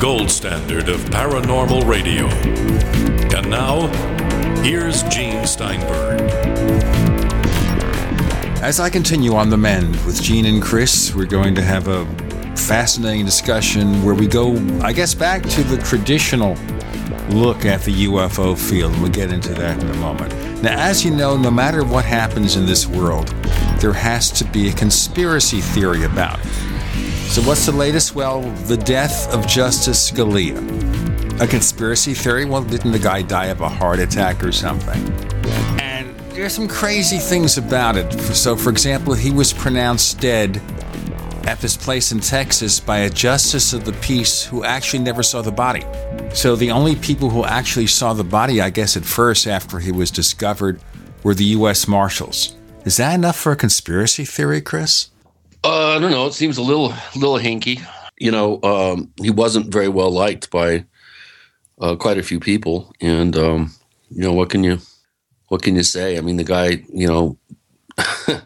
Gold standard of paranormal radio. And now, here's Gene Steinberg. As I continue on the mend with Gene and Chris, we're going to have a fascinating discussion where we go, I guess, back to the traditional look at the UFO field. We'll get into that in a moment. Now, as you know, no matter what happens in this world, there has to be a conspiracy theory about it. So, what's the latest? Well, the death of Justice Scalia. A conspiracy theory? Well, didn't the guy die of a heart attack or something? And there's some crazy things about it. So, for example, he was pronounced dead at this place in Texas by a justice of the peace who actually never saw the body. So, the only people who actually saw the body, I guess, at first after he was discovered, were the U.S. Marshals. Is that enough for a conspiracy theory, Chris? Uh, I don't know. It seems a little, little hinky. You know, um, he wasn't very well liked by uh, quite a few people, and um, you know, what can you, what can you say? I mean, the guy, you know,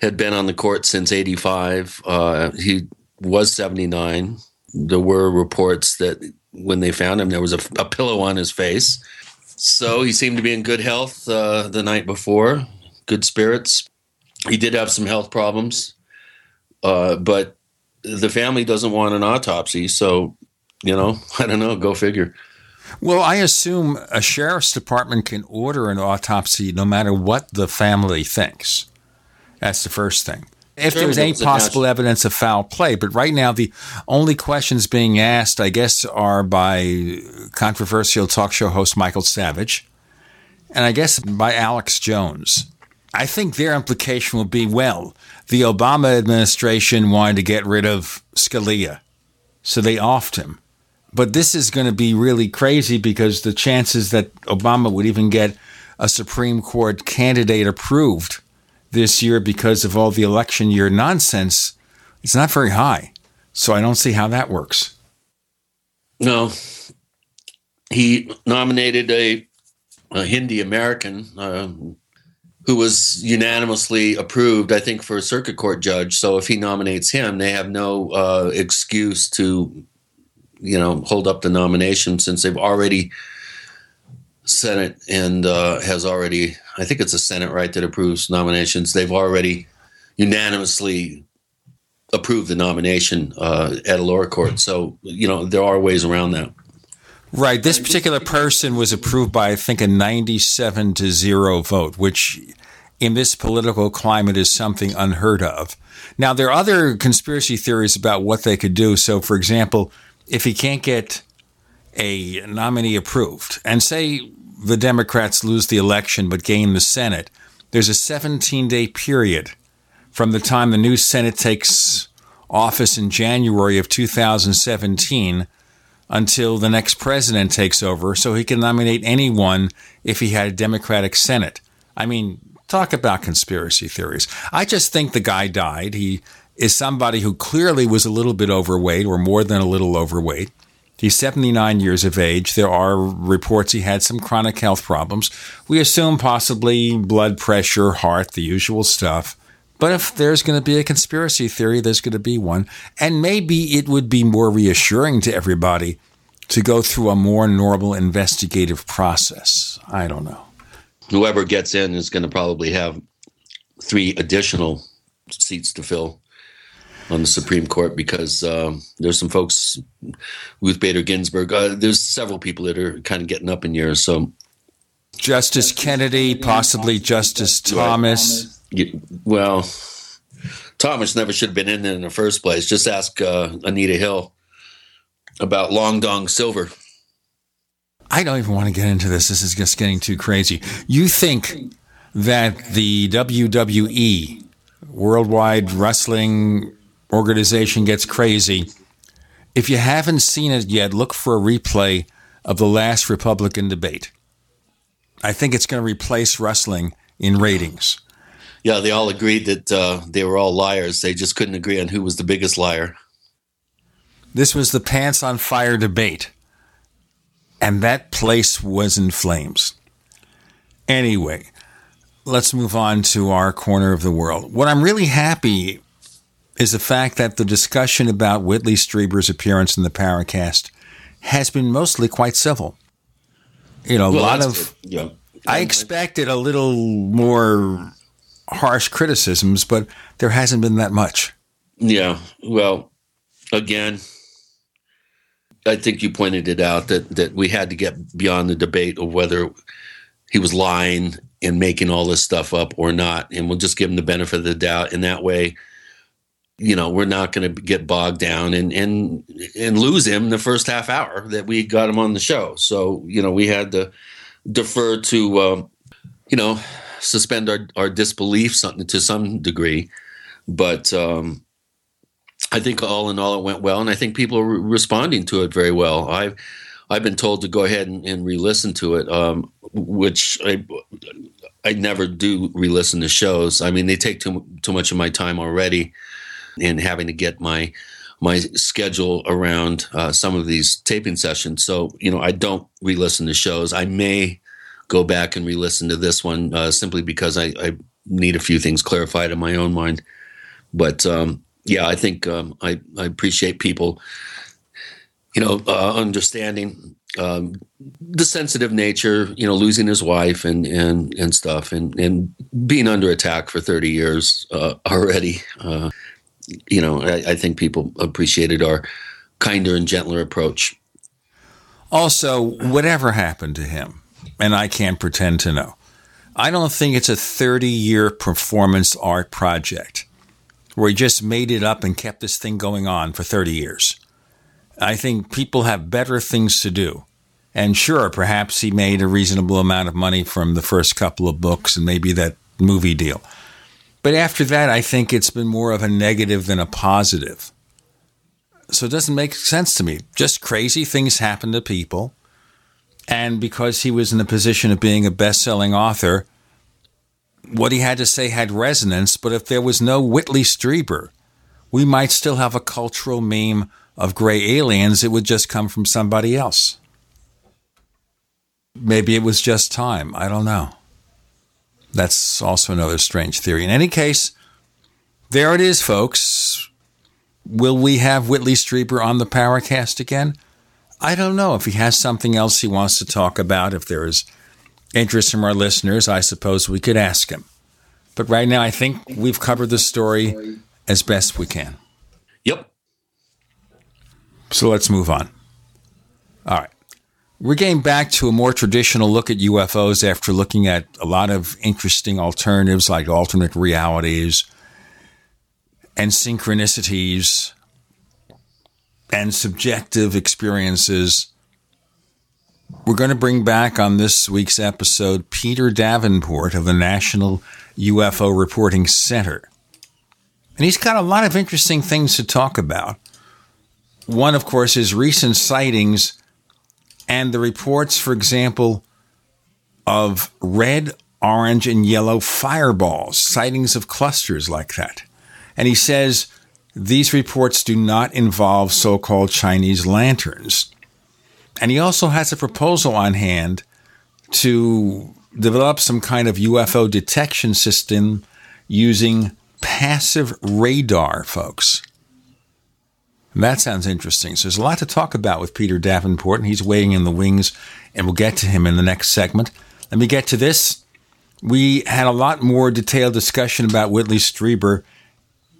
had been on the court since '85. Uh, he was 79. There were reports that when they found him, there was a, a pillow on his face. So he seemed to be in good health uh, the night before good spirits. He did have some health problems, uh, but the family doesn't want an autopsy. So, you know, I don't know. Go figure. Well, I assume a sheriff's department can order an autopsy no matter what the family thinks. That's the first thing. If there's any possible evidence of foul play, but right now the only questions being asked, I guess, are by controversial talk show host Michael Savage, and I guess by Alex Jones. I think their implication will be well, the Obama administration wanted to get rid of Scalia, so they offed him. But this is going to be really crazy because the chances that Obama would even get a Supreme Court candidate approved this year because of all the election year nonsense, it's not very high. So I don't see how that works. No. He nominated a, a Hindi American, uh, who was unanimously approved, I think, for a circuit court judge. So if he nominates him, they have no uh, excuse to, you know, hold up the nomination since they've already Senate and uh, has already, I think it's a Senate right that approves nominations. They've already unanimously approved the nomination uh, at a lower court. So you know there are ways around that. Right. This particular person was approved by, I think, a 97 to 0 vote, which in this political climate is something unheard of. Now, there are other conspiracy theories about what they could do. So, for example, if he can't get a nominee approved, and say the Democrats lose the election but gain the Senate, there's a 17 day period from the time the new Senate takes office in January of 2017 until the next president takes over so he can nominate anyone if he had a Democratic Senate. I mean, talk about conspiracy theories. I just think the guy died. He is somebody who clearly was a little bit overweight or more than a little overweight. He's 79 years of age. There are reports he had some chronic health problems. We assume possibly blood pressure, heart, the usual stuff. But if there's going to be a conspiracy theory, there's going to be one. And maybe it would be more reassuring to everybody to go through a more normal investigative process. I don't know. Whoever gets in is going to probably have three additional seats to fill on the Supreme Court because um, there's some folks, Ruth Bader Ginsburg. Uh, there's several people that are kind of getting up in years. So, Justice Kennedy, possibly Justice Thomas well, Thomas never should have been in there in the first place. Just ask uh, Anita Hill about Long Dong Silver. I don't even want to get into this. This is just getting too crazy. You think that the WWE, Worldwide Wrestling Organization, gets crazy. If you haven't seen it yet, look for a replay of the last Republican debate. I think it's going to replace wrestling in ratings yeah, they all agreed that uh, they were all liars. They just couldn't agree on who was the biggest liar. This was the pants on fire debate. And that place was in flames. Anyway, let's move on to our corner of the world. What I'm really happy is the fact that the discussion about Whitley Strieber's appearance in the Paracast has been mostly quite civil. You know, a Well, lot of. good. yeah. I expected a little more harsh criticisms, but there hasn't been that much. Yeah. Well, again, I think you pointed it out that that we had to get beyond the debate of whether he was lying and making all this stuff up or not, and we'll just give him the benefit of the doubt. In that way, you know, we're not going to get bogged down and and and lose him the first half hour that we got him on the show. So you know, we had to defer to um, you know suspend our our disbelief to some degree, but. Um, I think all in all it went well, and I think people are re- responding to it very well. I've I've been told to go ahead and, and re-listen to it, um, which I I never do re-listen to shows. I mean, they take too too much of my time already, and having to get my my schedule around uh, some of these taping sessions. So you know, I don't re-listen to shows. I may go back and re-listen to this one uh, simply because I, I need a few things clarified in my own mind. But um, yeah, I think um, I, I appreciate people, you know, uh, understanding um, the sensitive nature, you know, losing his wife and and and stuff, and and being under attack for thirty years uh, already. Uh, you know, I, I think people appreciated our kinder and gentler approach. Also, whatever happened to him, and I can't pretend to know, I don't think it's a 30 year performance art project where he just made it up and kept this thing going on for 30 years. I think people have better things to do. And sure, perhaps he made a reasonable amount of money from the first couple of books and maybe that movie deal. But after that, I think it's been more of a negative than a positive. So it doesn't make sense to me. Just crazy things happen to people. And because he was in the position of being a best selling author, what he had to say had resonance. But if there was no Whitley Strieber, we might still have a cultural meme of gray aliens. It would just come from somebody else. Maybe it was just time. I don't know. That's also another strange theory. In any case, there it is, folks. Will we have Whitley Strieber on the Paracast again? I don't know. If he has something else he wants to talk about, if there is interest from our listeners, I suppose we could ask him. But right now, I think we've covered the story as best we can. Yep. So let's move on. All right. We're getting back to a more traditional look at UFOs after looking at a lot of interesting alternatives like alternate realities and synchronicities and subjective experiences. We're going to bring back on this week's episode Peter Davenport of the National UFO Reporting Center. And he's got a lot of interesting things to talk about. One, of course, is recent sightings and the reports, for example, of red, orange, and yellow fireballs, sightings of clusters like that. And he says these reports do not involve so called Chinese lanterns. And he also has a proposal on hand to develop some kind of UFO detection system using passive radar, folks. That sounds interesting. So there's a lot to talk about with Peter Davenport, and he's waiting in the wings, and we'll get to him in the next segment. Let me get to this. We had a lot more detailed discussion about Whitley Strieber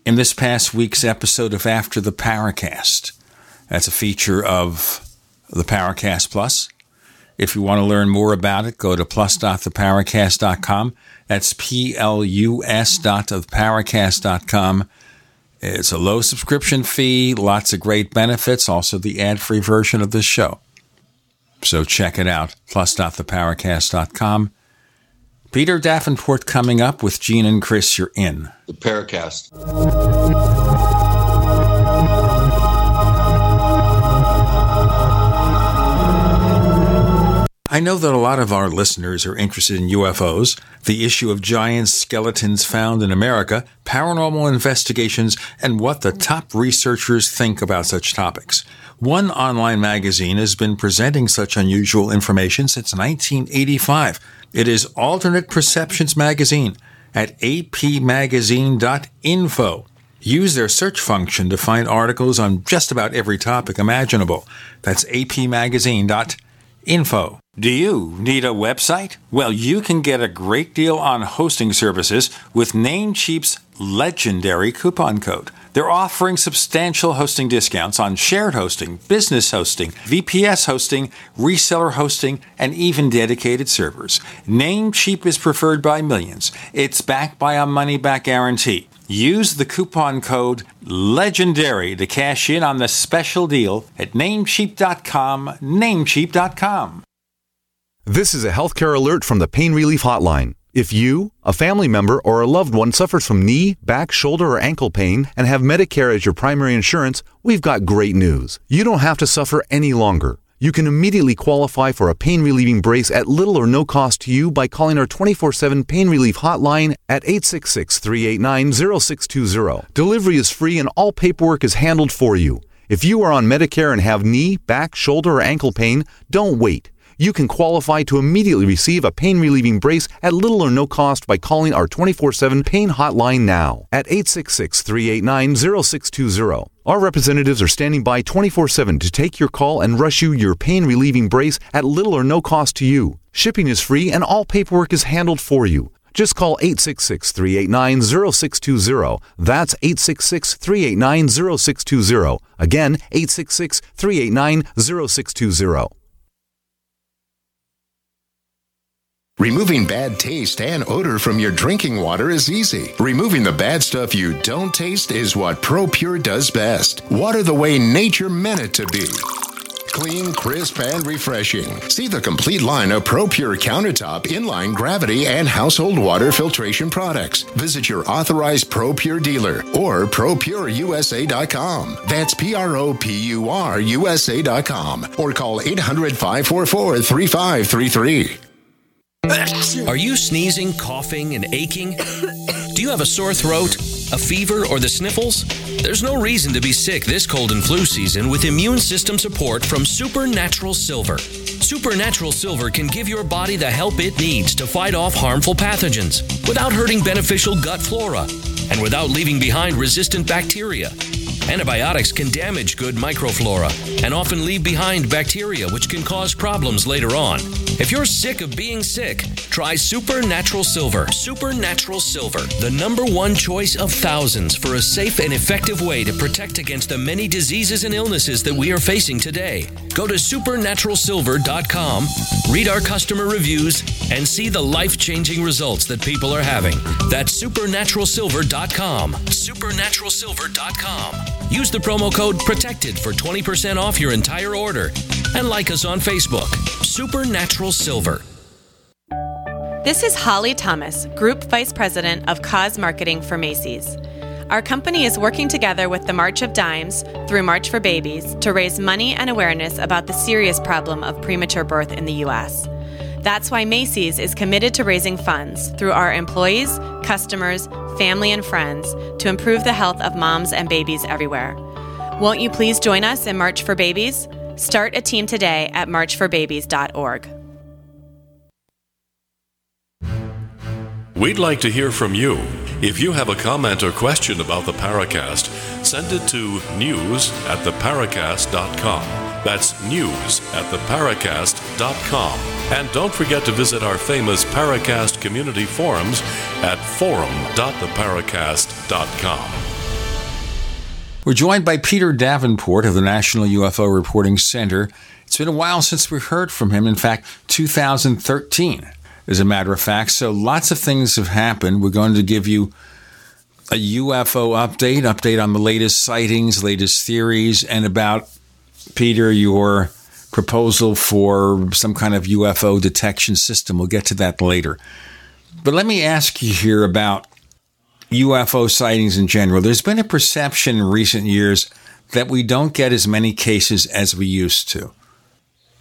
in this past week's episode of After the Paracast. That's a feature of the Paracast Plus. If you want to learn more about it, go to plus.theparacast.com. That's P-L-U-S dot theparacast.com. It's a low subscription fee, lots of great benefits, also the ad-free version of this show. So check it out, plus.theparacast.com. Peter Davenport coming up with Gene and Chris. You're in. The Paracast. I know that a lot of our listeners are interested in UFOs, the issue of giant skeletons found in America, paranormal investigations, and what the top researchers think about such topics. One online magazine has been presenting such unusual information since 1985. It is Alternate Perceptions Magazine at apmagazine.info. use their search function to find articles on just about every topic imaginable. That's apmagazine.info. Do you need a website? Well, you can get a great deal on hosting services with Namecheap's legendary coupon code. They're offering substantial hosting discounts on shared hosting, business hosting, VPS hosting, reseller hosting, and even dedicated servers. Namecheap is preferred by millions. It's backed by a money back guarantee. Use the coupon code LEGENDARY to cash in on the special deal at namecheap.com. Namecheap.com. This is a healthcare alert from the Pain Relief Hotline. If you, a family member, or a loved one suffers from knee, back, shoulder, or ankle pain and have Medicare as your primary insurance, we've got great news. You don't have to suffer any longer. You can immediately qualify for a pain relieving brace at little or no cost to you by calling our 24 7 pain relief hotline at 866 389 0620. Delivery is free and all paperwork is handled for you. If you are on Medicare and have knee, back, shoulder, or ankle pain, don't wait you can qualify to immediately receive a pain relieving brace at little or no cost by calling our 24 7 pain hotline now at 866 389 0620. Our representatives are standing by 24 7 to take your call and rush you your pain relieving brace at little or no cost to you. Shipping is free and all paperwork is handled for you. Just call 866 389 0620. That's 866 389 0620. Again, 866 389 0620. Removing bad taste and odor from your drinking water is easy. Removing the bad stuff you don't taste is what ProPure does best. Water the way nature meant it to be. Clean, crisp, and refreshing. See the complete line of ProPure countertop, inline gravity, and household water filtration products. Visit your authorized ProPure dealer or ProPureUSA.com. That's P R O P U R USA.com or call 800 544 3533. Are you sneezing, coughing, and aching? Do you have a sore throat, a fever, or the sniffles? There's no reason to be sick this cold and flu season with immune system support from Supernatural Silver. Supernatural Silver can give your body the help it needs to fight off harmful pathogens without hurting beneficial gut flora and without leaving behind resistant bacteria. Antibiotics can damage good microflora and often leave behind bacteria, which can cause problems later on. If you're sick of being sick, try Supernatural Silver. Supernatural Silver, the number one choice of thousands for a safe and effective way to protect against the many diseases and illnesses that we are facing today. Go to supernaturalsilver.com, read our customer reviews, and see the life changing results that people are having. That's supernaturalsilver.com. Supernaturalsilver.com. Use the promo code PROTECTED for 20% off your entire order. And like us on Facebook, Supernatural Silver. This is Holly Thomas, Group Vice President of Cause Marketing for Macy's. Our company is working together with the March of Dimes through March for Babies to raise money and awareness about the serious problem of premature birth in the U.S. That's why Macy's is committed to raising funds through our employees, customers, family, and friends to improve the health of moms and babies everywhere. Won't you please join us in March for Babies? Start a team today at marchforbabies.org. We'd like to hear from you. If you have a comment or question about the Paracast, send it to news at theparacast.com. That's news at theparacast.com. And don't forget to visit our famous Paracast community forums at forum.theparacast.com. We're joined by Peter Davenport of the National UFO Reporting Center. It's been a while since we heard from him. In fact, 2013, as a matter of fact. So lots of things have happened. We're going to give you a UFO update, update on the latest sightings, latest theories, and about Peter, your proposal for some kind of UFO detection system. We'll get to that later. But let me ask you here about UFO sightings in general. There's been a perception in recent years that we don't get as many cases as we used to.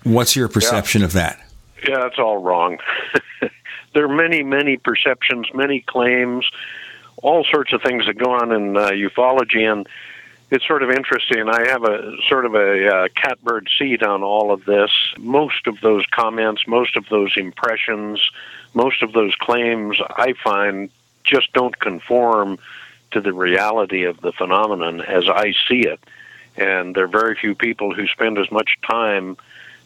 What's your perception yeah. of that? Yeah, that's all wrong. there are many, many perceptions, many claims, all sorts of things that go on in uh, ufology, and it's sort of interesting. I have a sort of a uh, catbird seat on all of this. Most of those comments, most of those impressions, most of those claims, I find just don't conform to the reality of the phenomenon as I see it. And there are very few people who spend as much time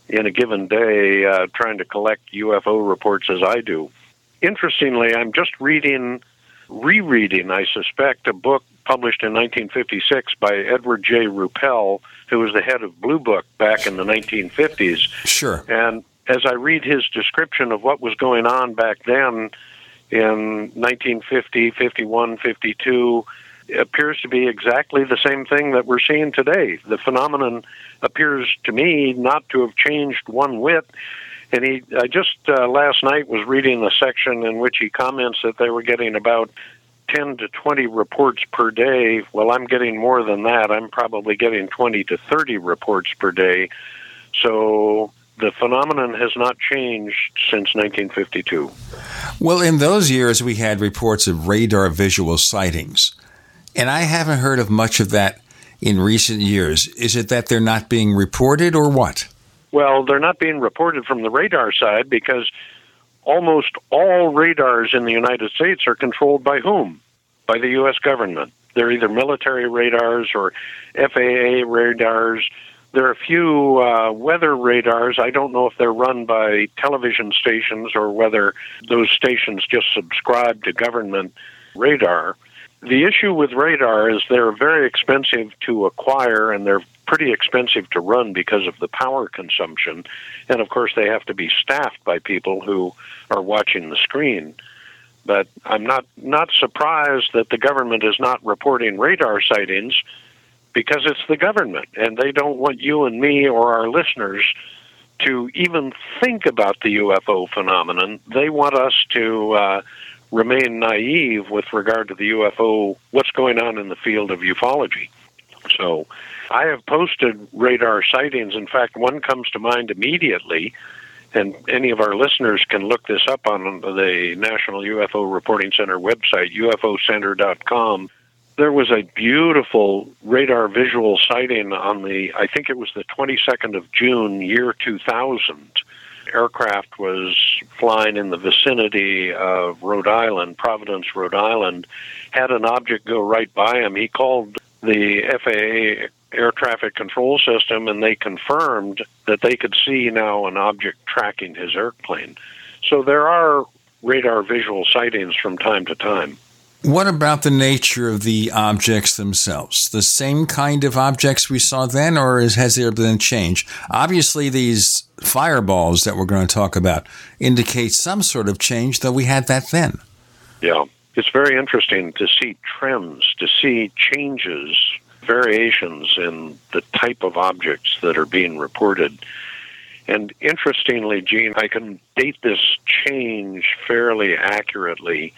in a given day uh, trying to collect UFO reports as I do. Interestingly, I'm just reading, rereading, I suspect, a book published in 1956 by Edward J. Ruppelt, who was the head of Blue Book back in the 1950s. Sure. And as I read his description of what was going on back then in 1950, 51, 52, it appears to be exactly the same thing that we're seeing today. The phenomenon appears to me not to have changed one whit. And he, I just uh, last night was reading a section in which he comments that they were getting about 10 to 20 reports per day. Well, I'm getting more than that. I'm probably getting 20 to 30 reports per day. So the phenomenon has not changed since 1952. Well, in those years, we had reports of radar visual sightings. And I haven't heard of much of that in recent years. Is it that they're not being reported or what? Well, they're not being reported from the radar side because almost all radars in the United States are controlled by whom? By the U.S. government. They're either military radars or FAA radars. There are a few uh, weather radars. I don't know if they're run by television stations or whether those stations just subscribe to government radar. The issue with radar is they're very expensive to acquire and they're pretty expensive to run because of the power consumption. And of course, they have to be staffed by people who are watching the screen. But I'm not, not surprised that the government is not reporting radar sightings because it's the government and they don't want you and me or our listeners to even think about the UFO phenomenon. They want us to uh, remain naive with regard to the UFO, what's going on in the field of ufology. So I have posted radar sightings. In fact, one comes to mind immediately, and any of our listeners can look this up on the National UFO Reporting Center website, ufocenter.com. There was a beautiful radar visual sighting on the, I think it was the 22nd of June, year 2000. Aircraft was flying in the vicinity of Rhode Island, Providence, Rhode Island, had an object go right by him. He called the FAA air traffic control system, and they confirmed that they could see now an object tracking his airplane. So there are radar visual sightings from time to time. What about the nature of the objects themselves? The same kind of objects we saw then, or has there been a change? Obviously, these fireballs that we're going to talk about indicate some sort of change, though we had that then. Yeah, it's very interesting to see trends, to see changes variations in the type of objects that are being reported. And interestingly, Gene, I can date this change fairly accurately.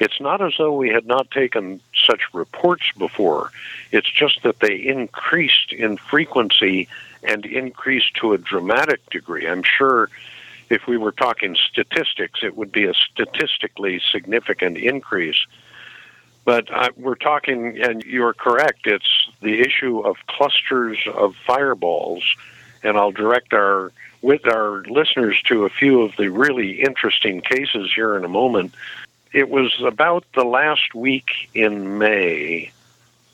It's not as though we had not taken such reports before. It's just that they increased in frequency and increased to a dramatic degree. I'm sure if we were talking statistics, it would be a statistically significant increase. But uh, we're talking, and you're correct, it's the issue of clusters of fireballs. And I'll direct our with our listeners to a few of the really interesting cases here in a moment. It was about the last week in May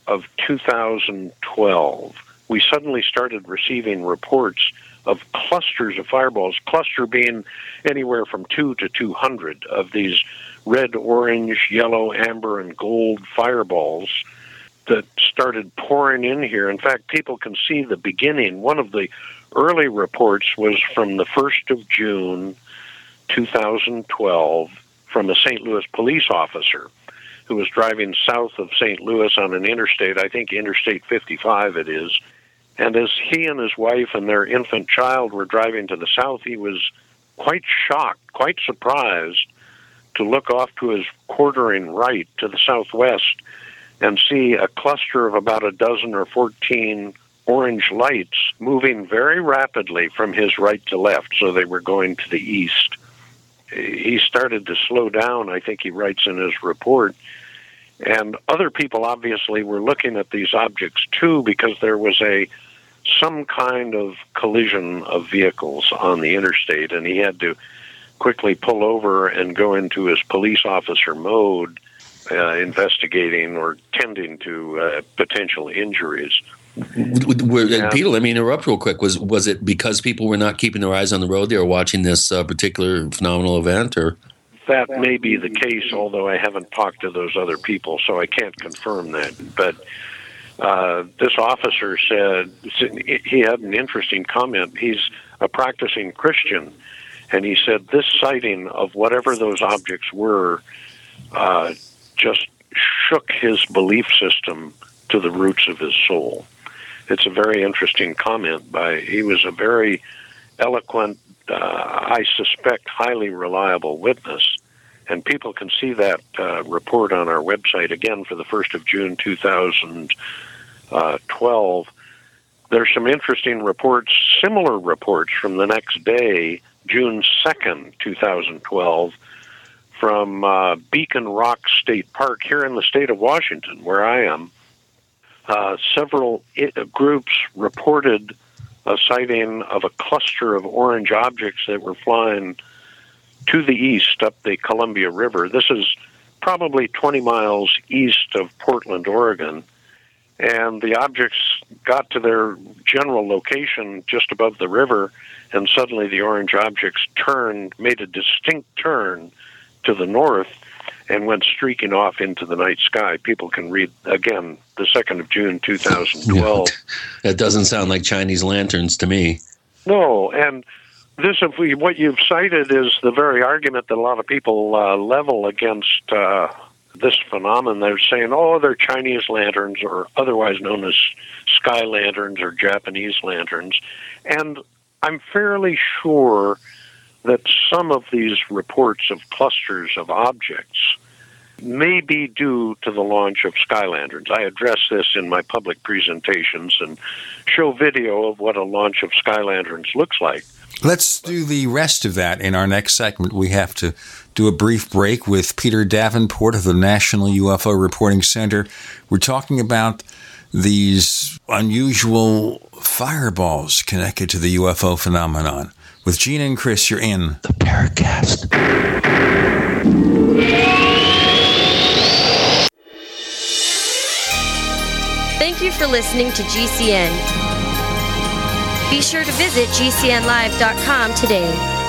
of 2012. We suddenly started receiving reports of clusters of fireballs, cluster being anywhere from two to 200 of these red, orange, yellow, amber, and gold fireballs that started pouring in here. In fact, people can see the beginning. One of the early reports was from the 1st of June 2012 from a St. Louis police officer who was driving south of St. Louis on an interstate, I think Interstate 55 it is. And as he and his wife and their infant child were driving to the south, he was quite shocked, quite surprised to look off to his quartering right to the southwest and see a cluster of about a dozen or 14 orange lights moving very rapidly from his right to left, so they were going to the east. He started to slow down, I think he writes in his report. And other people obviously were looking at these objects too because there was a some kind of collision of vehicles on the interstate and he had to quickly pull over and go into his police officer mode. uh, investigating or tending to uh, potential injuries. Were, yeah. Peter, let me interrupt real quick. Was was it because people were not keeping their eyes on the road? They were watching this uh, particular phenomenal event, or that may be the case. Although I haven't talked to those other people, so I can't confirm that. But uh, this officer said he had an interesting comment. He's a practicing Christian, and he said this sighting of whatever those objects were uh, just shook his belief system to the roots of his soul. It's a very interesting comment by he was a very eloquent, uh, I suspect, highly reliable witness. And people can see that uh, report on our website again for the 1st of June 2012. There's some interesting reports, similar reports from the next day, June 2nd, 2012, from uh, Beacon Rock State Park here in the state of Washington, where I am. Uh, several I- groups reported a sighting of a cluster of orange objects that were flying to the east up the Columbia River. This is probably 20 miles east of Portland, Oregon. And the objects got to their general location just above the river, and suddenly the orange objects turned, made a distinct turn to the north, and went streaking off into the night sky. People can read again the second of June, two thousand twelve. that doesn't sound like Chinese lanterns to me. No, and this, if we, what you've cited, is the very argument that a lot of people uh, level against uh, this phenomenon. They're saying, "Oh, they're Chinese lanterns, or otherwise known as sky lanterns or Japanese lanterns," and I'm fairly sure that some of these reports of clusters of objects may be due to the launch of sky lanterns. I address this in my public presentations and show video of what a launch of sky lanterns looks like. Let's do the rest of that in our next segment. We have to do a brief break with Peter Davenport of the National UFO Reporting Center. We're talking about these unusual fireballs connected to the UFO phenomenon. With Gene and Chris, you're in the Paracast. Thank you for listening to GCN. Be sure to visit GCNlive.com today.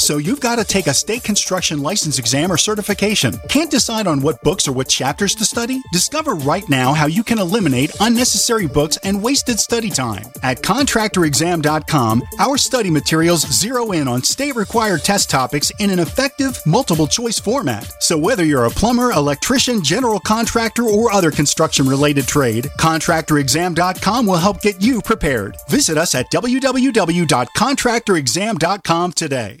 So you've got to take a state construction license exam or certification. Can't decide on what books or what chapters to study? Discover right now how you can eliminate unnecessary books and wasted study time. At contractorexam.com, our study materials zero in on state required test topics in an effective multiple choice format. So whether you're a plumber, electrician, general contractor, or other construction related trade, contractorexam.com will help get you prepared. Visit us at www.contractorexam.com today.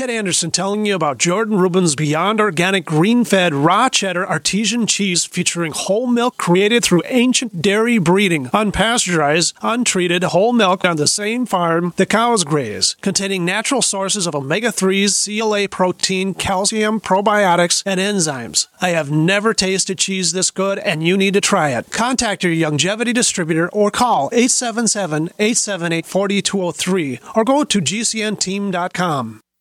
Ted Anderson telling you about Jordan Rubin's Beyond Organic Green Fed Raw Cheddar Artesian Cheese featuring whole milk created through ancient dairy breeding, unpasteurized, untreated whole milk on the same farm the cows graze, containing natural sources of omega 3s, CLA protein, calcium, probiotics, and enzymes. I have never tasted cheese this good, and you need to try it. Contact your Youngevity distributor or call 877 878 4203 or go to gcnteam.com.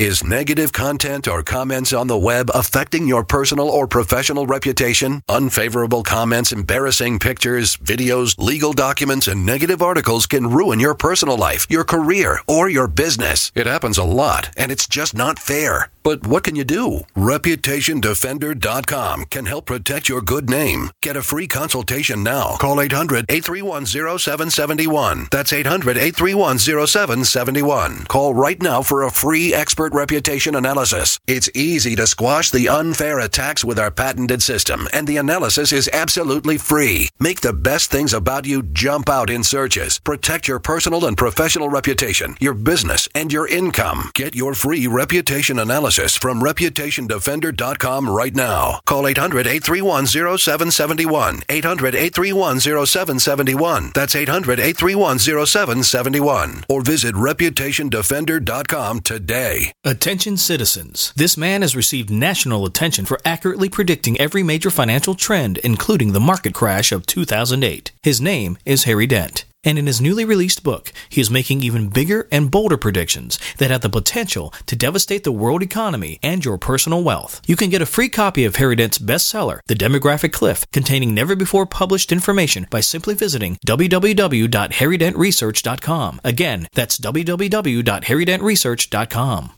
Is negative content or comments on the web affecting your personal or professional reputation? Unfavorable comments, embarrassing pictures, videos, legal documents, and negative articles can ruin your personal life, your career, or your business. It happens a lot, and it's just not fair. But what can you do? ReputationDefender.com can help protect your good name. Get a free consultation now. Call 800 831 0771. That's 800 831 0771. Call right now for a free expert reputation analysis. It's easy to squash the unfair attacks with our patented system, and the analysis is absolutely free. Make the best things about you jump out in searches. Protect your personal and professional reputation, your business, and your income. Get your free reputation analysis from ReputationDefender.com right now. Call 800 831 0771. 800 831 0771. That's 800 831 0771. Or visit ReputationDefender.com today. Attention citizens. This man has received national attention for accurately predicting every major financial trend, including the market crash of 2008. His name is Harry Dent. And in his newly released book, he is making even bigger and bolder predictions that have the potential to devastate the world economy and your personal wealth. You can get a free copy of Harry Dent's bestseller, The Demographic Cliff, containing never before published information by simply visiting www.harrydentresearch.com. Again, that's www.harrydentresearch.com.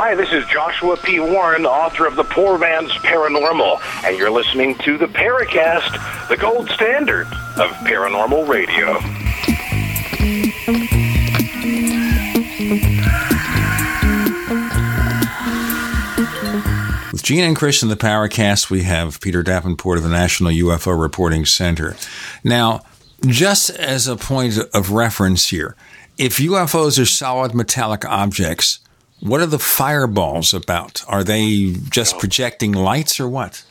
Hi, this is Joshua P. Warren, author of The Poor Man's Paranormal, and you're listening to the Paracast, the gold standard of paranormal radio. With Gene and Chris in the Paracast, we have Peter Davenport of the National UFO Reporting Center. Now, just as a point of reference here, if UFOs are solid metallic objects, what are the fireballs about? Are they just projecting lights or what?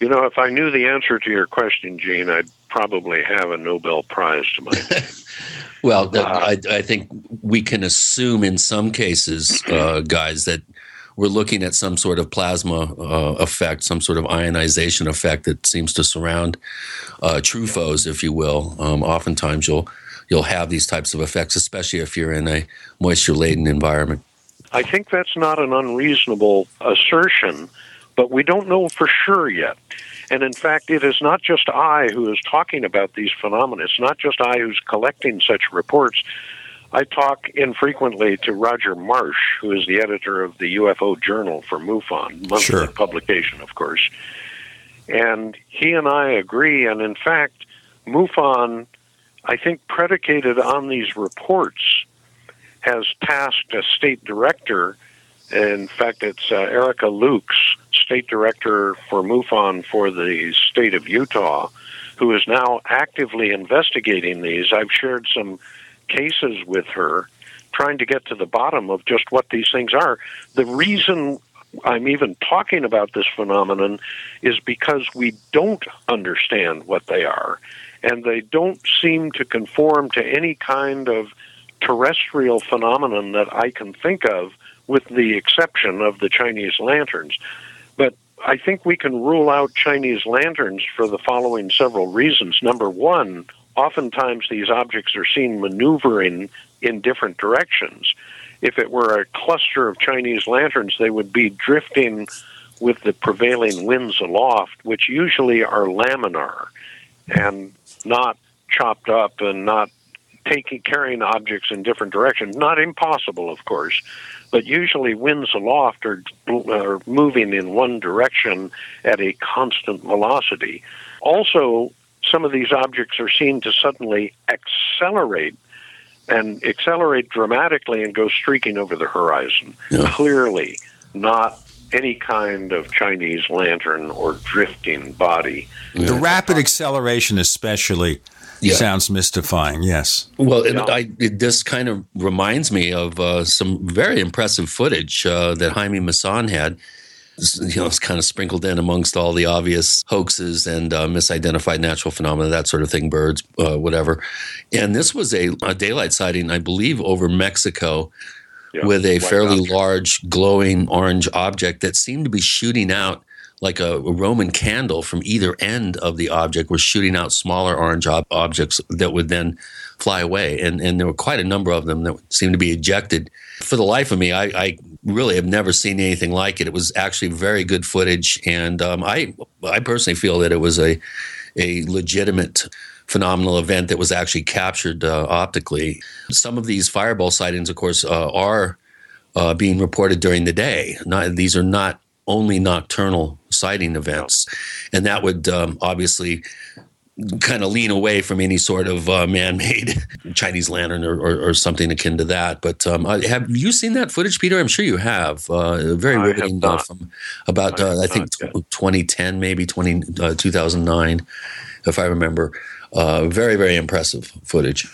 You know, if I knew the answer to your question, Gene, I'd probably have a Nobel Prize to my name. well, uh, I, I, think we can assume in some cases, uh, guys, that we're looking at some sort of plasma uh, effect, some sort of ionization effect that seems to surround uh, foes, if you will. Um, oftentimes, you'll you'll have these types of effects, especially if you're in a moisture laden environment. I think that's not an unreasonable assertion, but we don't know for sure yet. And in fact, it is not just I who is talking about these phenomena. It's not just I who's collecting such reports. I talk infrequently to Roger Marsh, who is the editor of the UFO Journal for MUFON, monthly sure. publication, of course. And he and I agree. And in fact, MUFON, I think, predicated on these reports, has tasked a state director. In fact, it's uh, Erica Lukes, state director for MUFON for the state of Utah, who is now actively investigating these. I've shared some cases with her, trying to get to the bottom of just what these things are. The reason I'm even talking about this phenomenon is because we don't understand what they are, and they don't seem to conform to any kind of terrestrial phenomenon that I can think of, with the exception of the Chinese lanterns. But I think we can rule out Chinese lanterns for the following several reasons. Number one, oftentimes these objects are seen maneuvering in different directions. If it were a cluster of Chinese lanterns, they would be drifting with the prevailing winds aloft, which usually are laminar and not chopped up and not taking carrying objects in different directions. Not impossible, of course, but usually winds aloft are, are moving in one direction at a constant velocity. Also, some of these objects are seen to suddenly accelerate and accelerate dramatically and go streaking over the horizon. Yeah. Clearly, not any kind of Chinese lantern or drifting body. The rapid acceleration, especially, Yeah. sounds mystifying. Yes. Well, it, I, it, this kind of reminds me of uh, some very impressive footage uh, that Jaime Maussan had. you know, it's kind of sprinkled in amongst all the obvious hoaxes and uh, misidentified natural phenomena, that sort of thing, birds, uh, whatever. And this was a, a, daylight sighting, I believe, over Mexico yeah, with a fairly object. large glowing orange object that seemed to be shooting out like a, a, Roman candle from either end of the object was shooting out smaller orange ob- objects that would then fly away. And, and there were quite a number of them that seemed to be ejected. For the life of me, I, I really have never seen anything like it. It was actually very good footage. And um, I, I personally feel that it was a, a legitimate phenomenal event that was actually captured uh, optically. Some of these fireball sightings, of course, uh, are uh, being reported during the day. Not, these are not only nocturnal sighting events, and that would um, obviously kind of lean away from any sort of uh, man-made Chinese lantern or, or, or, something akin to that. But um, have you seen that footage, Peter? I'm sure you have. Uh, very riveting uh, from about I, uh, I think t- 2010, maybe 20, uh, 2009, if I remember. Uh, very very impressive footage.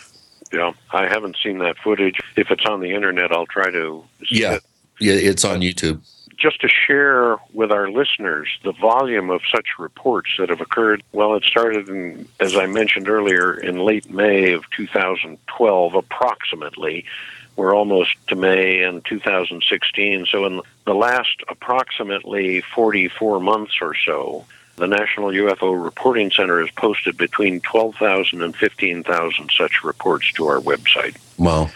Yeah, I haven't seen that footage. If it's on the internet, I'll try to. yeah, it. yeah, it's on YouTube just to share with our listeners the volume of such reports that have occurred. Well, it started in, as I mentioned earlier, in late May of 2012, approximately. We're almost to May in 2016. So, in the last approximately 44 months or so, the National UFO Reporting Center has posted between 12,000 and 15,000 such reports to our website. Wow.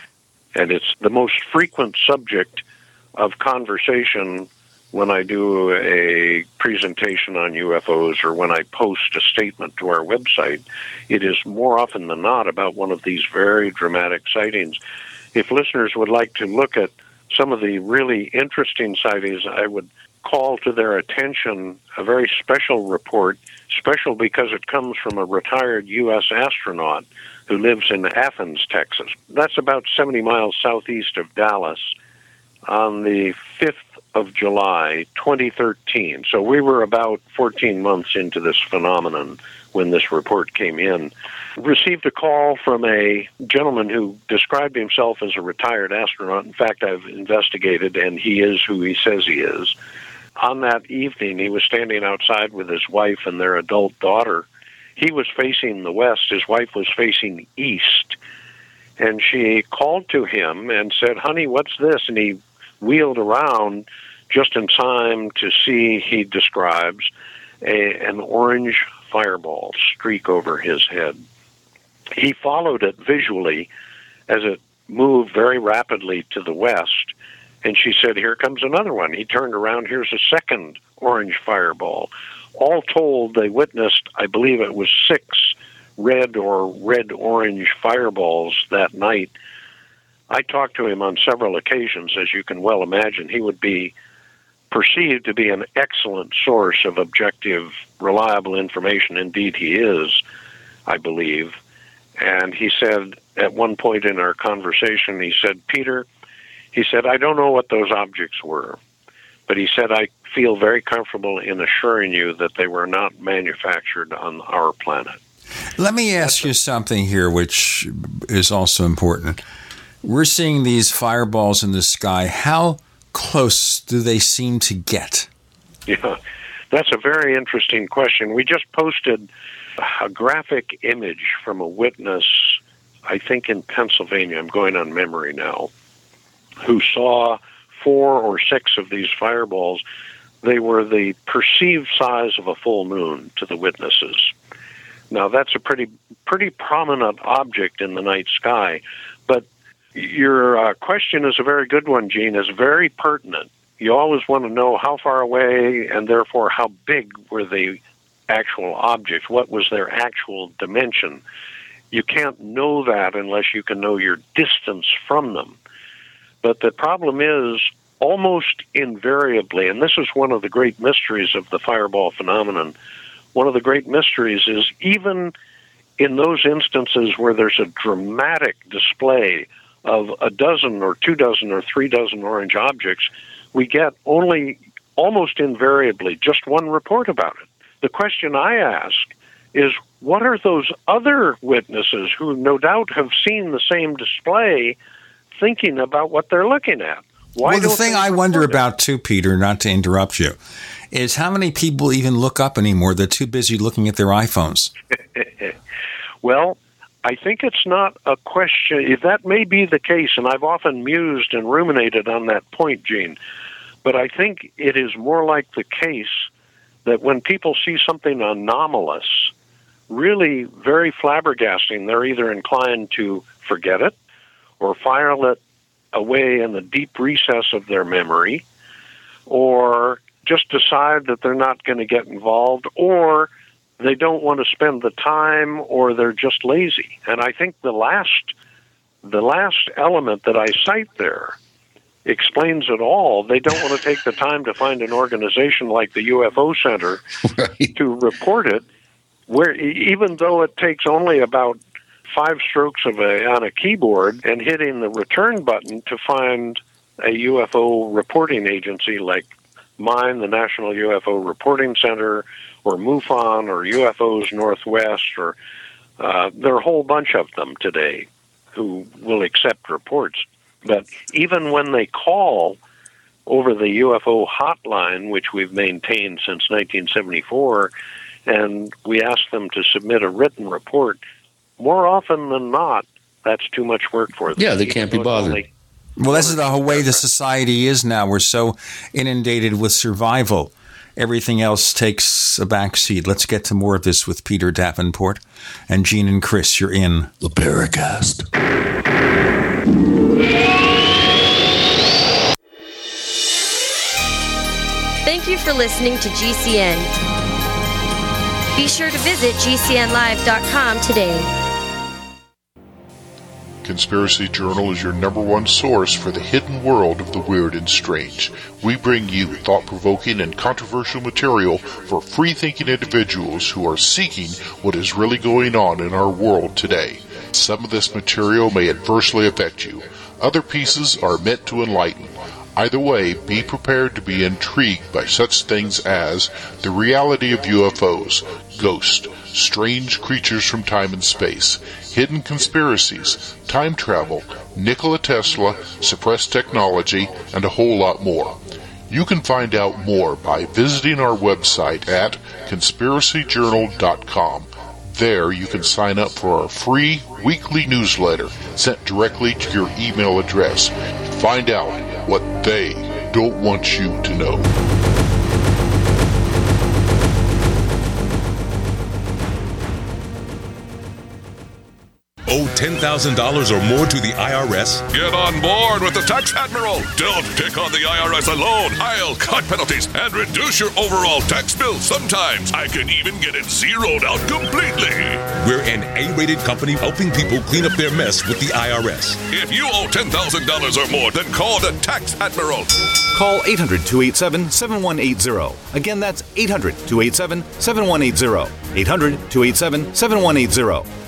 And it's the most frequent subject of conversation when I do a presentation on UFOs or when I post a statement to our website, it is more often than not about one of these very dramatic sightings. If listeners would like to look at some of the really interesting sightings, I would call to their attention a very special report, special because it comes from a retired U.S. astronaut who lives in Athens, Texas. That's about 70 miles southeast of Dallas on the 5th of July 2013. So we were about 14 months into this phenomenon when this report came in. Received a call from a gentleman who described himself as a retired astronaut. In fact, I've investigated, and he is who he says he is. On that evening, he was standing outside with his wife and their adult daughter. He was facing the west, his wife was facing east. And she called to him and said, Honey, what's this? And he wheeled around just in time to see, he describes, a, an orange fireball streak over his head. He followed it visually as it moved very rapidly to the west, and she said, Here comes another one. He turned around, here's a second orange fireball. All told, they witnessed, I believe it was six red or red orange fireballs that night I talked to him on several occasions, as you can well imagine. He would be perceived to be an excellent source of objective, reliable information. Indeed, he is, I believe. And he said at one point in our conversation, he said, Peter, he said, I don't know what those objects were, but he said, I feel very comfortable in assuring you that they were not manufactured on our planet. Let me ask you something here, which is also important. We're seeing these fireballs in the sky. How close do they seem to get? Yeah, that's a very interesting question. We just posted a graphic image from a witness, I think in Pennsylvania, I'm going on memory now, who saw four or six of these fireballs. They were the perceived size of a full moon to the witnesses. Now that's a pretty pretty prominent object in the night sky, but your uh, question is a very good one, Gene. is very pertinent. You always want to know how far away and therefore how big were the actual objects. What was their actual dimension? You can't know that unless you can know your distance from them. But the problem is, almost invariably, and this is one of the great mysteries of the fireball phenomenon, one of the great mysteries is even in those instances where there's a dramatic display of a dozen or two dozen or three dozen orange objects, we get only almost invariably just one report about it. The question I ask is what are those other witnesses who no doubt have seen the same display thinking about what they're looking at? Why well, the thing I wonder it? about too, Peter, not to interrupt you, is how many people even look up anymore? They're too busy looking at their iPhones. Well, I think it's not a question. If that may be the case, and I've often mused and ruminated on that point, Gene, but I think it is more like the case that when people see something anomalous, really very flabbergasting, they're either inclined to forget it or file it away in the deep recess of their memory or just decide that they're not going to get involved or they don't want to spend the time or they're just lazy. And I think the last the last element that I cite there explains it all. They don't want to take the time to find an organization like the UFO Center to report it where even though it takes only about five strokes of a on a keyboard and hitting the return button to find a UFO reporting agency like mine, the National UFO Reporting Center, or MUFON, or UFOs Northwest, or uh, there are a whole bunch of them today who will accept reports. But even when they call over the UFO hotline, which we've maintained since 1974, and we ask them to submit a written report, more often than not, that's too much work for them. Yeah, they can't be Even though it's bothered. only- Well, this is the whole way the society is now. We're so inundated with survival. Everything else takes a back seat. Let's get to more of this with Peter Davenport and Gene and Chris. You're in the Paracast. Thank you for listening to GCN. Be sure to visit GCNlive.com today. Conspiracy Journal is your number one source for the hidden world of the weird and strange. We bring you thought provoking and controversial material for free thinking individuals who are seeking what is really going on in our world today. Some of this material may adversely affect you, other pieces are meant to enlighten. Either way, be prepared to be intrigued by such things as the reality of UFOs, ghosts, strange creatures from time and space, hidden conspiracies, time travel, Nikola Tesla, suppressed technology, and a whole lot more. You can find out more by visiting our website at conspiracyjournal.com. There you can sign up for our free weekly newsletter sent directly to your email address. Find out what they don't want you to know. Owe $10,000 or more to the IRS? Get on board with the Tax Admiral. Don't pick on the IRS alone. I'll cut penalties and reduce your overall tax bill. Sometimes I can even get it zeroed out completely. We're an A rated company helping people clean up their mess with the IRS. If you owe $10,000 or more, then call the Tax Admiral. Call 800 287 7180. Again, that's 800 287 7180. 800 287 7180.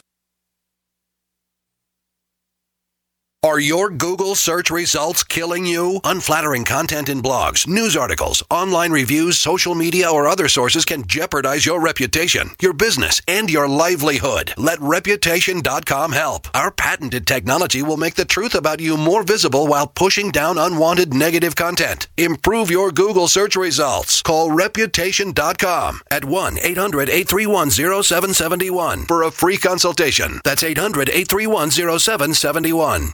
Are your Google search results killing you? Unflattering content in blogs, news articles, online reviews, social media, or other sources can jeopardize your reputation, your business, and your livelihood. Let Reputation.com help. Our patented technology will make the truth about you more visible while pushing down unwanted negative content. Improve your Google search results. Call Reputation.com at 1 800 831 0771 for a free consultation. That's 800 831 0771.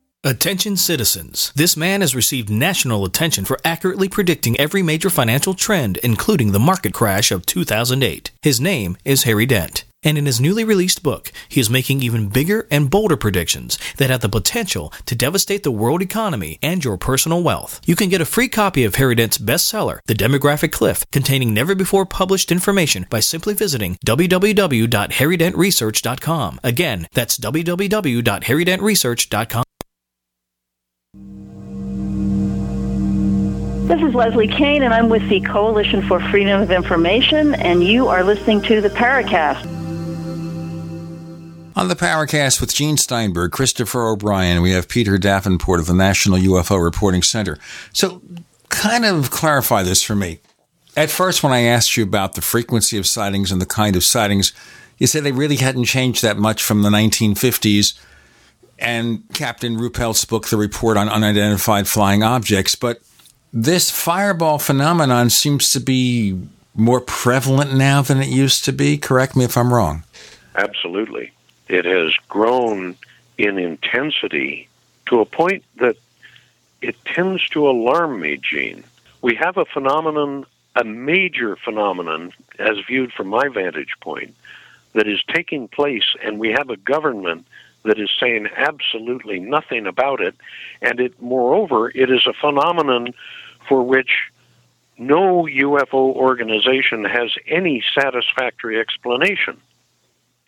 Attention citizens. This man has received national attention for accurately predicting every major financial trend, including the market crash of 2008. His name is Harry Dent. And in his newly released book, he is making even bigger and bolder predictions that have the potential to devastate the world economy and your personal wealth. You can get a free copy of Harry Dent's bestseller, The Demographic Cliff, containing never before published information by simply visiting www.harrydentresearch.com. Again, that's www.harrydentresearch.com. This is Leslie Kean, and I'm with the Coalition for Freedom of Information, and you are listening to the Paracast. On the Paracast with Gene Steinberg, Christopher O'Brien, we have Peter Davenport of the National UFO Reporting Center. So, kind of clarify this for me. At first, when I asked you about the frequency of sightings and the kind of sightings, you said they really hadn't changed that much from the 1950s and Captain Ruppelt's book, The Report on Unidentified Flying Objects. But this fireball phenomenon seems to be more prevalent now than it used to be. Correct me if I'm wrong. Absolutely. It has grown in intensity to a point that it tends to alarm me, Gene. We have a phenomenon, a major phenomenon, as viewed from my vantage point, that is taking place, and we have a government that is saying absolutely nothing about it. And it, moreover, it is a phenomenon for which no UFO organization has any satisfactory explanation.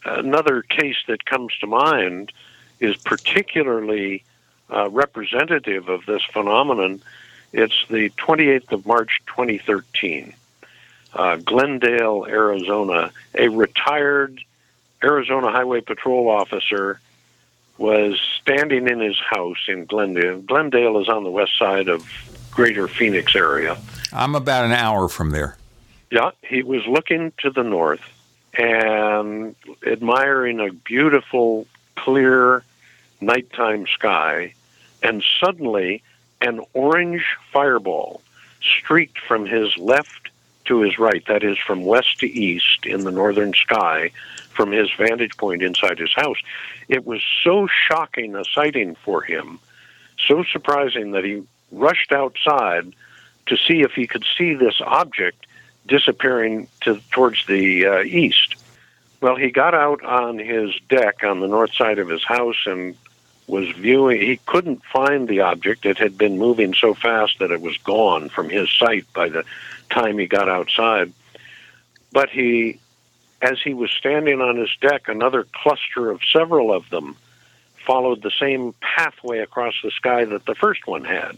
Another case that comes to mind is particularly uh, representative of this phenomenon. It's the 28th of March 2013. Uh, Glendale, Arizona, a retired Arizona Highway Patrol officer was standing in his house in Glendale. Glendale is on the west side of greater Phoenix area. I'm about an hour from there. Yeah, he was looking to the north and admiring a beautiful, clear nighttime sky, and suddenly an orange fireball streaked from his left to his right, that is, from west to east in the northern sky, from his vantage point inside his house. It was so shocking a sighting for him, so surprising that he rushed outside to see if he could see this object disappearing to towards the uh, east. Well, he got out on his deck on the north side of his house and was viewing. He couldn't find the object. It had been moving so fast that it was gone from his sight by the time he got outside. But he, as he was standing on his deck, another cluster of several of them followed the same pathway across the sky that the first one had.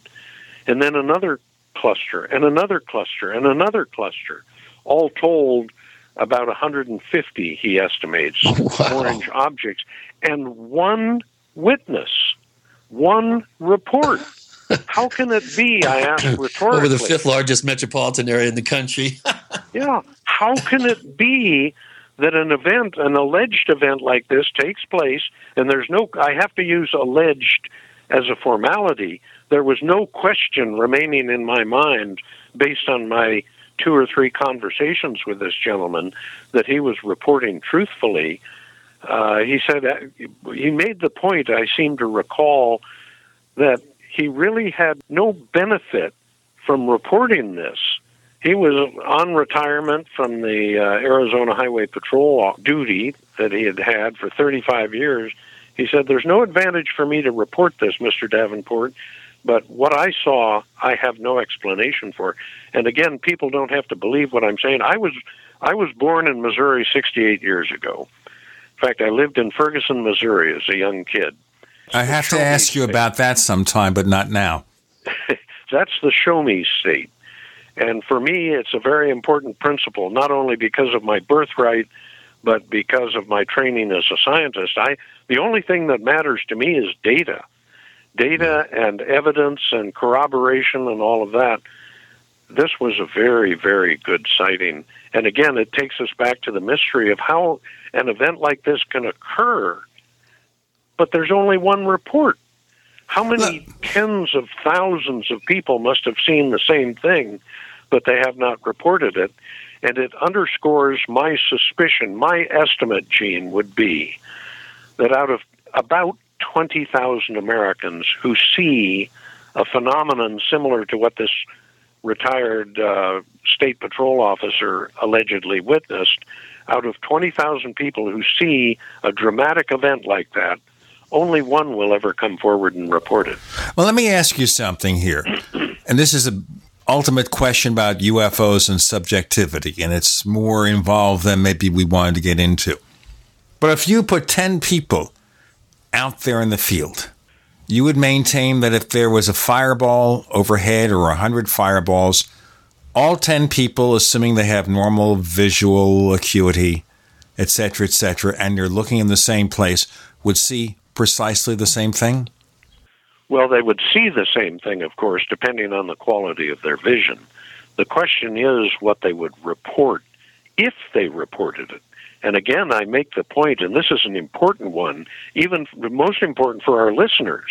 And then another cluster, and another cluster, and another cluster. All told, about 150, he estimates, wow. orange objects, and one witness, one report. How can it be? I asked rhetorically. Over the fifth largest metropolitan area in the country. yeah. How can it be that an event, an alleged event like this takes place, and there's no, I have to use alleged as a formality. There was no question remaining in my mind based on my two or three conversations with this gentleman that he was reporting truthfully. Uh, he said uh, he made the point. I seem to recall that he really had no benefit from reporting this. He was on retirement from the uh, Arizona Highway Patrol duty that he had had for 35 years. He said, There's no advantage for me to report this, Mr. Davenport, but what I saw, I have no explanation for. And again, people don't have to believe what I'm saying. I was I was born in Missouri 68 years ago. In fact, I lived in Ferguson, Missouri as a young kid. I have to ask you about that sometime, but not now. That's the show me state. And for me, it's a very important principle, not only because of my birthright, but because of my training as a scientist. I the only thing that matters to me is data. Data and evidence and corroboration and all of that, this was a very, very good sighting. And again, it takes us back to the mystery of how an event like this can occur, but there's only one report. How many tens of thousands of people must have seen the same thing, but they have not reported it? And it underscores my suspicion, my estimate, Gene, would be that out of about 20,000 Americans who see a phenomenon similar to what this retired uh, state patrol officer allegedly witnessed, out of 20,000 people who see a dramatic event like that, only one will ever come forward and report it. Well, let me ask you something here. And this is an ultimate question about UFOs and subjectivity, and it's more involved than maybe we wanted to get into. But if you put 10 people out there in the field, you would maintain that if there was a fireball overhead or 100 fireballs, all 10 people, assuming they have normal visual acuity, etc., etc., and they're looking in the same place, would see precisely the same thing? Well, they would see the same thing, of course, depending on the quality of their vision. The question is what they would report if they reported it. And again, I make the point, and this is an important one, even most important for our listeners.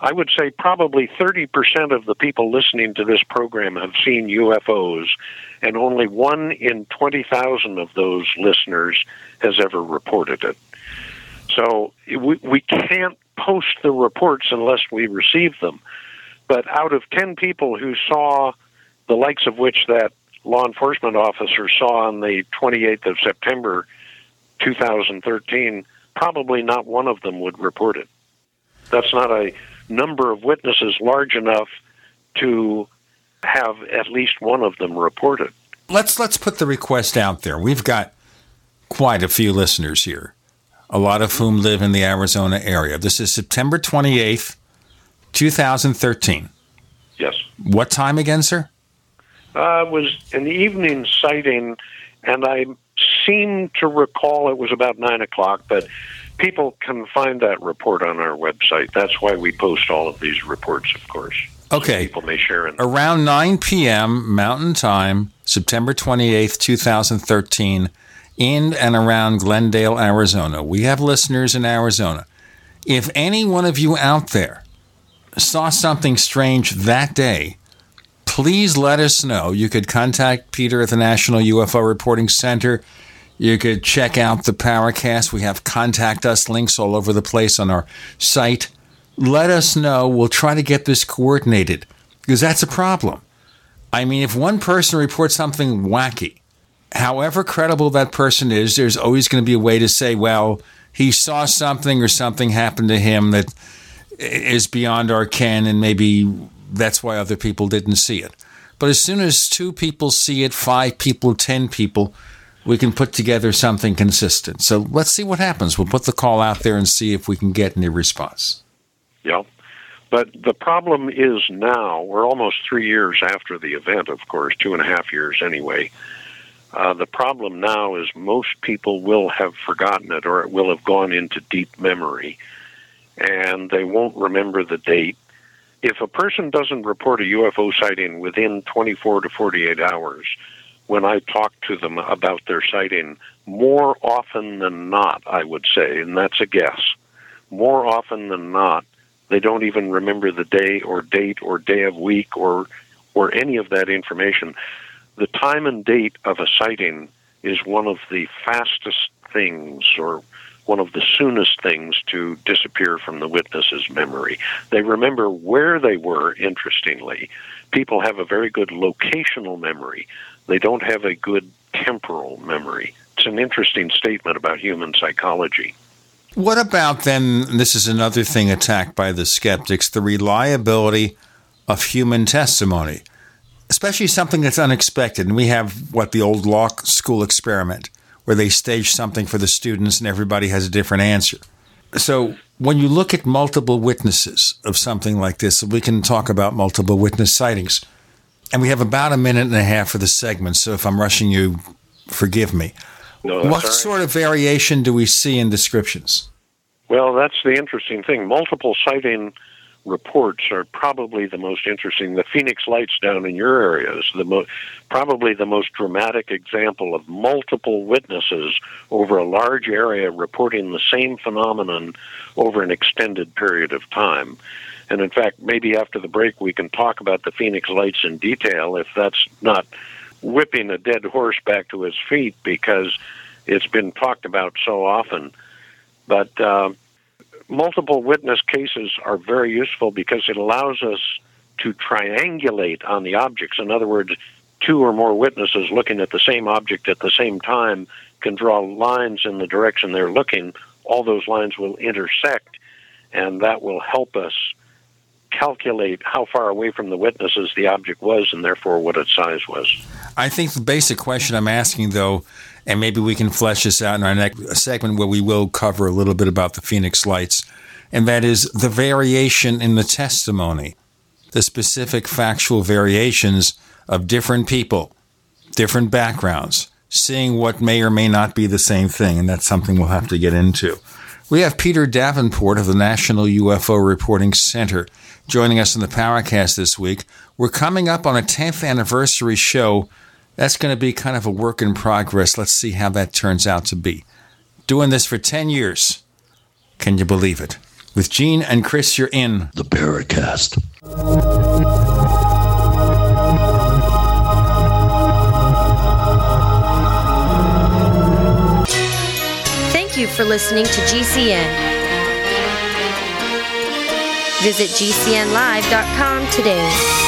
I would say probably 30% of the people listening to this program have seen UFOs, and only one in 20,000 of those listeners has ever reported it. So we, we can't post the reports unless we receive them. But out of 10 people who saw the likes of which that law enforcement officer saw on the 28th of September 2013, probably not one of them would report it. That's not a number of witnesses large enough to have at least one of them report it. Let's let's put the request out there. We've got quite a few listeners here, a lot of whom live in the Arizona area. This is September 28th, 2013. Yes. What time again, sir? Uh, it was an evening sighting, and I seem to recall it was about 9 o'clock, but people can find that report on our website. That's why we post all of these reports, of course. Okay. people may share in Around 9 p.m. Mountain Time, September 28th, 2013, in and around Glendale, Arizona. We have listeners in Arizona. If any one of you out there saw something strange that day, please let us know. You could contact Peter at the National UFO Reporting Center. You could check out the Paracast. We have contact us links all over the place on our site. Let us know. We'll try to get this coordinated because that's a problem. I mean, if one person reports something wacky, however credible that person is, there's always going to be a way to say, well, he saw something or something happened to him that is beyond our ken, and maybe that's why other people didn't see it. But as soon as two people see it, five people, ten people, we can put together something consistent. So let's see what happens. We'll put the call out there and see if we can get any response. Yeah. But the problem is now, we're almost three years after the event, of course, two and a half years anyway. Uh, the problem now is most people will have forgotten it or it will have gone into deep memory and they won't remember the date. If a person doesn't report a UFO sighting within 24 to 48 hours, when I talk to them about their sighting, more often than not, I would say, and that's a guess, more often than not, they don't even remember the day or date or day of week or or any of that information. The time and date of a sighting is one of the fastest things or one of the soonest things to disappear from the witness's memory. They remember where they were, interestingly. People have a very good locational memory, they don't have a good temporal memory. It's an interesting statement about human psychology. What about then? This is another thing attacked by the skeptics the reliability of human testimony, especially something that's unexpected. And we have what the old law school experiment, where they stage something for the students and everybody has a different answer. So when you look at multiple witnesses of something like this, we can talk about multiple witness sightings. And we have about a minute and a half for the segment. So if I'm rushing you, forgive me. No, what right. sort of variation do we see in descriptions? Well, that's the interesting thing. Multiple sighting reports are probably the most interesting. The Phoenix Lights down in your area is the mo- probably the most dramatic example of multiple witnesses over a large area reporting the same phenomenon over an extended period of time. And in fact, maybe after the break we can talk about the Phoenix Lights in detail if that's not whipping a dead horse back to his feet because it's been talked about so often. But uh, multiple witness cases are very useful because it allows us to triangulate on the objects. In other words, two or more witnesses looking at the same object at the same time can draw lines in the direction they're looking. All those lines will intersect, and that will help us calculate how far away from the witnesses the object was and therefore what its size was. I think the basic question I'm asking, though, and maybe we can flesh this out in our next segment where we will cover a little bit about the Phoenix Lights, and that is the variation in the testimony, the specific factual variations of different people, different backgrounds, seeing what may or may not be the same thing, and that's something we'll have to get into. We have Peter Davenport of the National UFO Reporting Center joining us in the Paracast this week. We're coming up on a 10th anniversary show. That's going to be kind of a work in progress. Let's see how that turns out to be. Doing this for 10 years. Can you believe it? With Gene and Chris, you're in the Paracast. Thank you for listening to GCN. Visit GCNlive.com today.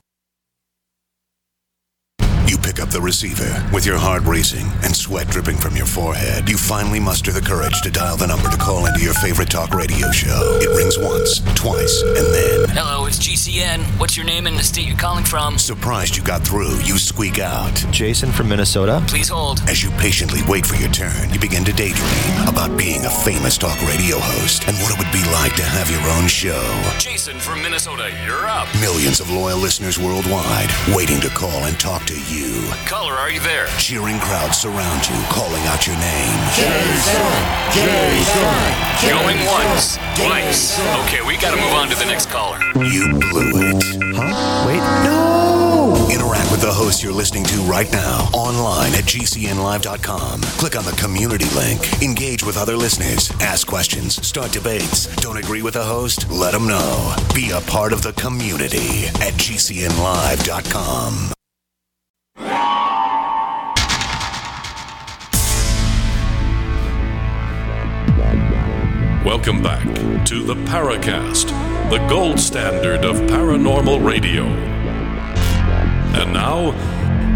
You pick up the receiver with your heart racing and sweat dripping from your forehead. You finally muster the courage to dial the number to call into your favorite talk radio show. It rings once, twice, and then. Hello, it's GCN. What's your name and the state you're calling from? Surprised you got through, you squeak out. Jason from Minnesota. Please hold. As you patiently wait for your turn, you begin to daydream about being a famous talk radio host and what it would be like to have your own show. Jason from Minnesota, you're up. Millions of loyal listeners worldwide waiting to call and talk to you. Caller, are you there? Cheering crowds surround you, calling out your name. Jason! Jason! Going once, twice. Okay, we gotta move on to the next caller. You blew it. Huh? Wait, no! Interact with the host you're listening to right now online at gcnlive.com. Click on the community link. Engage with other listeners. Ask questions. Start debates. Don't agree with the host? Let them know. Be a part of the community at gcnlive.com. Welcome back to the Paracast, the gold standard of paranormal radio. And now,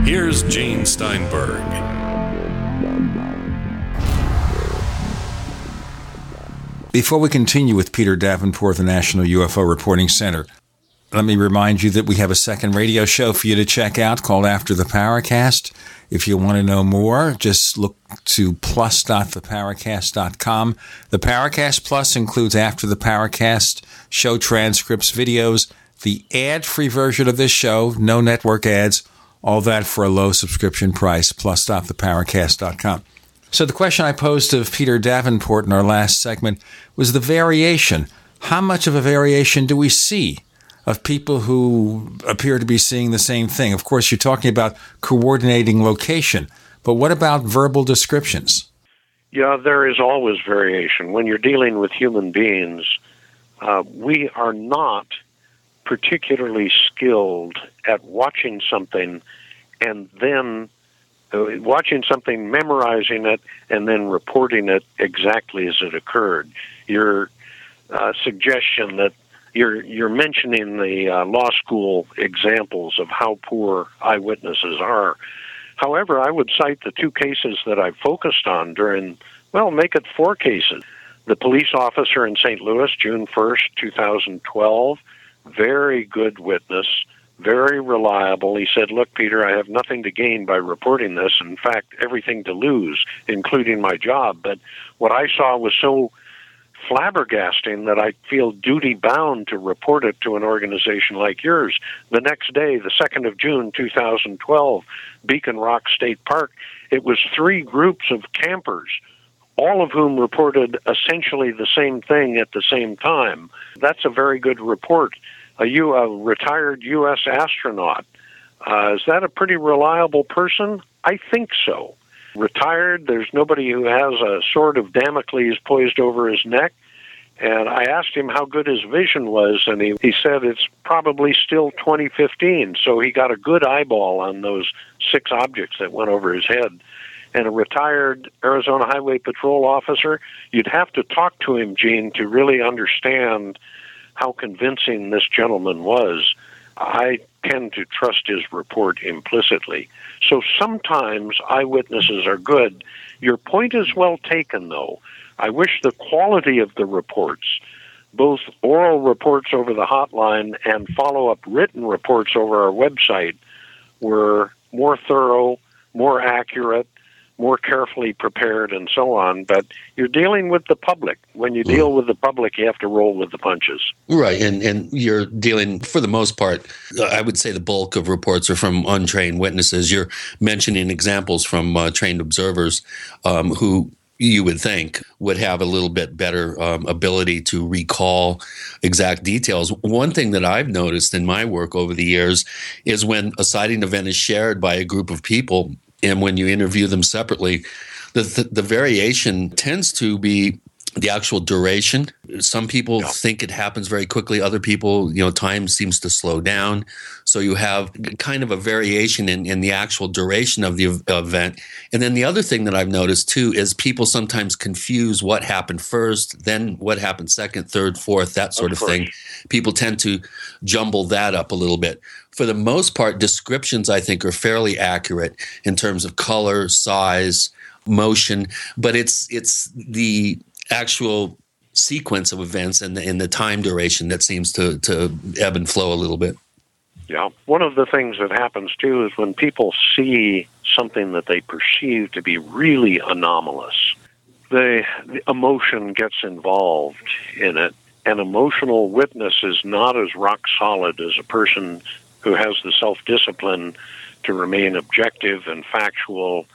here's Gene Steinberg. Before we continue with Peter Davenport, the National UFO Reporting Center, let me remind you that we have a second radio show for you to check out called After the Paracast. If you want to know more, just look to plus.theparacast.com. The Paracast Plus includes After the Paracast, show transcripts, videos, the ad free version of this show, no network ads, all that for a low subscription price, plus.theparacast.com. So the question I posed of Peter Davenport in our last segment was the variation. How much of a variation do we see of people who appear to be seeing the same thing? Of course, you're talking about coordinating location, but what about verbal descriptions? Yeah, there is always variation. When you're dealing with human beings, uh, we are not particularly skilled at watching something and then uh, watching something, memorizing it, and then reporting it exactly as it occurred. Your uh, suggestion that you're you're mentioning the uh, law school examples of how poor eyewitnesses are. However, I would cite the two cases that I focused on during. Well, make it four cases. The police officer in St. Louis, June 1st, 2012, very good witness, very reliable. He said, Look, Peter, I have nothing to gain by reporting this. In fact, everything to lose, including my job. But what I saw was so flabbergasting that I feel duty bound to report it to an organization like yours. The next day, the 2nd of June 2012, Beacon Rock State Park, it was three groups of campers, all of whom reported essentially the same thing at the same time. That's a very good report. A, U, a retired U.S. astronaut. Uh, is that a pretty reliable person? I think so retired. There's nobody who has a sword of Damocles poised over his neck. And I asked him how good his vision was, and he, he said it's probably still 2015. So he got a good eyeball on those six objects that went over his head. And a retired Arizona Highway Patrol officer, you'd have to talk to him, Gene, to really understand how convincing this gentleman was. I tend to trust his report implicitly. So sometimes eyewitnesses are good. Your point is well taken, though. I wish the quality of the reports, both oral reports over the hotline and follow up written reports over our website, were more thorough, more accurate, more carefully prepared and so on. But you're dealing with the public. When you deal with the public, you have to roll with the punches. Right, and and you're dealing for the most part. I would say the bulk of reports are from untrained witnesses. You're mentioning examples from uh, trained observers um, who you would think would have a little bit better um, ability to recall exact details. One thing that I've noticed in my work over the years is when a sighting event is shared by a group of people, and when you interview them separately, the, the, the variation tends to be the actual duration. Some people yeah. think it happens very quickly. Other people, you know, time seems to slow down. So you have kind of a variation in, in the actual duration of the event. And then the other thing that I've noticed too is people sometimes confuse what happened first, then what happened second, third, fourth, that sort of, of thing. People tend to jumble that up a little bit. For the most part, descriptions I think are fairly accurate in terms of color, size, motion, but it's it's the actual sequence of events and the, and the time duration that seems to, to ebb and flow a little bit. Yeah. One of the things that happens too is when people see something that they perceive to be really anomalous, the, the emotion gets involved in it. An emotional witness is not as rock solid as a person who has the self discipline to remain objective and factual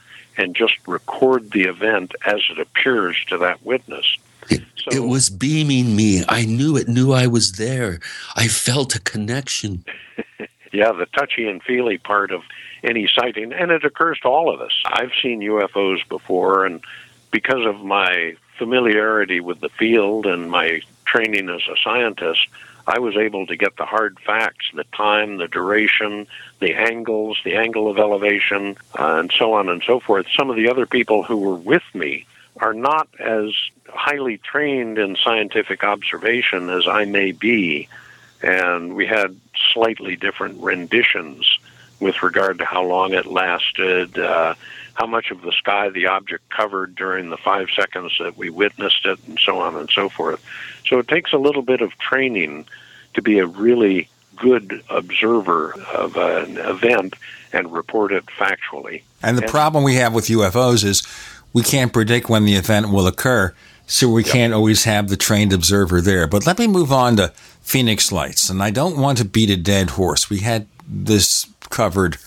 and just record the event as it appears to that witness. It, so, it was beaming me. I knew it, knew I was there. I felt a connection. yeah, the touchy and feely part of any sighting, and it occurs to all of us. I've seen UFOs before, and because of my familiarity with the field and my training as a scientist, I was able to get the hard facts, the time, the duration, the angles, the angle of elevation, uh, and so on and so forth. Some of the other people who were with me are not as highly trained in scientific observation as I may be, and we had slightly different renditions with regard to how long it lasted, uh, how much of the sky the object covered during the five seconds that we witnessed it, and so on and so forth. So it takes a little bit of training to be a really good observer of an event and report it factually. And the and, problem we have with UFOs is we can't predict when the event will occur, so we yep. can't always have the trained observer there. But let me move on to Phoenix Lights, and I don't want to beat a dead horse. We had this covered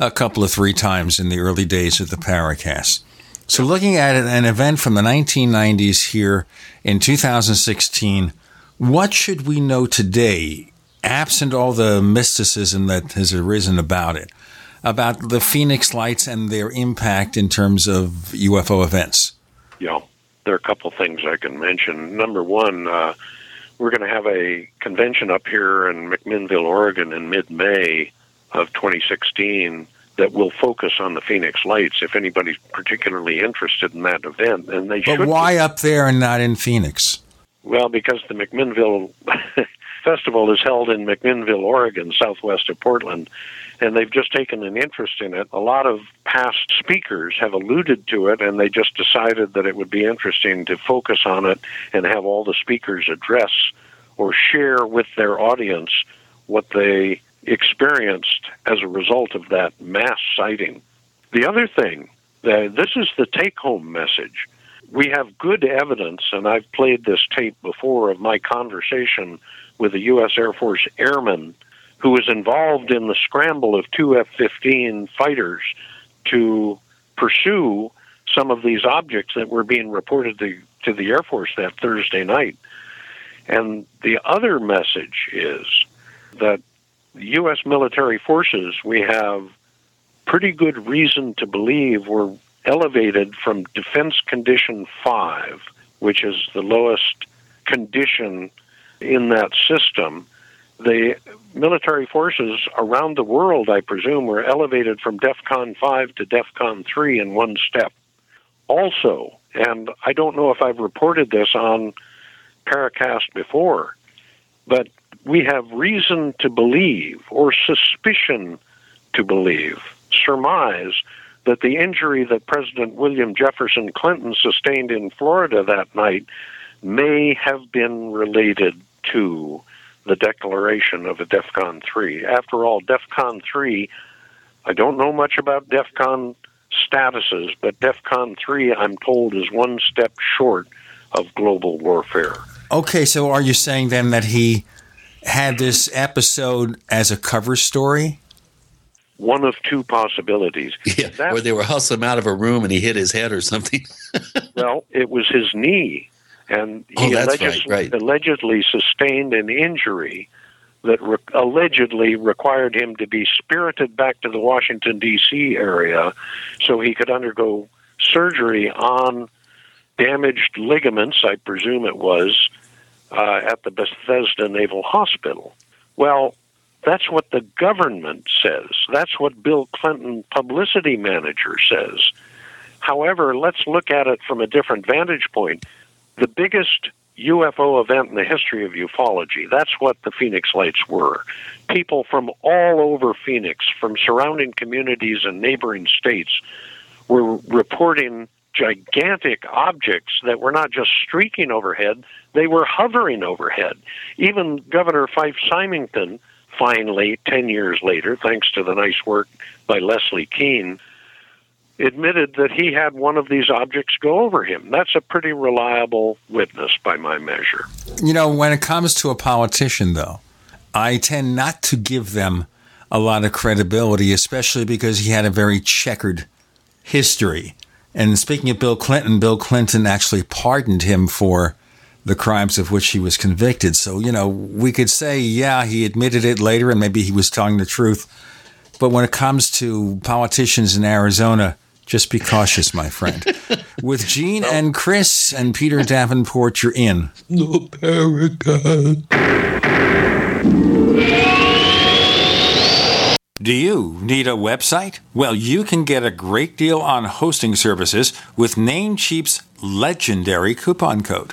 a couple of three times in the early days of the Paracast. So, looking at it, an event from the 1990s here in 2016, what should we know today, absent all the mysticism that has arisen about it, about the Phoenix Lights and their impact in terms of UFO events? Yeah, there are a couple things I can mention. Number one, uh, we're going to have a convention up here in McMinnville, Oregon in mid May of 2016 that will focus on the Phoenix Lights if anybody's particularly interested in that event. And they But should. why up there and not in Phoenix? Well, because the McMinnville Festival is held in McMinnville, Oregon, southwest of Portland, and they've just taken an interest in it. A lot of past speakers have alluded to it, and they just decided that it would be interesting to focus on it and have all the speakers address or share with their audience what they experienced as a result of that mass sighting. The other thing, this is the take home message. We have good evidence, and I've played this tape before of my conversation with a U.S. Air Force airman who was involved in the scramble of two F 15 fighters to pursue some of these objects that were being reported to, to the Air Force that Thursday night. And the other message is that U.S. military forces, we have pretty good reason to believe, were elevated from Defense Condition 5, which is the lowest condition in that system. The military forces around the world, I presume, were elevated from DEFCON 5 to DEFCON 3 in one step. Also, and I don't know if I've reported this on Paracast before, but we have reason to believe or suspicion to believe, surmise, that the injury that President William Jefferson Clinton sustained in Florida that night may have been related to the declaration of a DEFCON 3. After all, DEFCON 3, I don't know much about DEFCON statuses, but DEFCON 3, I'm told, is one step short of global warfare. Okay, so are you saying then that he had this episode as a cover story? One of two possibilities. Yeah, or they were hustling him out of a room and he hit his head or something. well, it was his knee, and Oh, he that's allegedly, right, right. allegedly sustained an injury that re- allegedly required him to be spirited back to the Washington D.C. area so he could undergo surgery on damaged ligaments. I presume it was uh, at the Bethesda Naval Hospital. Well, that's what the government says. That's what Bill Clinton, publicity manager, says. However, let's look at it from a different vantage point. The biggest UFO event in the history of ufology, that's what the Phoenix Lights were. People from all over Phoenix, from surrounding communities and neighboring states, were reporting gigantic objects that were not just streaking overhead, they were hovering overhead. Even Governor Fife Symington, finally, 10 years later, thanks to the nice work by Leslie Kean, admitted that he had one of these objects go over him. That's a pretty reliable witness by my measure. You know, when it comes to a politician, though, I tend not to give them a lot of credibility, especially because he had a very checkered history. And speaking of Bill Clinton, Bill Clinton actually pardoned him for the crimes of which he was convicted. So, you know, we could say, yeah, he admitted it later and maybe he was telling the truth. But when it comes to politicians in Arizona, just be cautious, my friend. With Gene and Chris and Peter Davenport, you're in. No Paracast. Do you need a website? Well, you can get a great deal on hosting services with Namecheap's legendary coupon code.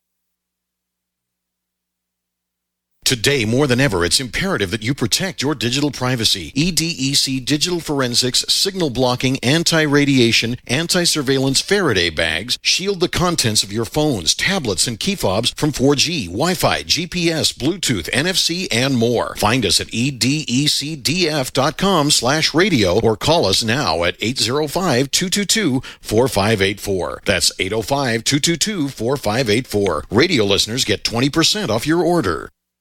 Today, more than ever, it's imperative that you protect your digital privacy. EDEC Digital Forensics Signal Blocking Anti-Radiation Anti-Surveillance Faraday Bags shield the contents of your phones, tablets, and key fobs from 4G, Wi-Fi, GPS, Bluetooth, NFC, and more. Find us at edecdf.com slash radio or call us now at 805-222-4584. That's 805-222-4584. Radio listeners get 20% off your order.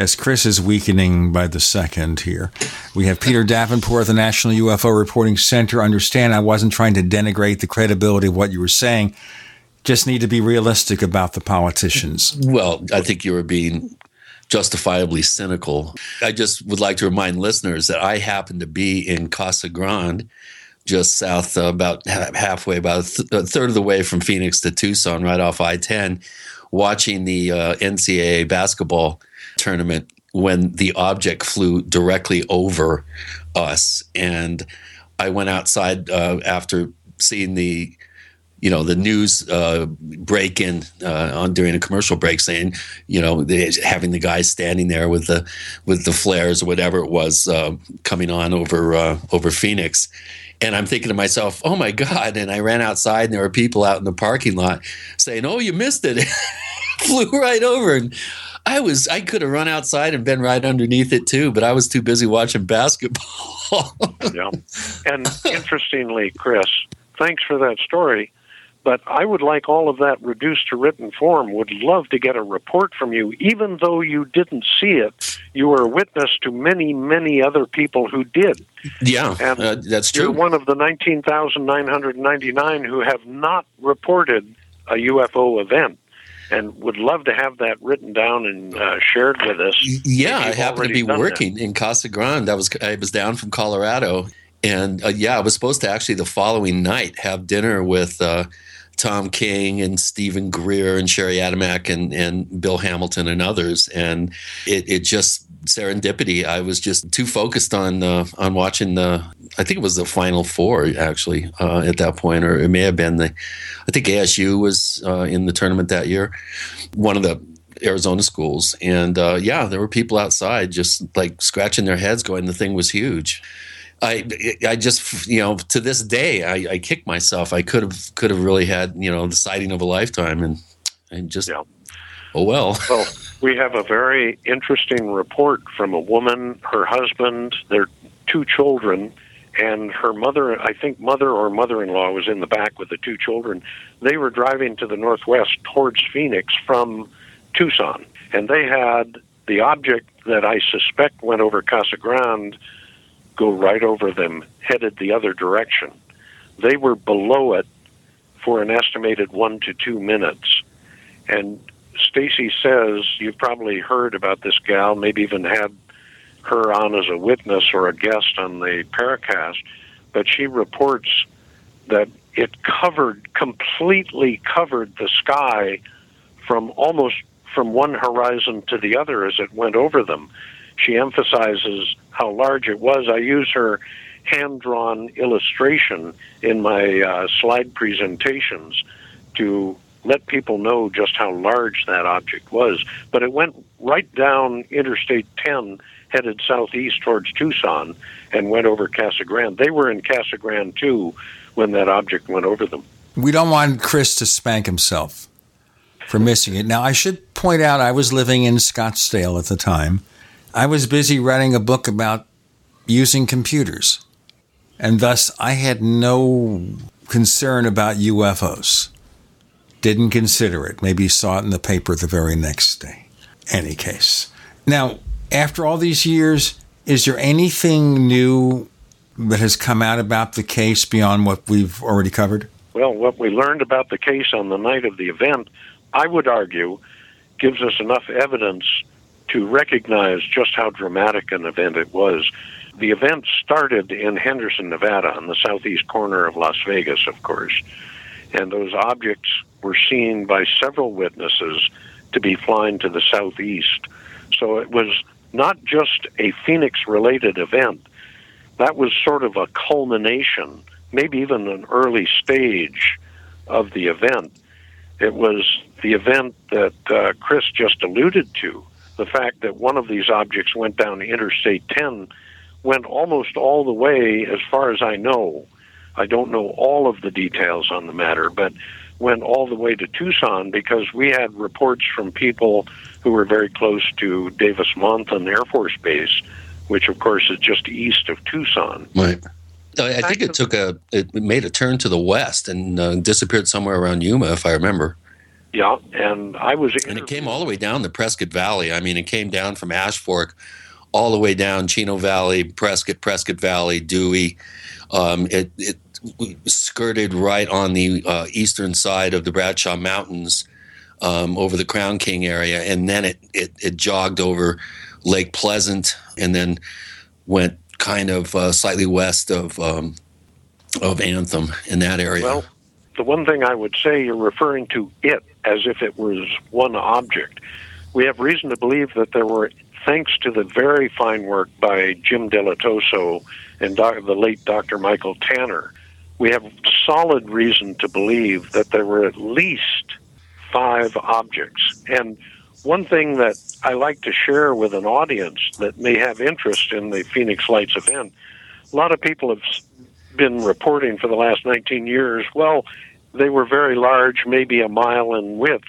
As Chris is weakening by the second here, we have Peter Davenport the National UFO Reporting Center. Understand, I wasn't trying to denigrate the credibility of what you were saying. Just need to be realistic about the politicians. Well, I think you were being justifiably cynical. I just would like to remind listeners that I happen to be in Casa Grande, just south, uh, about ha- halfway, about a, th- a, third of the way from Phoenix to Tucson, right off I 10, watching the uh, NCAA basketball tournament when the object flew directly over us. And I went outside uh, after seeing the you know the news uh, break in uh, on during a commercial break saying you know they, having the guys standing there with the with the flares or whatever it was uh, coming on over uh, over Phoenix. And I'm thinking to myself oh my god. And I ran outside and there were people out in the parking lot saying oh you missed it. Flew right over. And I was I could have run outside and been right underneath it too but I was too busy watching basketball yeah and interestingly Chris thanks for that story but I would like all of that reduced to written form. Would love to get a report from you, even though you didn't see it. You were a witness to many, many other people who did. Yeah, and uh, that's true. You're one of the 19,999 who have not reported a UFO event. And would love to have that written down and uh, shared with us. Yeah, I happen to be working that. in Casa Grande. I was I was down from Colorado, and uh, yeah, I was supposed to actually the following night have dinner with uh, Tom King and Stephen Greer and Shari Adamiak and, and Bill Hamilton and others. And it, it just serendipity. I was just too focused on uh, on watching the. I think it was the final four actually uh, at that point, or it may have been the. I think ASU was uh, in the tournament that year. One of the Arizona schools, and uh, yeah, there were people outside just like scratching their heads, going, "The thing was huge." I I just you know to this day I, I kick myself. I could have could have really had you know the sighting of a lifetime, and and just yeah. Oh well. Well, we have a very interesting report from a woman, her husband, their two children, and her mother. I think mother or mother-in-law was in the back with the two children. They were driving to the northwest towards Phoenix from Tucson, and they had the object that I suspect went over Casa Grande go right over them, headed the other direction. They were below it for an estimated one to two minutes. And Stacy says you've probably heard about this gal, maybe even had her on as a witness or a guest on the Paracast, but she reports that it covered completely covered the sky from almost from one horizon to the other as it went over them. She emphasizes how large it was. I use her hand drawn illustration in my uh, slide presentations to let people know just how large that object was. But it went right down Interstate 10, headed southeast towards Tucson, and went over Casa Grande. They were in Casa Grande too when that object went over them. We don't want Chris to spank himself for missing it. Now, I should point out I was living in Scottsdale at the time. I was busy writing a book about using computers, and thus I had no concern about UFOs. Didn't consider it. Maybe saw it in the paper the very next day. Any case. Now, after all these years, is there anything new that has come out about the case beyond what we've already covered? Well, what we learned about the case on the night of the event, I would argue, gives us enough evidence to recognize just how dramatic an event it was. The event started in Henderson, Nevada, on the southeast corner of Las Vegas, of course. And those objects were seen by several witnesses to be flying to the southeast. So it was not just a Phoenix related event, that was sort of a culmination, maybe even an early stage of the event. It was the event that uh, Chris just alluded to. The fact that one of these objects went down Interstate 10 went almost all the way, as far as I know. I don't know all of the details on the matter, but went all the way to Tucson because we had reports from people who were very close to Davis Monthan Air Force Base, which of course is just east of Tucson. Right. I think it took a it made a turn to the west and uh, disappeared somewhere around Yuma, if I remember. Yeah, and I was. And it came all the way down the Prescott Valley. I mean, it came down from Ash Fork all the way down Chino Valley, Prescott, Prescott Valley, Dewey. Um, it, it skirted right on the uh, eastern side of the Bradshaw Mountains um, over the Crown King area, and then it, it, it jogged over Lake Pleasant, and then went kind of uh, slightly west of um, of Anthem in that area. Well, the one thing I would say, you're referring to it as if it was one object. We have reason to believe that there were, thanks to the very fine work by Jim Dilettoso and doc, the late Dr. Michael Tanner, we have solid reason to believe that there were at least five objects. And one thing that I like to share with an audience that may have interest in the Phoenix Lights event, a lot of people have been reporting for the last 19 years, well, they were very large, maybe a mile in width.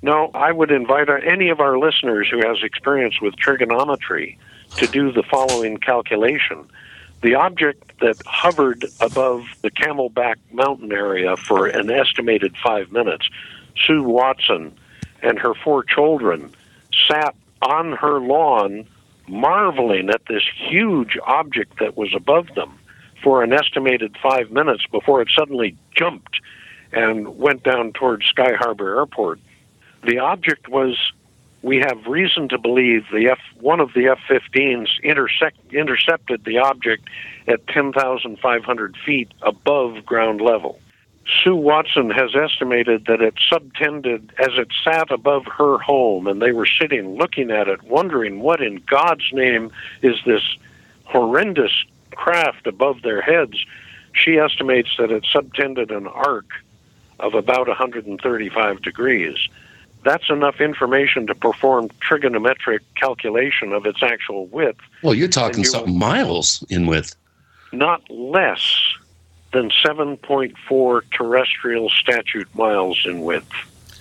No, I would invite any of our listeners who has experience with trigonometry to do the following calculation. The object that hovered above the Camelback Mountain area for an estimated five minutes, Sue Watson and her four children sat on her lawn marveling at this huge object that was above them for an estimated five minutes before it suddenly jumped and went down towards Sky Harbor Airport. The object was, we have reason to believe the F one of the F-15s intersect, intercepted the object at 10,500 feet above ground level. Sue Watson has estimated that it subtended as it sat above her home, and they were sitting looking at it, wondering what in God's name is this horrendous craft above their heads. She estimates that it subtended an arc of about 135 degrees. That's enough information to perform trigonometric calculation of its actual width. Well, you're talking And you- something miles in width. Not less than 7.4 terrestrial statute miles in width.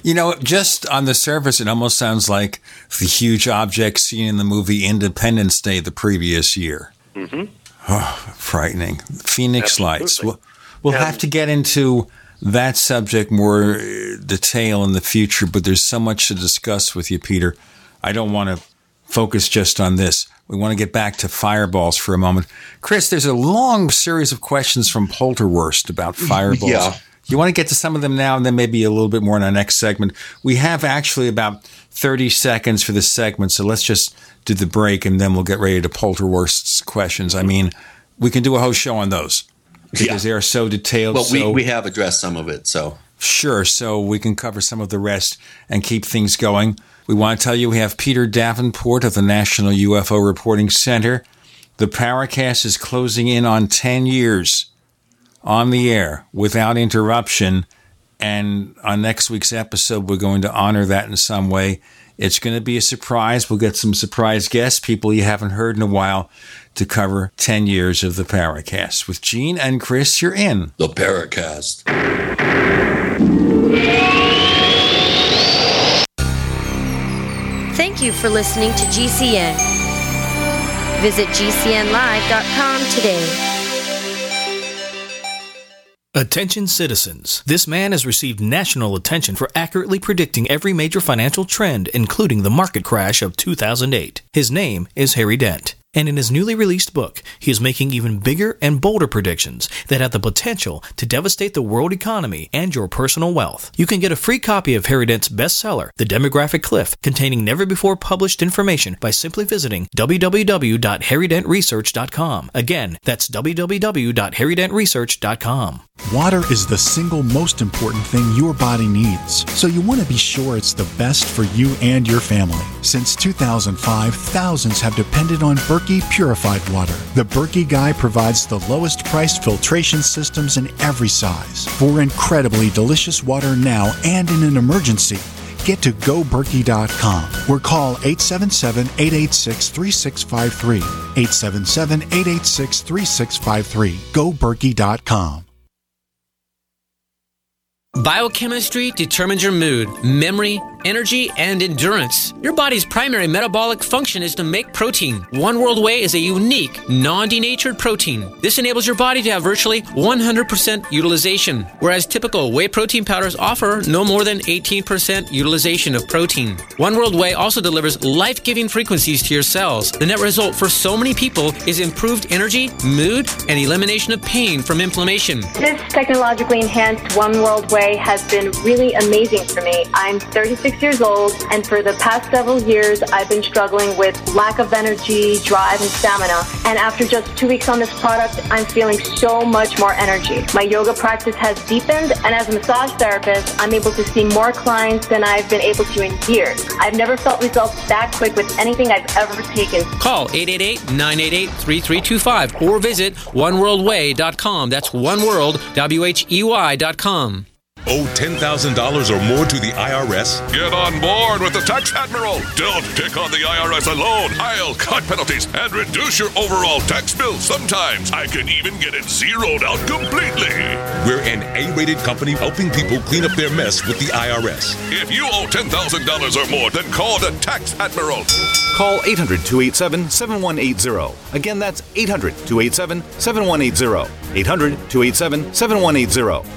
You know, just on the surface, it almost sounds like the huge object seen in the movie Independence Day the previous year. Mm-hmm. Oh, frightening. Phoenix Lights. We'll, we'll have to get into that subject more uh, detail in the future, but there's so much to discuss with you, Peter. I don't want to focus just on this. We want to get back to fireballs for a moment. Chris, there's a long series of questions from Polterwurst about fireballs. Yeah. You want to get to some of them now and then maybe a little bit more in our next segment. We have actually about 30 seconds for this segment, so let's just do the break and then we'll get ready to Polterwurst's questions. I mean, we can do a whole show on those because they are so detailed. Well, we, so we have addressed some of it, so. Sure. So we can cover some of the rest and keep things going. We want to tell you we have Peter Davenport of the National UFO Reporting Center. The Paracast is closing in on 10 years on the air without interruption. And on next week's episode, we're going to honor that in some way. It's going to be a surprise. We'll get some surprise guests, people you haven't heard in a while, to cover 10 years of the Paracast. With Gene and Chris, you're in. The Paracast. Thank you for listening to GCN. Visit GCNlive.com today. Attention citizens. This man has received national attention for accurately predicting every major financial trend, including the market crash of 2008. His name is Harry Dent. And in his newly released book, he is making even bigger and bolder predictions that have the potential to devastate the world economy and your personal wealth. You can get a free copy of Harry Dent's bestseller, The Demographic Cliff, containing never before published information by simply visiting www.harrydentresearch.com. Again, that's www.harrydentresearch.com. Water is the single most important thing your body needs, so you want to be sure it's the best for you and your family. Since 2005, thousands have depended on Berkey purified water. The Berkey Guy provides the lowest priced filtration systems in every size for incredibly delicious water now and in an emergency. Get to goberkey.com or call 877-886-3653. 877-886-3653. goberkey.com. Biochemistry determines your mood, memory, energy, and endurance. Your body's primary metabolic function is to make protein. One World Whey is a unique, non denatured protein. This enables your body to have virtually 100% utilization, whereas typical whey protein powders offer no more than 18% utilization of protein. One World Whey also delivers life giving frequencies to your cells. The net result for so many people is improved energy, mood, and elimination of pain from inflammation. This technologically enhanced One World Whey has been really amazing for me. I'm 36 years old, and for the past several years, I've been struggling with lack of energy, drive, and stamina. And after just two weeks on this product, I'm feeling so much more energy. My yoga practice has deepened, and as a massage therapist, I'm able to see more clients than I've been able to in years. I've never felt results that quick with anything I've ever taken. Call 888-988-3325 or visit oneworldwhey.com. That's oneworld, W-H-E-Y dot com. Owe $10,000 or more to the IRS? Get on board with the Tax Admiral. Don't take on the IRS alone. I'll cut penalties and reduce your overall tax bill. Sometimes I can even get it zeroed out completely. We're an A rated company helping people clean up their mess with the IRS. If you owe $10,000 or more, then call the Tax Admiral. Call 800 287 7180. Again, that's 800 287 7180. 800 287 7180.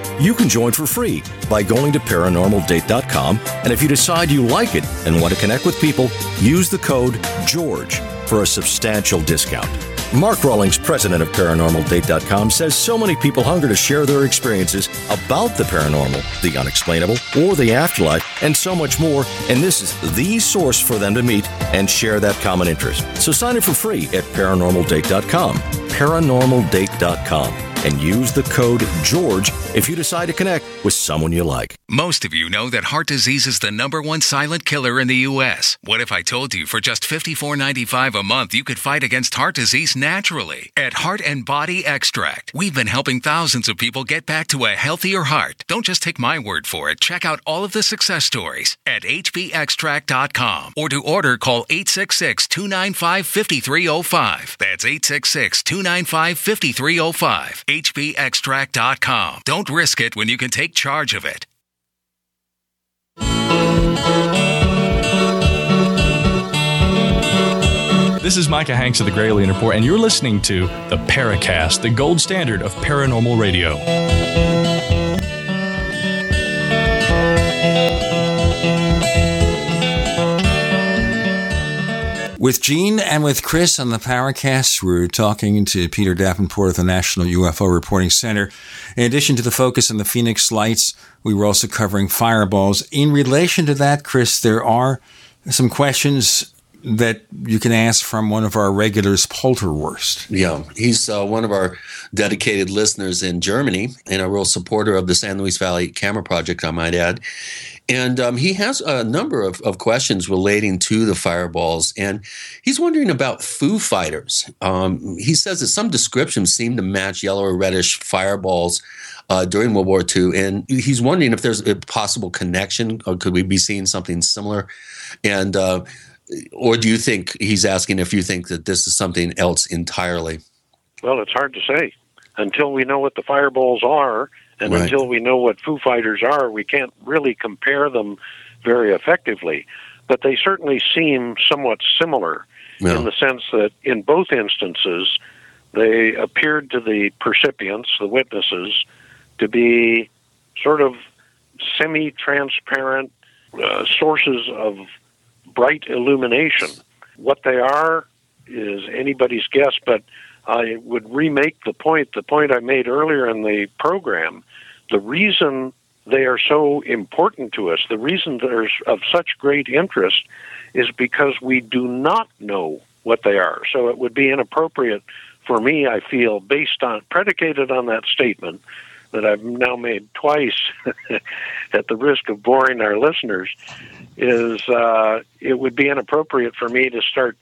You can join for free by going to paranormaldate.com. And if you decide you like it and want to connect with people, use the code GEORGE for a substantial discount. Mark Rawlings, president of ParanormalDate.com, says so many people hunger to share their experiences about the paranormal, the unexplainable, or the afterlife, and so much more. And this is the source for them to meet and share that common interest. So sign up for free at ParanormalDate.com. ParanormalDate.com and use the code GEORGE if you decide to connect with someone you like. Most of you know that heart disease is the number one silent killer in the U.S. What if I told you for just $54.95 a month you could fight against heart disease naturally? At Heart and Body Extract, we've been helping thousands of people get back to a healthier heart. Don't just take my word for it. Check out all of the success stories at hbextract.com or to order call 866 295 5305. That's 866 295 5305 hbextract.com. Don't risk it when you can take charge of it. This is Micah Hanks of the Gralien Report, and you're listening to the Paracast, the gold standard of paranormal radio. With Gene and with Chris on the Paracast. we're talking to Peter Davenport of the National UFO Reporting Center. In addition to the focus on the Phoenix Lights, we were also covering fireballs. In relation to that, Chris, there are some questions that you can ask from one of our regulars, Polterwurst. Yeah, he's uh, one of our dedicated listeners in Germany and a real supporter of the San Luis Valley Camera Project, I might add. And um, he has a number of, of, questions relating to the fireballs. And he's wondering about Foo Fighters. Um, he says that some descriptions seem to match yellow or reddish fireballs uh, during World War II. And he's wondering if there's a possible connection, could we be seeing something similar? And, uh, or do you think he's asking if you think that this is something else entirely? Well, it's hard to say. Until we know what the fireballs are, and right. until we know what Foo Fighters are, we can't really compare them very effectively. But they certainly seem somewhat similar yeah. in the sense that in both instances, they appeared to the percipients, the witnesses, to be sort of semi transparent uh, sources of bright illumination. What they are is anybody's guess, but I would remake the point, the point I made earlier in the program. The reason they are so important to us, the reason they're of such great interest, is because we do not know what they are. So it would be inappropriate for me, I feel, based on, predicated on that statement that I've now made twice at the risk of boring our listeners, is uh, it would be inappropriate for me to start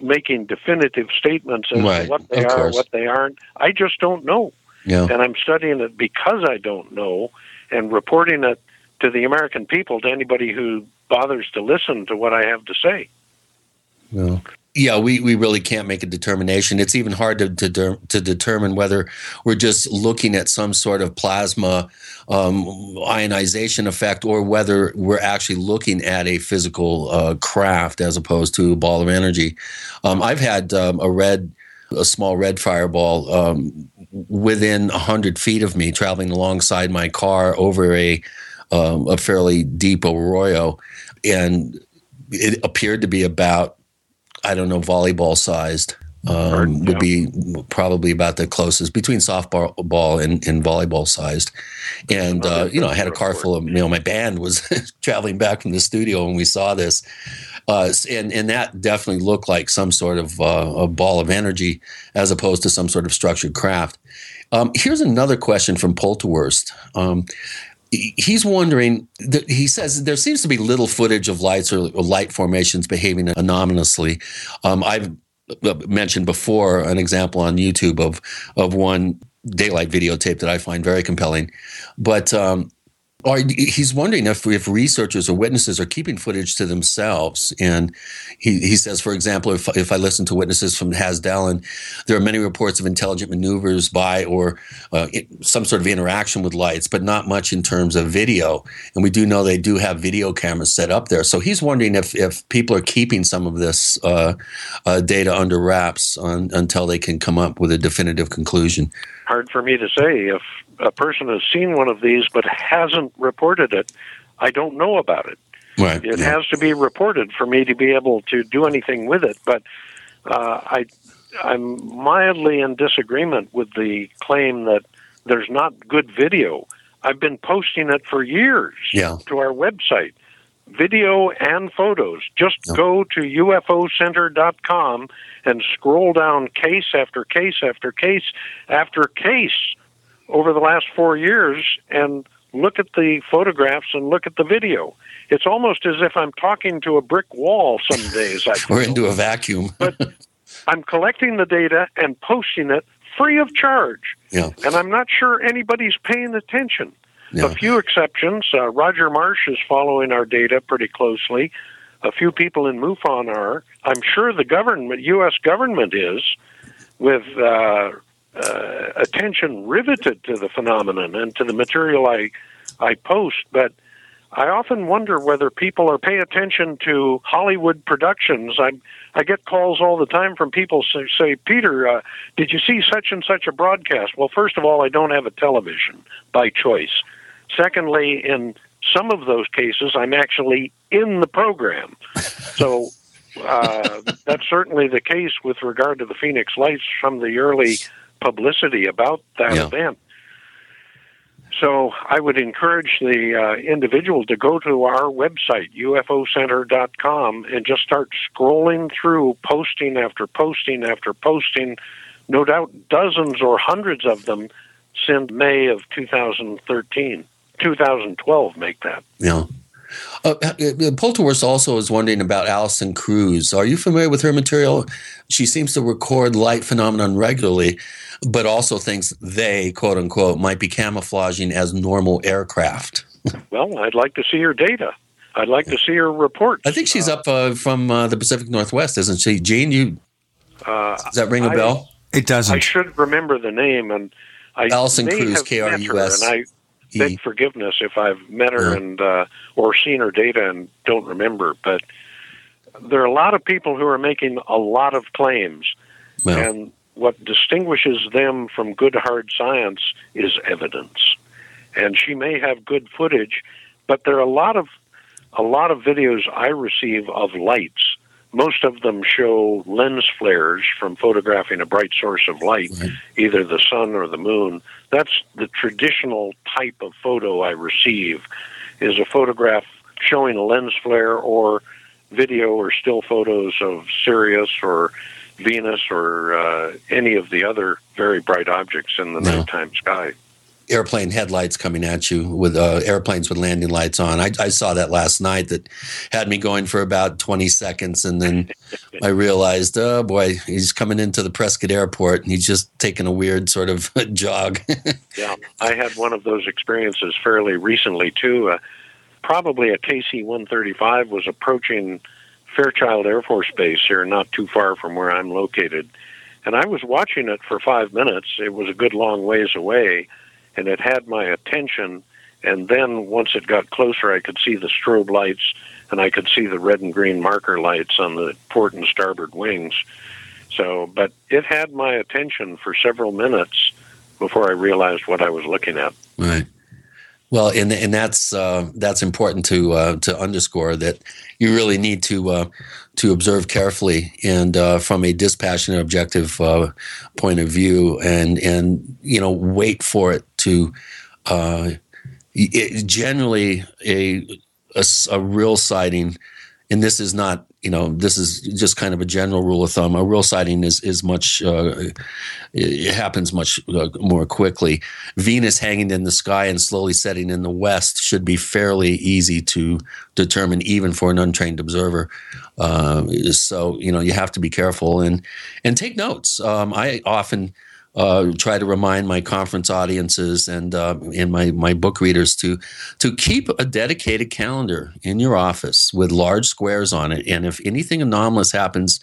making definitive statements as right. to what they of are, course. what they aren't. I just don't know. Yeah. And I'm studying it because I don't know and reporting it to the American people, to anybody who bothers to listen to what I have to say. Well, yeah, we, we really can't make a determination. It's even hard to, to, to determine whether we're just looking at some sort of plasma um, ionization effect or whether we're actually looking at a physical uh, craft as opposed to a ball of energy. Um, I've had um, a red, a small red fireball um, within 100 feet of me traveling alongside my car over a, um, a fairly deep arroyo. And it appeared to be about I don't know, volleyball sized. Um, would be probably about the closest between softball ball and, and volleyball sized. And, uh, you know, I had a car full of, you know, my band was traveling back from the studio when we saw this. Uh, and, and that definitely looked like some sort of uh, a ball of energy as opposed to some sort of structured craft. Um, here's another question from Polterwurst. Um, he's wondering he says there seems to be little footage of lights or, light formations behaving anomalously um, i've uh, mentioned before an example on youtube of of one daylight videotape that i find very compelling but um, Or he's wondering if, if researchers or witnesses are keeping footage to themselves. And he, he says, for example, if, if I listen to witnesses from Hessdalen, there are many reports of intelligent maneuvers by or uh, some sort of interaction with lights, but not much in terms of video. And we do know they do have video cameras set up there. So he's wondering if, if people are keeping some of this uh, uh, data under wraps on, until they can come up with a definitive conclusion. Hard for me to say if a person has seen one of these but hasn't reported it, I don't know about it. Right. It yeah. has to be reported for me to be able to do anything with it. But uh, I, I'm mildly in disagreement with the claim that there's not good video. I've been posting it for years yeah. to our website, video and photos. Just yeah. go to UFOcenter.com and scroll down case after case after case after case over the last four years and look at the photographs and look at the video. It's almost as if I'm talking to a brick wall some days. I or into a vacuum. but I'm collecting the data and posting it free of charge. Yeah. And I'm not sure anybody's paying attention. Yeah. A few exceptions. Uh, Roger Marsh is following our data pretty closely. A few people in MUFON are. I'm sure the government, U.S. government, is with uh, uh, attention riveted to the phenomenon and to the material I I post, but I often wonder whether people are paying attention to Hollywood productions. I I get calls all the time from people say, say Peter, uh, did you see such and such a broadcast? Well, first of all, I don't have a television by choice. Secondly, in some of those cases, I'm actually in the program. So uh, that's certainly the case with regard to the Phoenix Lights from the early publicity about that Yeah. event. So I would encourage the uh, individual to go to our website, ufocenter.com, and just start scrolling through posting after posting after posting. No doubt dozens or hundreds of them since May of 2013. 2012 make that. Yeah. Uh, uh, also is wondering about Allison Cruz. Are you familiar with her material? She seems to record light phenomenon regularly, but also thinks they, quote unquote, might be camouflaging as normal aircraft. Well, I'd like to see her data. I'd like to see her report. I think she's up uh, from uh, the Pacific Northwest, isn't she? Gene, you Uh, does that ring a I- bell? It doesn't. I should remember the name, and I Allison Cruz, have met her, K-R-U-S. and I beg forgiveness if I've met her Yeah. and uh, or seen her data and don't remember. But there are a lot of people who are making a lot of claims, Well. and what distinguishes them from good hard science is evidence. And she may have good footage, but there are a lot of a lot of videos I receive of lights. Most of them show lens flares from photographing a bright source of light, either the sun or the moon. That's the traditional type of photo I receive is a photograph showing a lens flare or video or still photos of Sirius or Venus or uh, any of the other very bright objects in the nighttime sky. Airplane headlights coming at you with uh, airplanes with landing lights on. I, I saw that last night. That had me going for about twenty seconds, and then I realized, oh boy, he's coming into the Prescott Airport, and he's just taking a weird sort of jog. Yeah, I had one of those experiences fairly recently too. Uh, probably a KC 135 was approaching Fairchild Air Force Base here, not too far from where I'm located. And I was watching it for five minutes. It was a good long ways away, and it had my attention. And then once it got closer, I could see the strobe lights, and I could see the red and green marker lights on the port and starboard wings. So, but it had my attention for several minutes before I realized what I was looking at. Right. Well, and and that's uh, that's important to uh, to underscore that you really need to uh, to observe carefully and uh, from a dispassionate, objective uh, point of view, and and you know wait for it to. Uh, it, generally, a, a a real sighting, and this is not you know this is just kind of a general rule of thumb. A real sighting is is much uh, it happens much uh, more quickly. Venus hanging in the sky and slowly setting in the west should be fairly easy to determine, even for an untrained observer. Uh, so you know you have to be careful and and take notes. Um, I often uh, try to remind my conference audiences and uh, and my my book readers to to keep a dedicated calendar in your office with large squares on it. And if anything anomalous happens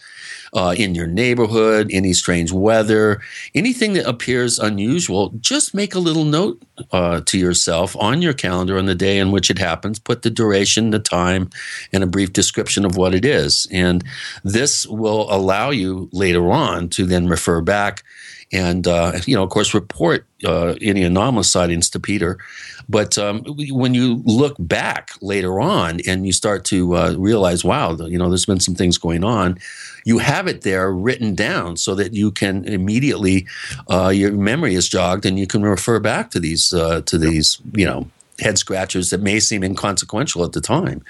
uh, in your neighborhood, any strange weather, anything that appears unusual, just make a little note uh, to yourself on your calendar on the day in which it happens. Put the duration, the time, and a brief description of what it is. And this will allow you later on to then refer back and uh, you know, of course, report uh, any anomalous sightings to Peter. But um, when you look back later on and you start to uh, realize, wow, you know, there's been some things going on, you have it there written down so that you can immediately uh, your memory is jogged and you can refer back to these uh, to these you know head scratchers that may seem inconsequential at the time.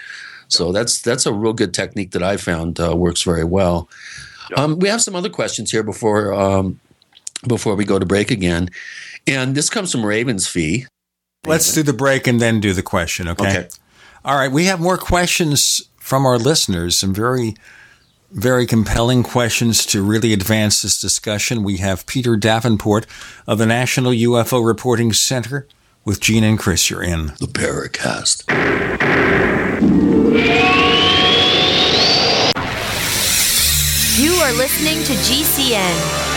So that's that's a real good technique that I found uh, works very well. Um, we have some other questions here before um, before we go to break again. And this comes from Ravens Fee. Let's do the break and then do the question, okay? Okay. All right, we have more questions from our listeners, some very very compelling questions to really advance this discussion. We have Peter Davenport of the National UFO Reporting Center with Gene and Chris. You're in the Paracast. You are listening to GCN.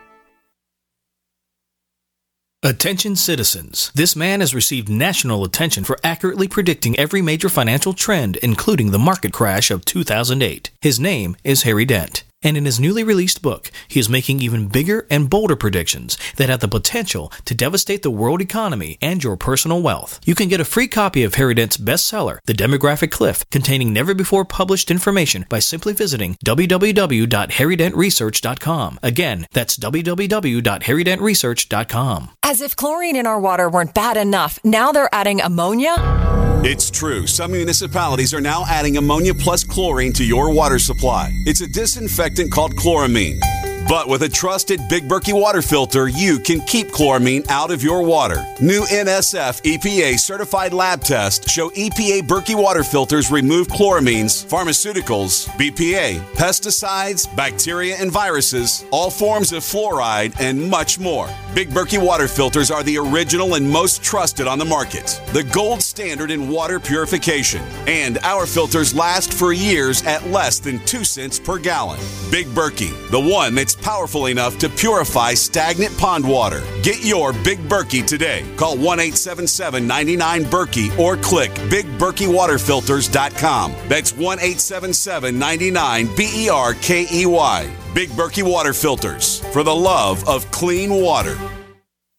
Attention citizens. This man has received national attention for accurately predicting every major financial trend, including the market crash of 2008. His name is Harry Dent. And in his newly released book, he is making even bigger and bolder predictions that have the potential to devastate the world economy and your personal wealth. You can get a free copy of Harry Dent's bestseller, The Demographic Cliff, containing never before published information by simply visiting www.harrydentresearch.com. Again, that's www.harrydentresearch.com. As if chlorine in our water weren't bad enough, now they're adding ammonia? It's true. Some municipalities are now adding ammonia plus chlorine to your water supply. It's a disinfectant called chloramine. But with a trusted Big Berkey water filter, you can keep chloramine out of your water. New NSF EPA certified lab tests show EPA Berkey water filters remove chloramines, pharmaceuticals, BPA, pesticides, bacteria and viruses, all forms of fluoride, and much more. Big Berkey water filters are the original and most trusted on the market, the gold standard in water purification. And our filters last for years at less than 2 cents per gallon. Big Berkey, the one that's powerful enough to purify stagnant pond water. Get your Big Berkey today. Call 1 877 99 Berkey or click BigBerkeyWaterFilters.com. That's 1 877 99 B E R K E Y. Big Berkey Water Filters for the love of clean water.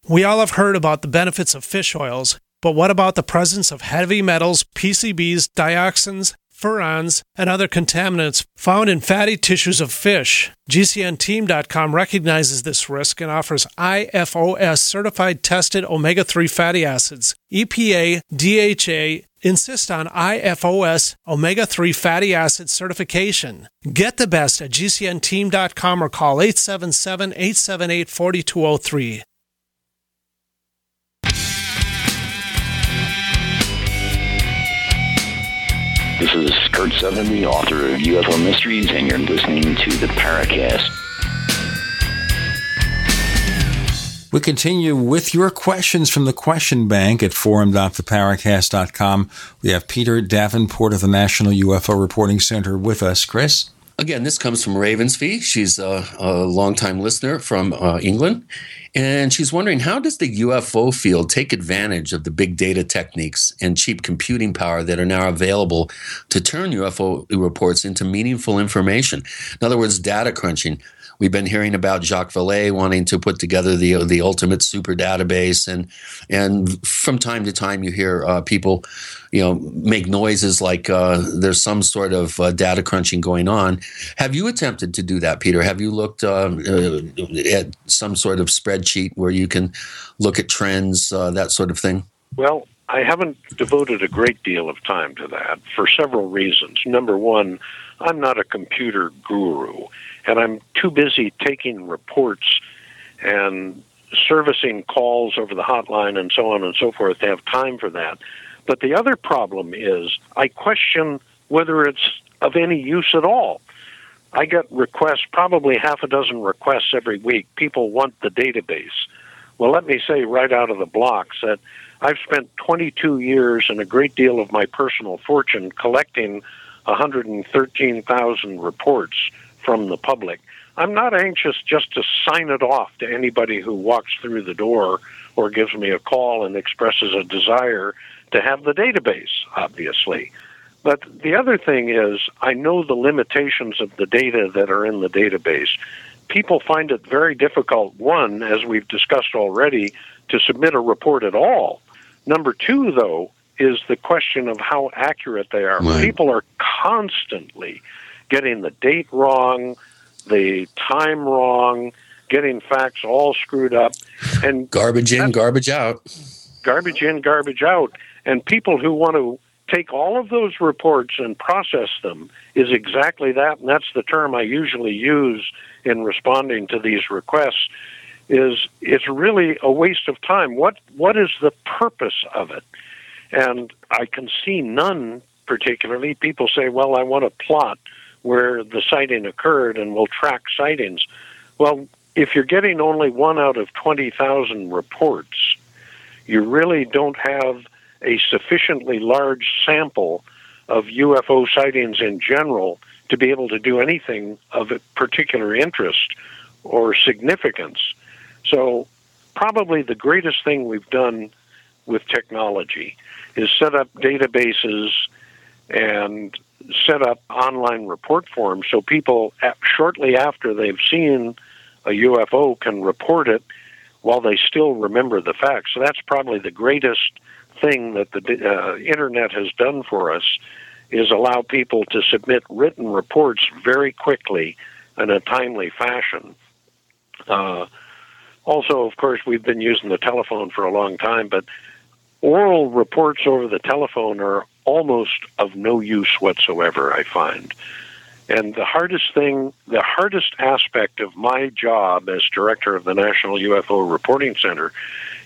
We all have heard about the benefits of fish oils, but what about the presence of heavy metals, PCBs, dioxins, furans, and other contaminants found in fatty tissues of fish? GCNteam.com recognizes this risk and offers IFOS certified tested omega 3 fatty acids. EPA, DHA, insist on IFOS omega 3 fatty acid certification. Get the best at GCNteam.com or call 877 878 4203. This is Kurt the author of UFO Mysteries, and you're listening to the Paracast. We continue with your questions from the question bank at forum.theparacast.com. We have Peter Davenport of the National UFO Reporting Center with us. Chris? Again, this comes from Ravensby. She's a, a longtime listener from uh, England. And she's wondering how does the UFO field take advantage of the big data techniques and cheap computing power that are now available to turn UFO reports into meaningful information? In other words, data crunching. We've been hearing about Jacques Vallée wanting to put together the the ultimate super database, and and from time to time you hear uh, people, you know, make noises like uh, there's some sort of uh, data crunching going on. Have you attempted to do that, Peter? Have you looked uh, uh, at some sort of spreadsheet where you can look at trends, uh, that sort of thing? Well, I haven't devoted a great deal of time to that for several reasons. Number one, I'm not a computer guru and I'm too busy taking reports and servicing calls over the hotline and so on and so forth to have time for that. But the other problem is I question whether it's of any use at all. I get requests, probably half a dozen requests every week. People want the database. Well, let me say right out of the blocks that I've spent 22 years and a great deal of my personal fortune collecting 113,000 reports from the public. I'm not anxious just to sign it off to anybody who walks through the door or gives me a call and expresses a desire to have the database, obviously. But the other thing is, I know the limitations of the data that are in the database. People find it very difficult, one, as we've discussed already, to submit a report at all. Number two, though, is the question of how accurate they are. Right. People are constantly getting the date wrong, the time wrong, getting facts all screwed up, and garbage in, garbage out. Garbage in, garbage out. And people who want to take all of those reports and process them is exactly that, and that's the term I usually use in responding to these requests. Is it's really a waste of time. What what is the purpose of it? And I can see none particularly. People say, "Well, I want to plot where the sighting occurred and we'll track sightings." Well, if you're getting only one out of 20,000 reports, you really don't have a sufficiently large sample of UFO sightings in general to be able to do anything of particular interest or significance. So, probably the greatest thing we've done with technology is set up databases and set up online report forms so people, shortly after they've seen a UFO, can report it while they still remember the facts. So, that's probably the greatest thing that the uh, internet has done for us is allow people to submit written reports very quickly in a timely fashion. Uh, also, of course, we've been using the telephone for a long time, but oral reports over the telephone are almost of no use whatsoever, I find. And the hardest thing, the hardest aspect of my job as director of the National UFO Reporting Center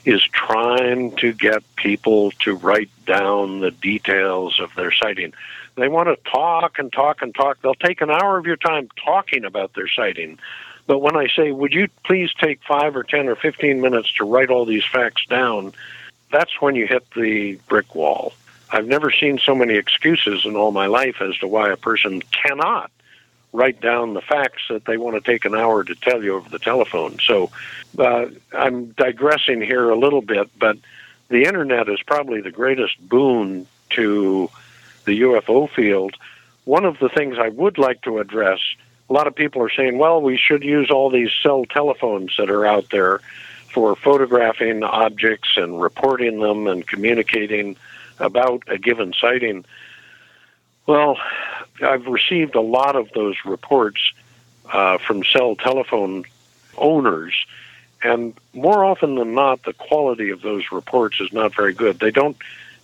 is trying to get people to write down the details of their sighting. They want to talk and talk and talk. They'll take an hour of your time talking about their sighting. But when I say, would you please take five or 10 or 15 minutes to write all these facts down, that's when you hit the brick wall. I've never seen so many excuses in all my life as to why a person cannot write down the facts that they want to take an hour to tell you over the telephone. So uh, I'm digressing here a little bit, but the internet is probably the greatest boon to the UFO field. One of the things I would like to address a lot of people are saying, well, we should use all these cell telephones that are out there for photographing objects and reporting them and communicating about a given sighting. Well, I've received a lot of those reports uh, from cell telephone owners, and more often than not, the quality of those reports is not very good. They don't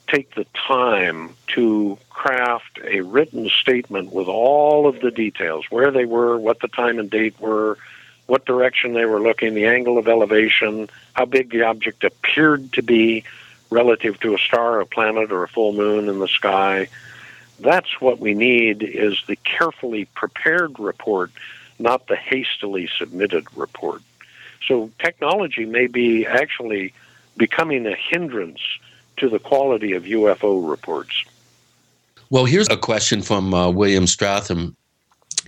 take the time to craft a written statement with all of the details where they were, what the time and date were, what direction they were looking, the angle of elevation, how big the object appeared to be relative to a star, a planet, or a full moon in the sky that's what we need is the carefully prepared report, not the hastily submitted report. So technology may be actually becoming a hindrance to the quality of UFO reports. Well, here's a question from uh, William Stratham,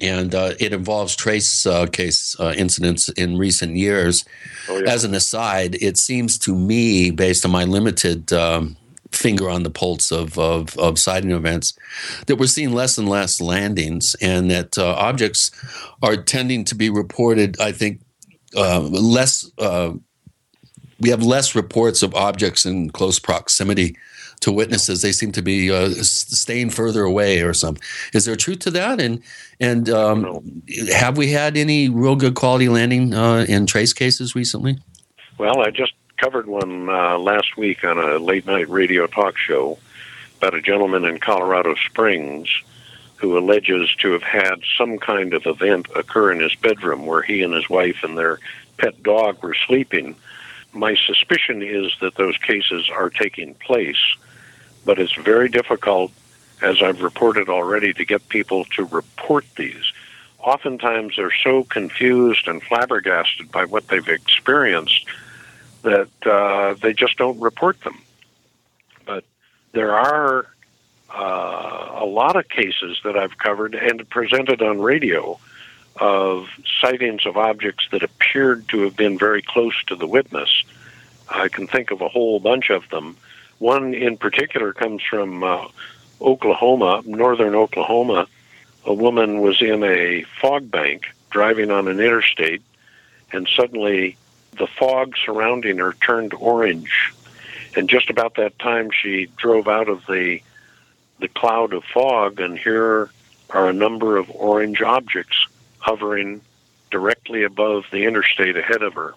and uh, it involves trace uh, case uh, incidents in recent years. Oh, yeah. As an aside, it seems to me, based on my limited um, finger on the pulse of, of, of sighting events, that we're seeing less and less landings, and that uh, objects are tending to be reported, I think, uh, less. Uh, we have less reports of objects in close proximity to witnesses. They seem to be uh, staying further away or something. Is there truth to that? And and um, have we had any real good quality landing uh, in trace cases recently? Well, I just covered one uh, last week on a late night radio talk show about a gentleman in Colorado Springs who alleges to have had some kind of event occur in his bedroom where he and his wife and their pet dog were sleeping. My suspicion is that those cases are taking place, but it's very difficult, as I've reported already, to get people to report these. Oftentimes they're so confused and flabbergasted by what they've experienced that uh, they just don't report them. But there are uh, a lot of cases that I've covered and presented on radio of sightings of objects that appeared to have been very close to the witness. I can think of a whole bunch of them. One in particular comes from uh, Oklahoma, northern Oklahoma. A woman was in a fog bank driving on an interstate, and suddenly the fog surrounding her turned orange. And just about that time, she drove out of the the cloud of fog, and here are a number of orange objects hovering directly above the interstate ahead of her.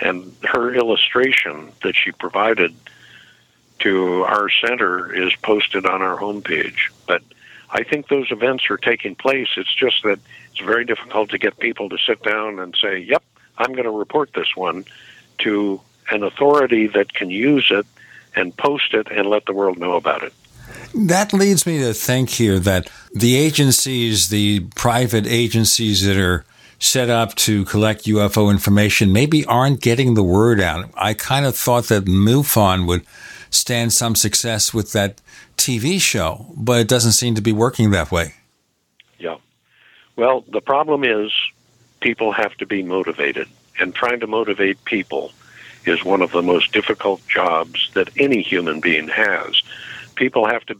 And her illustration that she provided to our center is posted on our homepage. But I think those events are taking place. It's just that it's very difficult to get people to sit down and say, yep, I'm going to report this one to an authority that can use it and post it and let the world know about it. That leads me to think here that the agencies, the private agencies that are set up to collect UFO information, maybe aren't getting the word out. I kind of thought that MUFON would stand some success with that TV show, but it doesn't seem to be working that way. Yeah. Well, the problem is people have to be motivated. And trying to motivate people is one of the most difficult jobs that any human being has. People have to,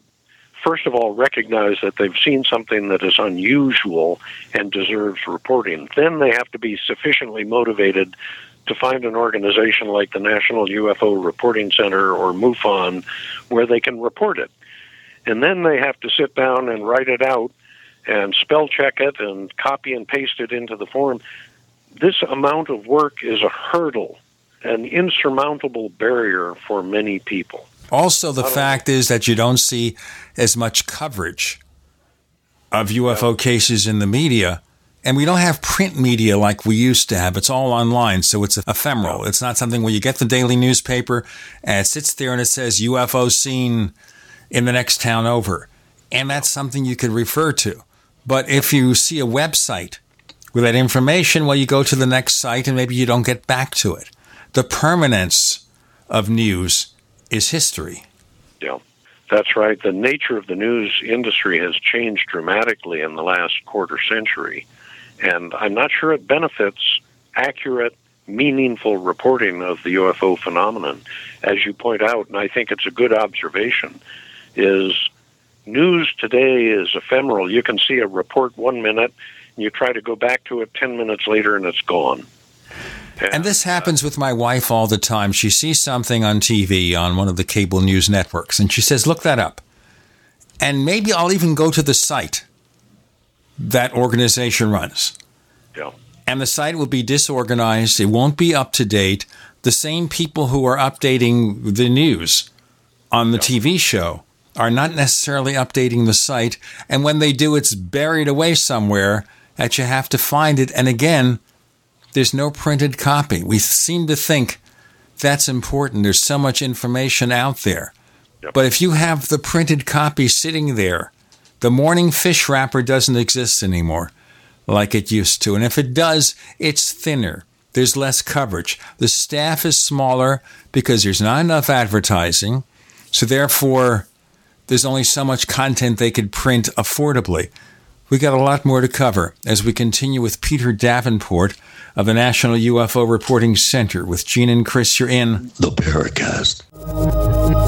first of all, recognize that they've seen something that is unusual and deserves reporting. Then they have to be sufficiently motivated to find an organization like the National UFO Reporting Center or MUFON where they can report it. And then they have to sit down and write it out and spell check it and copy and paste it into the form. This amount of work is a hurdle, an insurmountable barrier for many people. Also, the fact know. is that you don't see as much coverage of UFO yeah. cases in the media. And we don't have print media like we used to have. It's all online, so it's ephemeral. It's not something where you get the daily newspaper and it sits there and it says UFO seen in the next town over. And that's something you could refer to. But if you see a website with that information, well, you go to the next site and maybe you don't get back to it. The permanence of news is history. Yeah. That's right. The nature of the news industry has changed dramatically in the last quarter century, and I'm not sure it benefits accurate, meaningful reporting of the UFO phenomenon. As you point out, and I think it's a good observation, is news today is ephemeral. You can see a report one minute, and you try to go back to it 10 minutes later, and it's gone. And this happens with my wife all the time. She sees something on TV on one of the cable news networks and she says, Look that up. And maybe I'll even go to the site that organization runs. Yeah. And the site will be disorganized, it won't be up to date. The same people who are updating the news on the yeah. TV show are not necessarily updating the site. And when they do, it's buried away somewhere that you have to find it. And again, there's no printed copy. We seem to think that's important. There's so much information out there. Yep. But if you have the printed copy sitting there, the morning fish wrapper doesn't exist anymore like it used to. And if it does, it's thinner. There's less coverage. The staff is smaller because there's not enough advertising. So therefore, there's only so much content they could print affordably. We got a lot more to cover as we continue with Peter Davenport of the National UFO Reporting Center. With Gene and Chris, you're in the Paracast.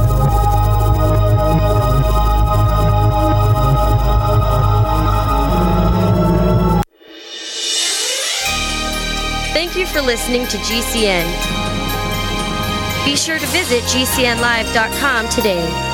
Thank you for listening to GCN. Be sure to visit GCNlive.com today.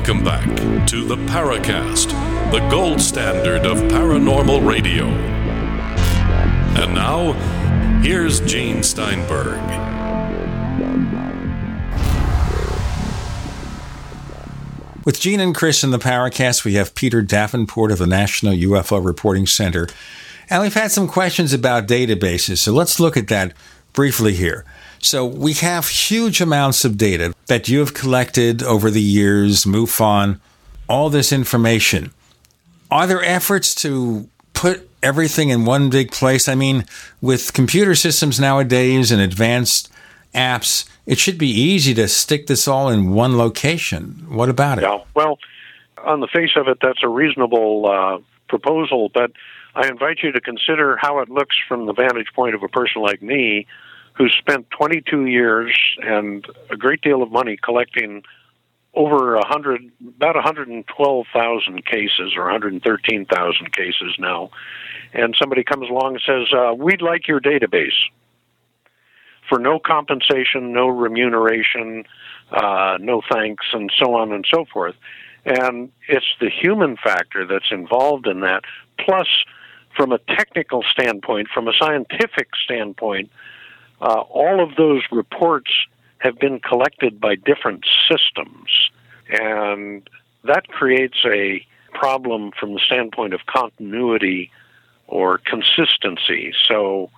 Welcome back to the Paracast, the gold standard of paranormal radio. And now, here's Gene Steinberg. With Gene and Chris in the Paracast, we have Peter Davenport of the National UFO Reporting Center. And we've had some questions about databases, so let's look at that briefly here. So we have huge amounts of data that you have collected over the years, MUFON, all this information. Are there efforts to put everything in one big place? I mean, with computer systems nowadays and advanced apps, it should be easy to stick this all in one location. What about it? Yeah, well, on the face of it, that's a reasonable uh, proposal, but I invite you to consider how it looks from the vantage point of a person like me who spent 22 years and a great deal of money collecting over a hundred, about 112,000 cases or 113,000 cases now, and somebody comes along and says, uh, "We'd like your database for no compensation, no remuneration, uh, no thanks, and so on and so forth." And it's the human factor that's involved in that, plus from a technical standpoint, from a scientific standpoint, uh, all of those reports have been collected by different systems. And that creates a problem from the standpoint of continuity or consistency. So,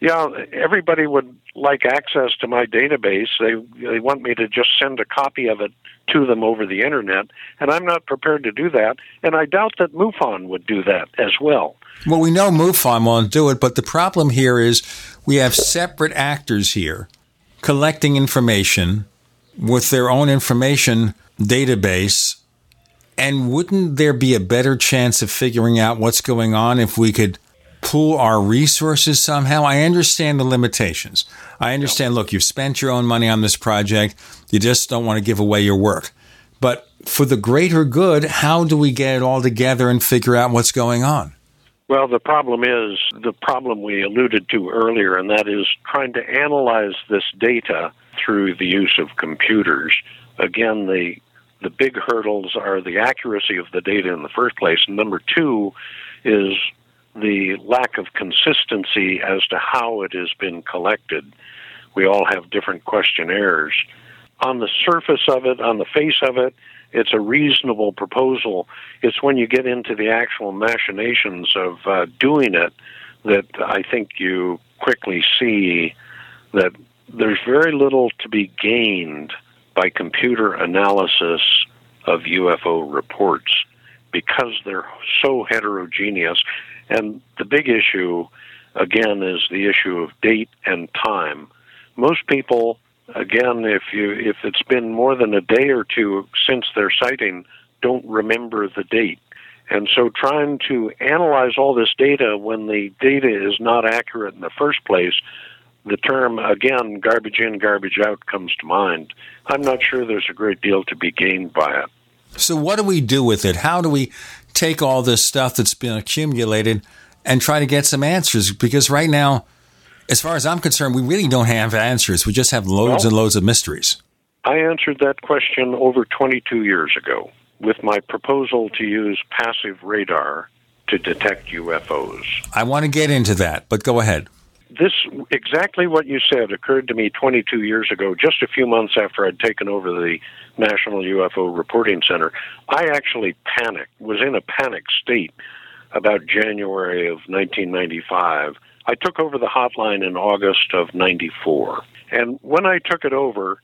yeah, everybody would like access to my database. They they want me to just send a copy of it to them over the internet, and I'm not prepared to do that. And I doubt that MUFON would do that as well. Well, we know MUFON won't do it, but the problem here is we have separate actors here collecting information with their own information database. And wouldn't there be a better chance of figuring out what's going on if we could pool our resources somehow? I understand the limitations. I understand, look, you've spent your own money on this project. You just don't want to give away your work. But for the greater good, how do we get it all together and figure out what's going on? Well, the problem is the problem we alluded to earlier, and that is trying to analyze this data through the use of computers. Again, the the big hurdles are the accuracy of the data in the first place, and number two is the lack of consistency as to how it has been collected. We all have different questionnaires. On the surface of it, on the face of it, it's a reasonable proposal. It's when you get into the actual machinations of uh, doing it that I think you quickly see that there's very little to be gained by computer analysis of UFO reports because they're so heterogeneous. And the big issue, again, is the issue of date and time. Most people again, if you if it's been more than a day or two since their sighting, don't remember the date. And so trying to analyze all this data when the data is not accurate in the first place, the term again garbage in garbage out comes to mind. I'm not sure there's a great deal to be gained by it. So what do we do with it? How do we take all this stuff that's been accumulated and try to get some answers because right now as far as I'm concerned, we really don't have answers. We just have loads well, and loads of mysteries. I answered that question over 22 years ago with my proposal to use passive radar to detect UFOs. I want to get into that, but go ahead. This exactly what you said occurred to me 22 years ago, just a few months after I'd taken over the National UFO Reporting Center. I actually panicked, was in a panic state about January of 1995 I took over the hotline in August of 94. And when I took it over,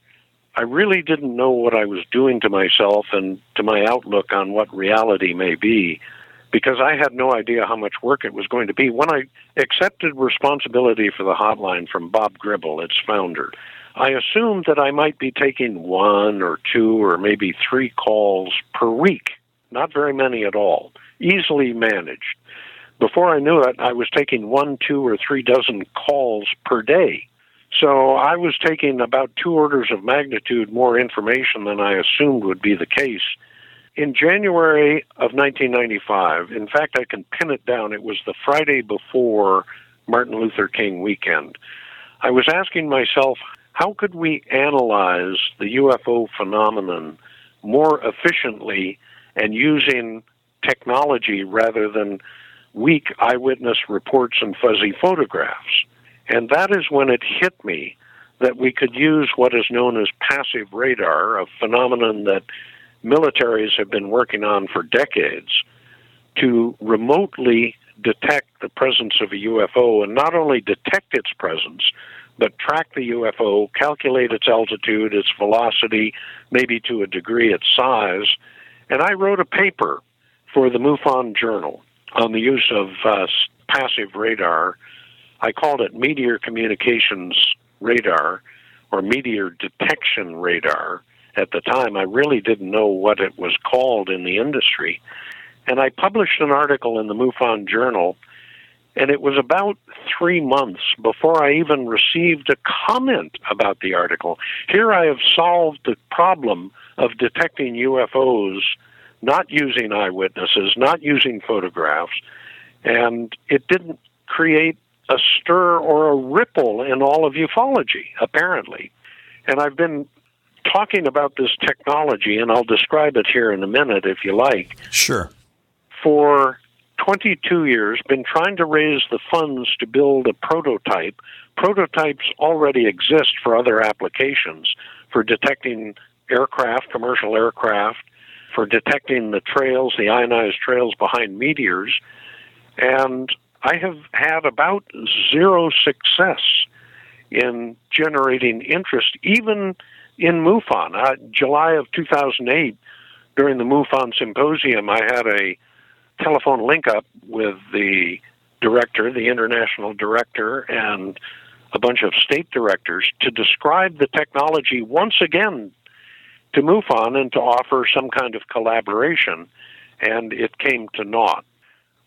I really didn't know what I was doing to myself and to my outlook on what reality may be because I had no idea how much work it was going to be. When I accepted responsibility for the hotline from Bob Gribble, its founder, I assumed that I might be taking one or two or maybe three calls per week, not very many at all, easily managed. Before I knew it, I was taking one, two, or three dozen calls per day. So I was taking about two orders of magnitude more information than I assumed would be the case. In January of 1995, in fact, I can pin it down, it was the Friday before Martin Luther King weekend. I was asking myself, how could we analyze the UFO phenomenon more efficiently and using technology rather than weak eyewitness reports and fuzzy photographs. And that is when it hit me that we could use what is known as passive radar, a phenomenon that militaries have been working on for decades, to remotely detect the presence of a UFO and not only detect its presence, but track the UFO, calculate its altitude, its velocity, maybe to a degree its size. And I wrote a paper for the MUFON Journal on the use of uh, passive radar. I called it meteor communications radar or meteor detection radar. At the time, I really didn't know what it was called in the industry. And I published an article in the MUFON Journal, And it was about three months before I even received a comment about the article. Here I have solved the problem of detecting UFOs not using eyewitnesses, not using photographs, and it didn't create a stir or a ripple in all of ufology, apparently. And I've been talking about this technology, and I'll describe it here in a minute if you like. Sure. For 22 years, been trying to raise the funds to build a prototype. Prototypes already exist for other applications for detecting aircraft, commercial aircraft, for detecting the trails, the ionized trails behind meteors. And I have had about zero success in generating interest, even in MUFON. Uh, July of 2008, during the MUFON symposium, I had a telephone link up with the director, the international director, and a bunch of state directors to describe the technology once again to MUFON and to offer some kind of collaboration, and it came to naught.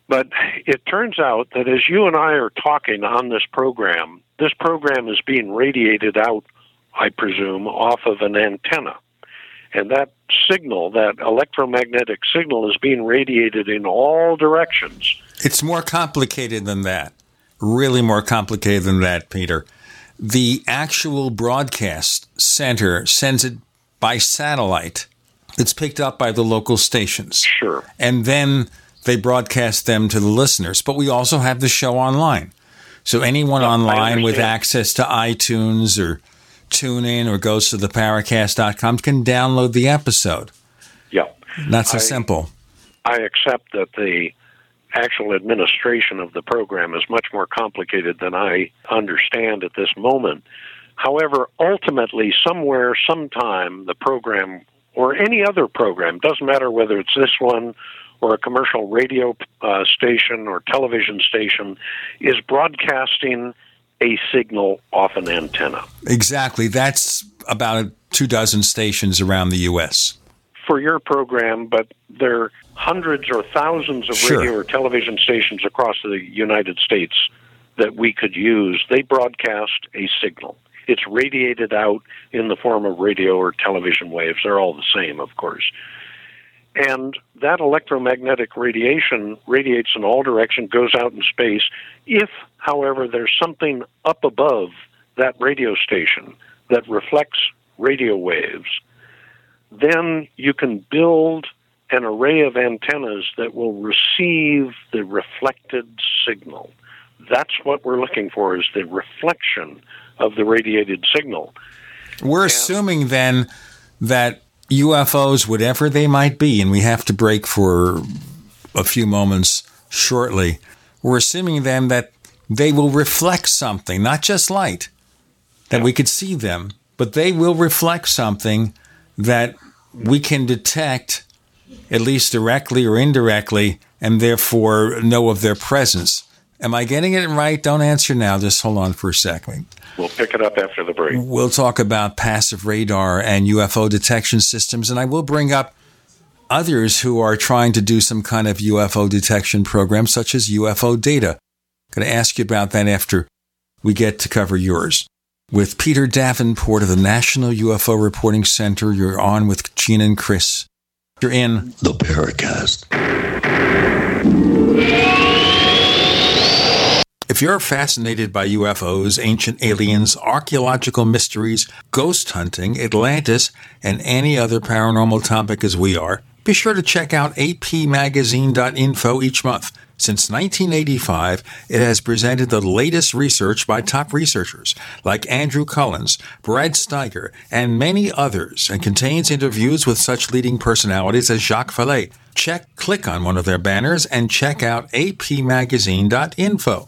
But it turns out that as you and I are talking on this program, this program is being radiated out, I presume, off of an antenna. And that signal, that electromagnetic signal, is being radiated in all directions. It's more complicated than that. Really more complicated than that, Peter. The actual broadcast center sends it by satellite. It's picked up by the local stations. Sure. And then they broadcast them to the listeners. But we also have the show online. So anyone online with access to iTunes or TuneIn or goes to theparacast.com can download the episode. Yeah. Not so I- simple. I accept that the actual administration of the program is much more complicated than I understand at this moment. However, ultimately, somewhere, sometime, the program or any other program, doesn't matter whether it's this one or a commercial radio uh, station or television station, is broadcasting a signal off an antenna. Exactly. That's about two dozen stations around the U.S. for your program, but there are hundreds or thousands of Sure. radio or television stations across the United States that we could use. They broadcast a signal. It's radiated out in the form of radio or television waves. They're all the same, of course. And that electromagnetic radiation radiates in all directions, goes out in space. If, however, there's something up above that radio station that reflects radio waves, then you can build an array of antennas that will receive the reflected signal. That's what we're looking for is the reflection of the radiated signal. We're assuming then that UFOs, whatever they might be, and we have to break for a few moments shortly, we're assuming then that they will reflect something, not just light, that we could see them, but they will reflect something that we can detect, at least directly or indirectly, and therefore know of their presence. Am I getting it right? Don't answer now. Just hold on for a second. We'll pick it up after the break. We'll talk about passive radar and UFO detection systems, and I will bring up others who are trying to do some kind of UFO detection program, such as UFO data. I'm Going to ask you about that after we get to cover yours. With Peter Davenport of the National UFO Reporting Center, you're on with Gene and Chris. You're in the Paracast. If you're fascinated by UFOs, ancient aliens, archaeological mysteries, ghost hunting, Atlantis, and any other paranormal topic as we are, be sure to check out apmagazine.info each month. Since 1985, it has presented the latest research by top researchers like Andrew Collins, Brad Steiger, and many others, and contains interviews with such leading personalities as Jacques Vallée. Check, click on one of their banners, and check out apmagazine.info.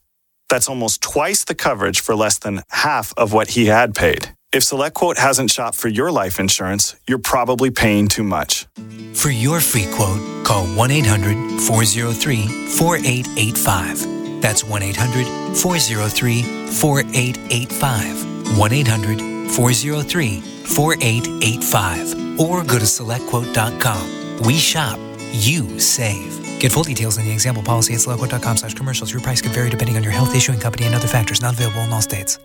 That's almost twice the coverage for less than half of what he had paid. If SelectQuote hasn't shopped for your life insurance, you're probably paying too much. For your free quote, call 1 800 403 4885. That's 1 800 403 4885. 1 800 403 4885. Or go to selectquote.com. We shop, you save. Get full details in the example policy at selectquote.com slash commercials. Your price could vary depending on your health issuing company and other factors not available in all states.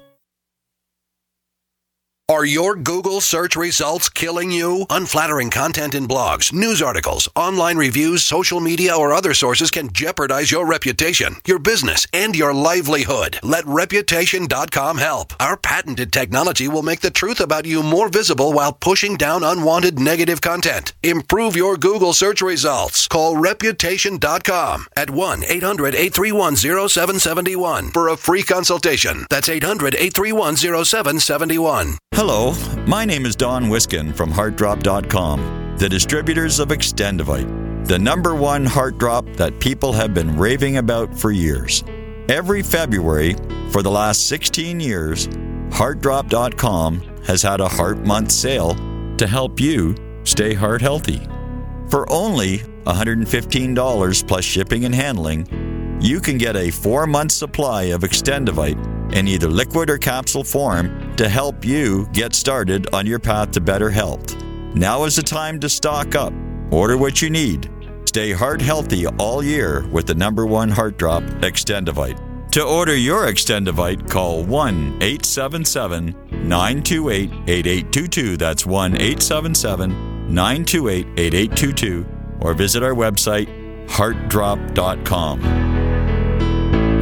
Are your Google search results killing you? Unflattering content in blogs, news articles, online reviews, social media, or other sources can jeopardize your reputation, your business, and your livelihood. Let Reputation.com help. Our patented technology will make the truth about you more visible while pushing down unwanted negative content. Improve your Google search results. Call Reputation.com at 1 800 831 0771 for a free consultation. That's 800 831 0771. Hello, my name is Don Wiskin from HeartDrop.com, the distributors of Extendovite, the number one heart drop that people have been raving about for years. Every February for the last 16 years, HeartDrop.com has had a Heart Month sale to help you stay heart healthy. For only $115 plus shipping and handling, you can get a four month supply of Extendovite in either liquid or capsule form to help you get started on your path to better health. Now is the time to stock up. Order what you need. Stay heart healthy all year with the number one heart drop, Extendovite. To order your Extendovite, call 1 877 928 8822. That's 1 877 928 8822. Or visit our website, heartdrop.com.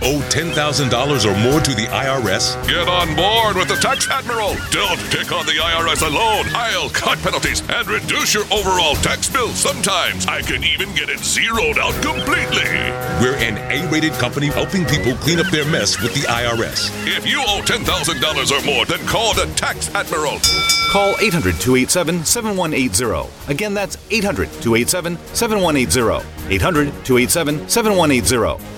Owe $10,000 or more to the IRS? Get on board with the Tax Admiral. Don't pick on the IRS alone. I'll cut penalties and reduce your overall tax bill. Sometimes I can even get it zeroed out completely. We're an A rated company helping people clean up their mess with the IRS. If you owe $10,000 or more, then call the Tax Admiral. Call 800 287 7180. Again, that's 800 287 7180. 800 287 7180.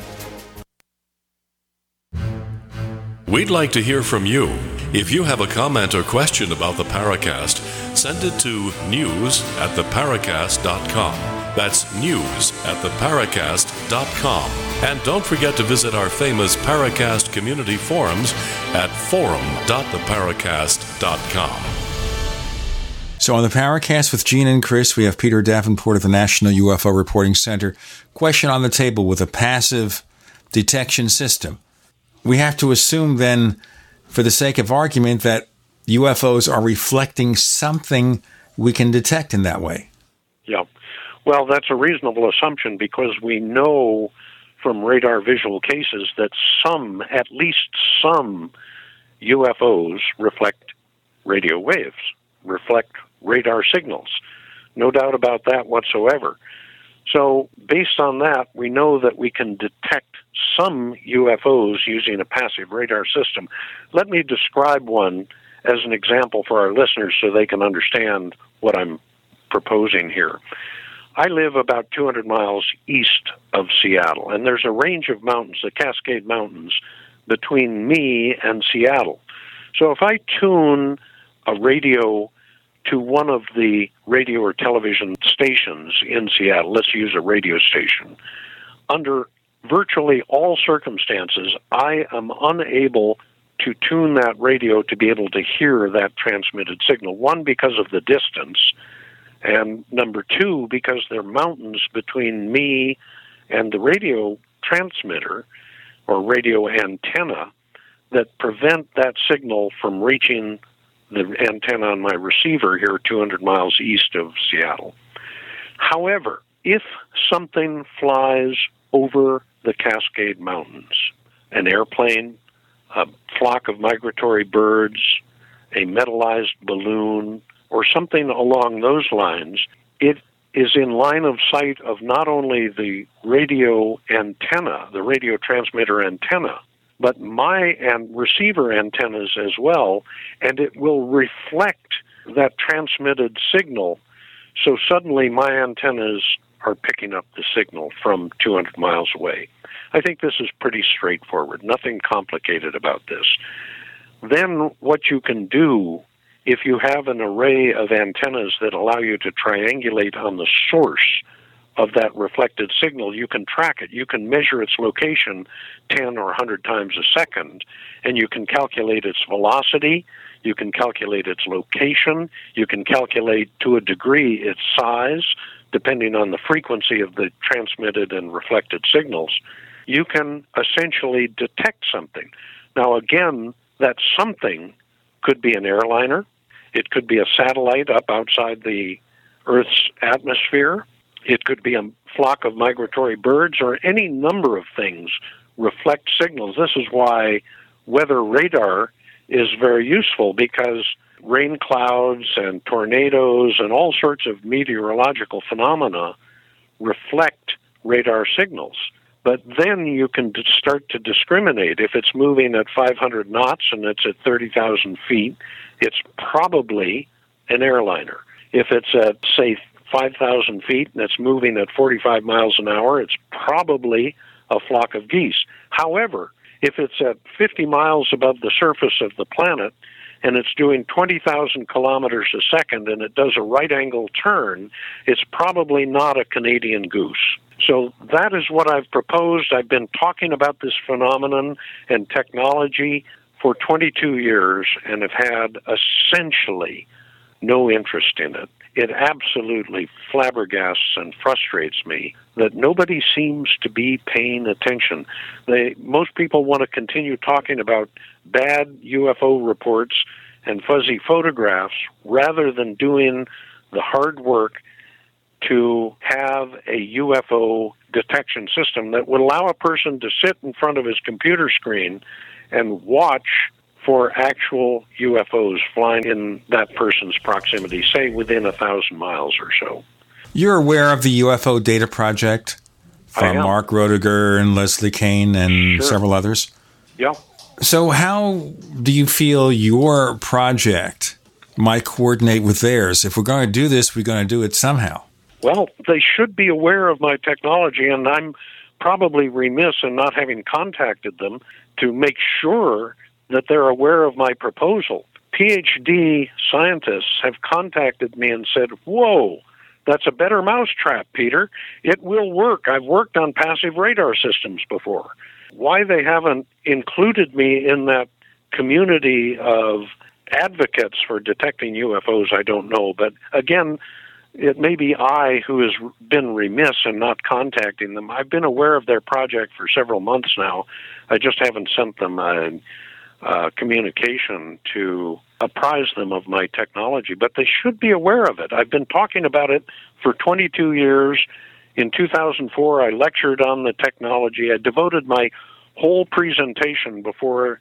We'd like to hear from you. If you have a comment or question about the Paracast, send it to news at theparacast.com. That's news at theparacast.com. And don't forget to visit our famous Paracast community forums at forum.theparacast.com. So on the Paracast with Gene and Chris, we have Peter Davenport of the National UFO Reporting Center. Question on the table with a passive detection system we have to assume then, for the sake of argument, that UFOs are reflecting something we can detect in that way. Yeah. Well, that's a reasonable assumption because we know from radar visual cases that some, at least some UFOs reflect radio waves, reflect radar signals. No doubt about that whatsoever. So, based on that, we know that we can detect some UFOs using a passive radar system. Let me describe one as an example for our listeners so they can understand what I'm proposing here. I live about 200 miles east of Seattle, and there's a range of mountains, the Cascade Mountains, between me and Seattle. So if I tune a radio to one of the radio or television stations in Seattle, let's use a radio station, under virtually all circumstances, I am unable to tune that radio to be able to hear that transmitted signal. One, because of the distance, and number two, because there are mountains between me and the radio transmitter or radio antenna that prevent that signal from reaching the antenna on my receiver here 200 miles east of Seattle. However, if something flies over the Cascade Mountains. An airplane, a flock of migratory birds, a metallized balloon, or something along those lines, it is in line of sight of not only the radio antenna, the radio transmitter antenna, but my and receiver antennas as well, and it will reflect that transmitted signal. So suddenly my antennas are picking up the signal from 200 miles away. I think this is pretty straightforward, nothing complicated about this. Then, what you can do if you have an array of antennas that allow you to triangulate on the source of that reflected signal, you can track it. You can measure its location 10 or 100 times a second, and you can calculate its velocity. You can calculate its location. You can calculate to a degree its size, depending on the frequency of the transmitted and reflected signals. You can essentially detect something. Now, again, that something could be an airliner, it could be a satellite up outside the Earth's atmosphere, it could be a flock of migratory birds, or any number of things reflect signals. This is why weather radar is very useful because rain clouds and tornadoes and all sorts of meteorological phenomena reflect radar signals. But then you can start to discriminate. If it's moving at 500 knots and it's at 30,000 feet, it's probably an airliner. If it's at, say, 5,000 feet and it's moving at 45 miles an hour, it's probably a flock of geese. However, if it's at 50 miles above the surface of the planet and it's doing 20,000 kilometers a second and it does a right angle turn, it's probably not a Canadian goose. So that is what I've proposed. I've been talking about this phenomenon and technology for 22 years and have had essentially no interest in it. It absolutely flabbergasts and frustrates me that nobody seems to be paying attention. They most people want to continue talking about bad UFO reports and fuzzy photographs rather than doing the hard work to have a UFO detection system that would allow a person to sit in front of his computer screen and watch for actual UFOs flying in that person's proximity, say within a thousand miles or so. You're aware of the UFO Data Project from Mark Rodeghier and Leslie Kean and Sure. several others? Yeah. So, how do you feel your project might coordinate with theirs? If we're going to do this, we're going to do it somehow. Well, they should be aware of my technology, and I'm probably remiss in not having contacted them to make sure that they're aware of my proposal. PhD scientists have contacted me and said, Whoa, that's a better mousetrap, Peter. It will work. I've worked on passive radar systems before. Why they haven't included me in that community of advocates for detecting UFOs, I don't know. But again, it may be I who has been remiss in not contacting them. I've been aware of their project for several months now. I just haven't sent them a, a communication to apprise them of my technology, but they should be aware of it. I've been talking about it for 22 years. In 2004, I lectured on the technology. I devoted my whole presentation before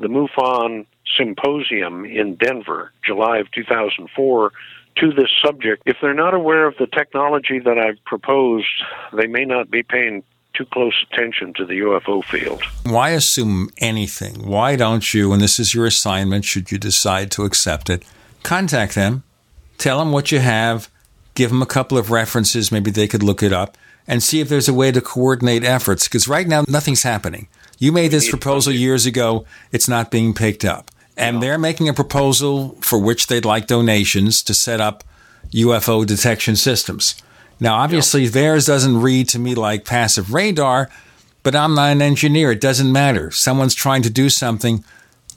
the MUFON symposium in Denver, July of 2004, to this subject. If they're not aware of the technology that I've proposed, they may not be paying too close attention to the UFO field. Why assume anything? Why don't you, and this is your assignment, should you decide to accept it, contact them, tell them what you have, give them a couple of references, maybe they could look it up, and see if there's a way to coordinate efforts. Because right now, nothing's happening. You made this proposal years ago, it's not being picked up. And they're making a proposal for which they'd like donations to set up UFO detection systems. Now, obviously, theirs doesn't read to me like passive radar, but I'm not an engineer. It doesn't matter. Someone's trying to do something.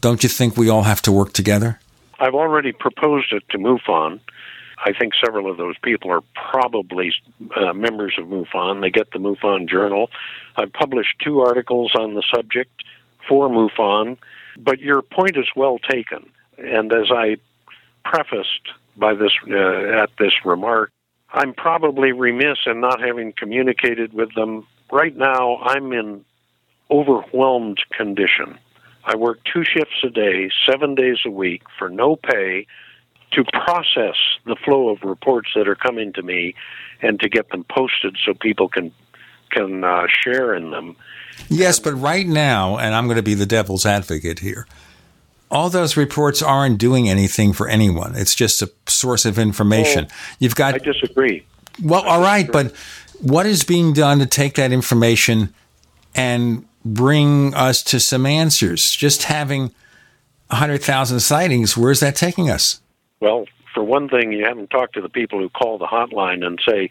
Don't you think we all have to work together? I've already proposed it to MUFON. I think several of those people are probably uh, members of MUFON. They get the MUFON Journal. I've published two articles on the subject for MUFON, but your point is well taken. And as I prefaced by this uh, at this remark, I'm probably remiss in not having communicated with them right now I'm in overwhelmed condition. I work two shifts a day, seven days a week for no pay to process the flow of reports that are coming to me and to get them posted so people can can uh, share in them. Yes, but right now, and I'm going to be the devil's advocate here. All those reports aren't doing anything for anyone. It's just a source of information. Oh, You've got I disagree. Well, all right, but what is being done to take that information and bring us to some answers? Just having 100,000 sightings, where's that taking us? Well, for one thing, you haven't talked to the people who call the hotline and say,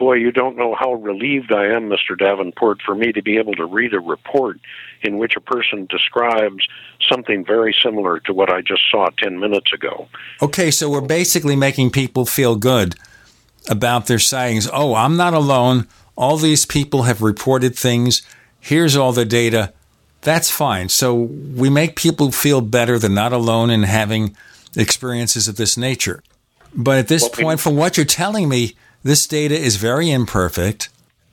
Boy, you don't know how relieved I am, Mr. Davenport, for me to be able to read a report in which a person describes something very similar to what I just saw 10 minutes ago. Okay, so we're basically making people feel good about their sightings. Oh, I'm not alone. All these people have reported things. Here's all the data. That's fine. So we make people feel better. They're not alone in having experiences of this nature. But at this point, from what you're telling me, this data is very imperfect,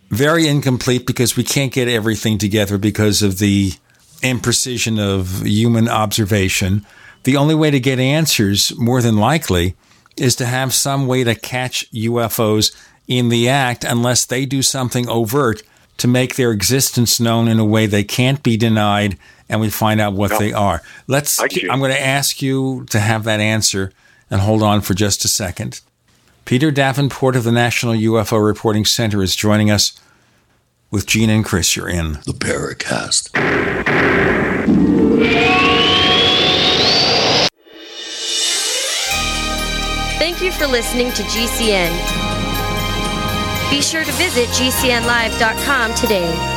very incomplete because we can't get everything together because of the imprecision of human observation. The only way to get answers, more than likely, is to have some way to catch UFOs in the act unless they do something overt to make their existence known in a way they can't be denied and we find out what No. they are. Let's. I'm going to ask you to have that answer and hold on for just a second. Peter Davenport of the National UFO Reporting Center is joining us with Gene and Chris. You're in the Paracast. Thank you for listening to GCN. Be sure to visit GCNlive.com today.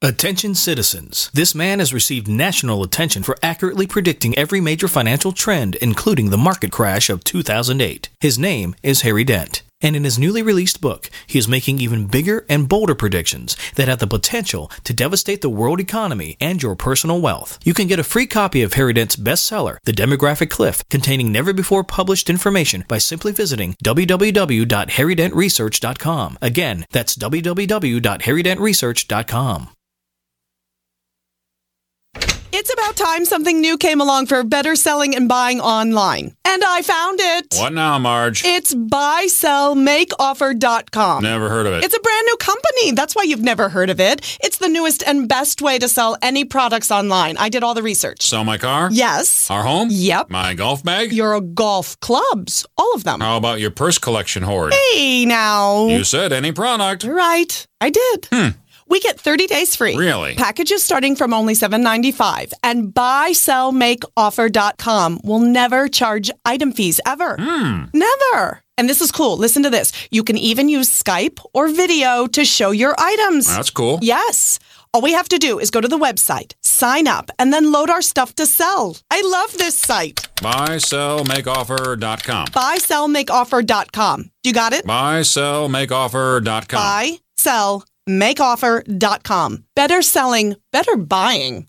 Attention citizens. This man has received national attention for accurately predicting every major financial trend, including the market crash of 2008. His name is Harry Dent. And in his newly released book, he is making even bigger and bolder predictions that have the potential to devastate the world economy and your personal wealth. You can get a free copy of Harry Dent's bestseller, The Demographic Cliff, containing never before published information by simply visiting www.harrydentresearch.com. Again, that's www.harrydentresearch.com. It's about time something new came along for better selling and buying online. And I found it. What now, Marge? It's buysellmakeoffer.com. Never heard of it. It's a brand new company. That's why you've never heard of it. It's the newest and best way to sell any products online. I did all the research. Sell my car? Yes. Our home? Yep. My golf bag? Your golf clubs. All of them. How about your purse collection hoard? Hey, now. You said any product. Right. I did. Hmm. We get 30 days free. Really? Packages starting from only $7.95. And buysellmakeoffer.com will never charge item fees ever. Hmm. Never. And this is cool. Listen to this. You can even use Skype or video to show your items. That's cool. Yes. All we have to do is go to the website, sign up, and then load our stuff to sell. I love this site. Buysellmakeoffer.com. Buysellmakeoffer.com. Do you got it? Buysellmakeoffer.com. Buy, sell, makeoffer.com. Better selling, better buying.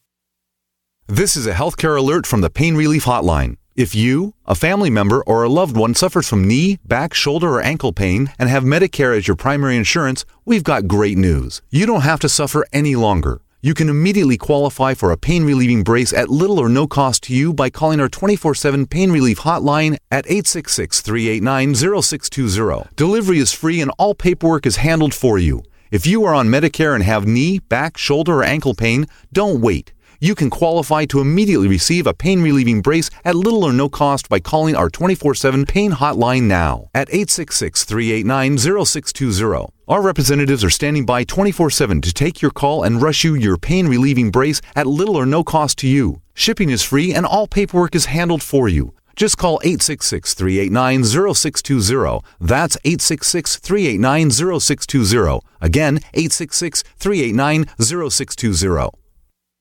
This is a healthcare alert from the Pain Relief Hotline. If you, a family member, or a loved one suffers from knee, back, shoulder, or ankle pain and have Medicare as your primary insurance, we've got great news. You don't have to suffer any longer. You can immediately qualify for a pain relieving brace at little or no cost to you by calling our 24 7 pain relief hotline at 866 389 0620. Delivery is free and all paperwork is handled for you. If you are on Medicare and have knee, back, shoulder, or ankle pain, don't wait. You can qualify to immediately receive a pain relieving brace at little or no cost by calling our 24 7 pain hotline now at 866 389 0620. Our representatives are standing by 24 7 to take your call and rush you your pain relieving brace at little or no cost to you. Shipping is free and all paperwork is handled for you. Just call 866 389 0620. That's 866 389 0620. Again, 866 389 0620.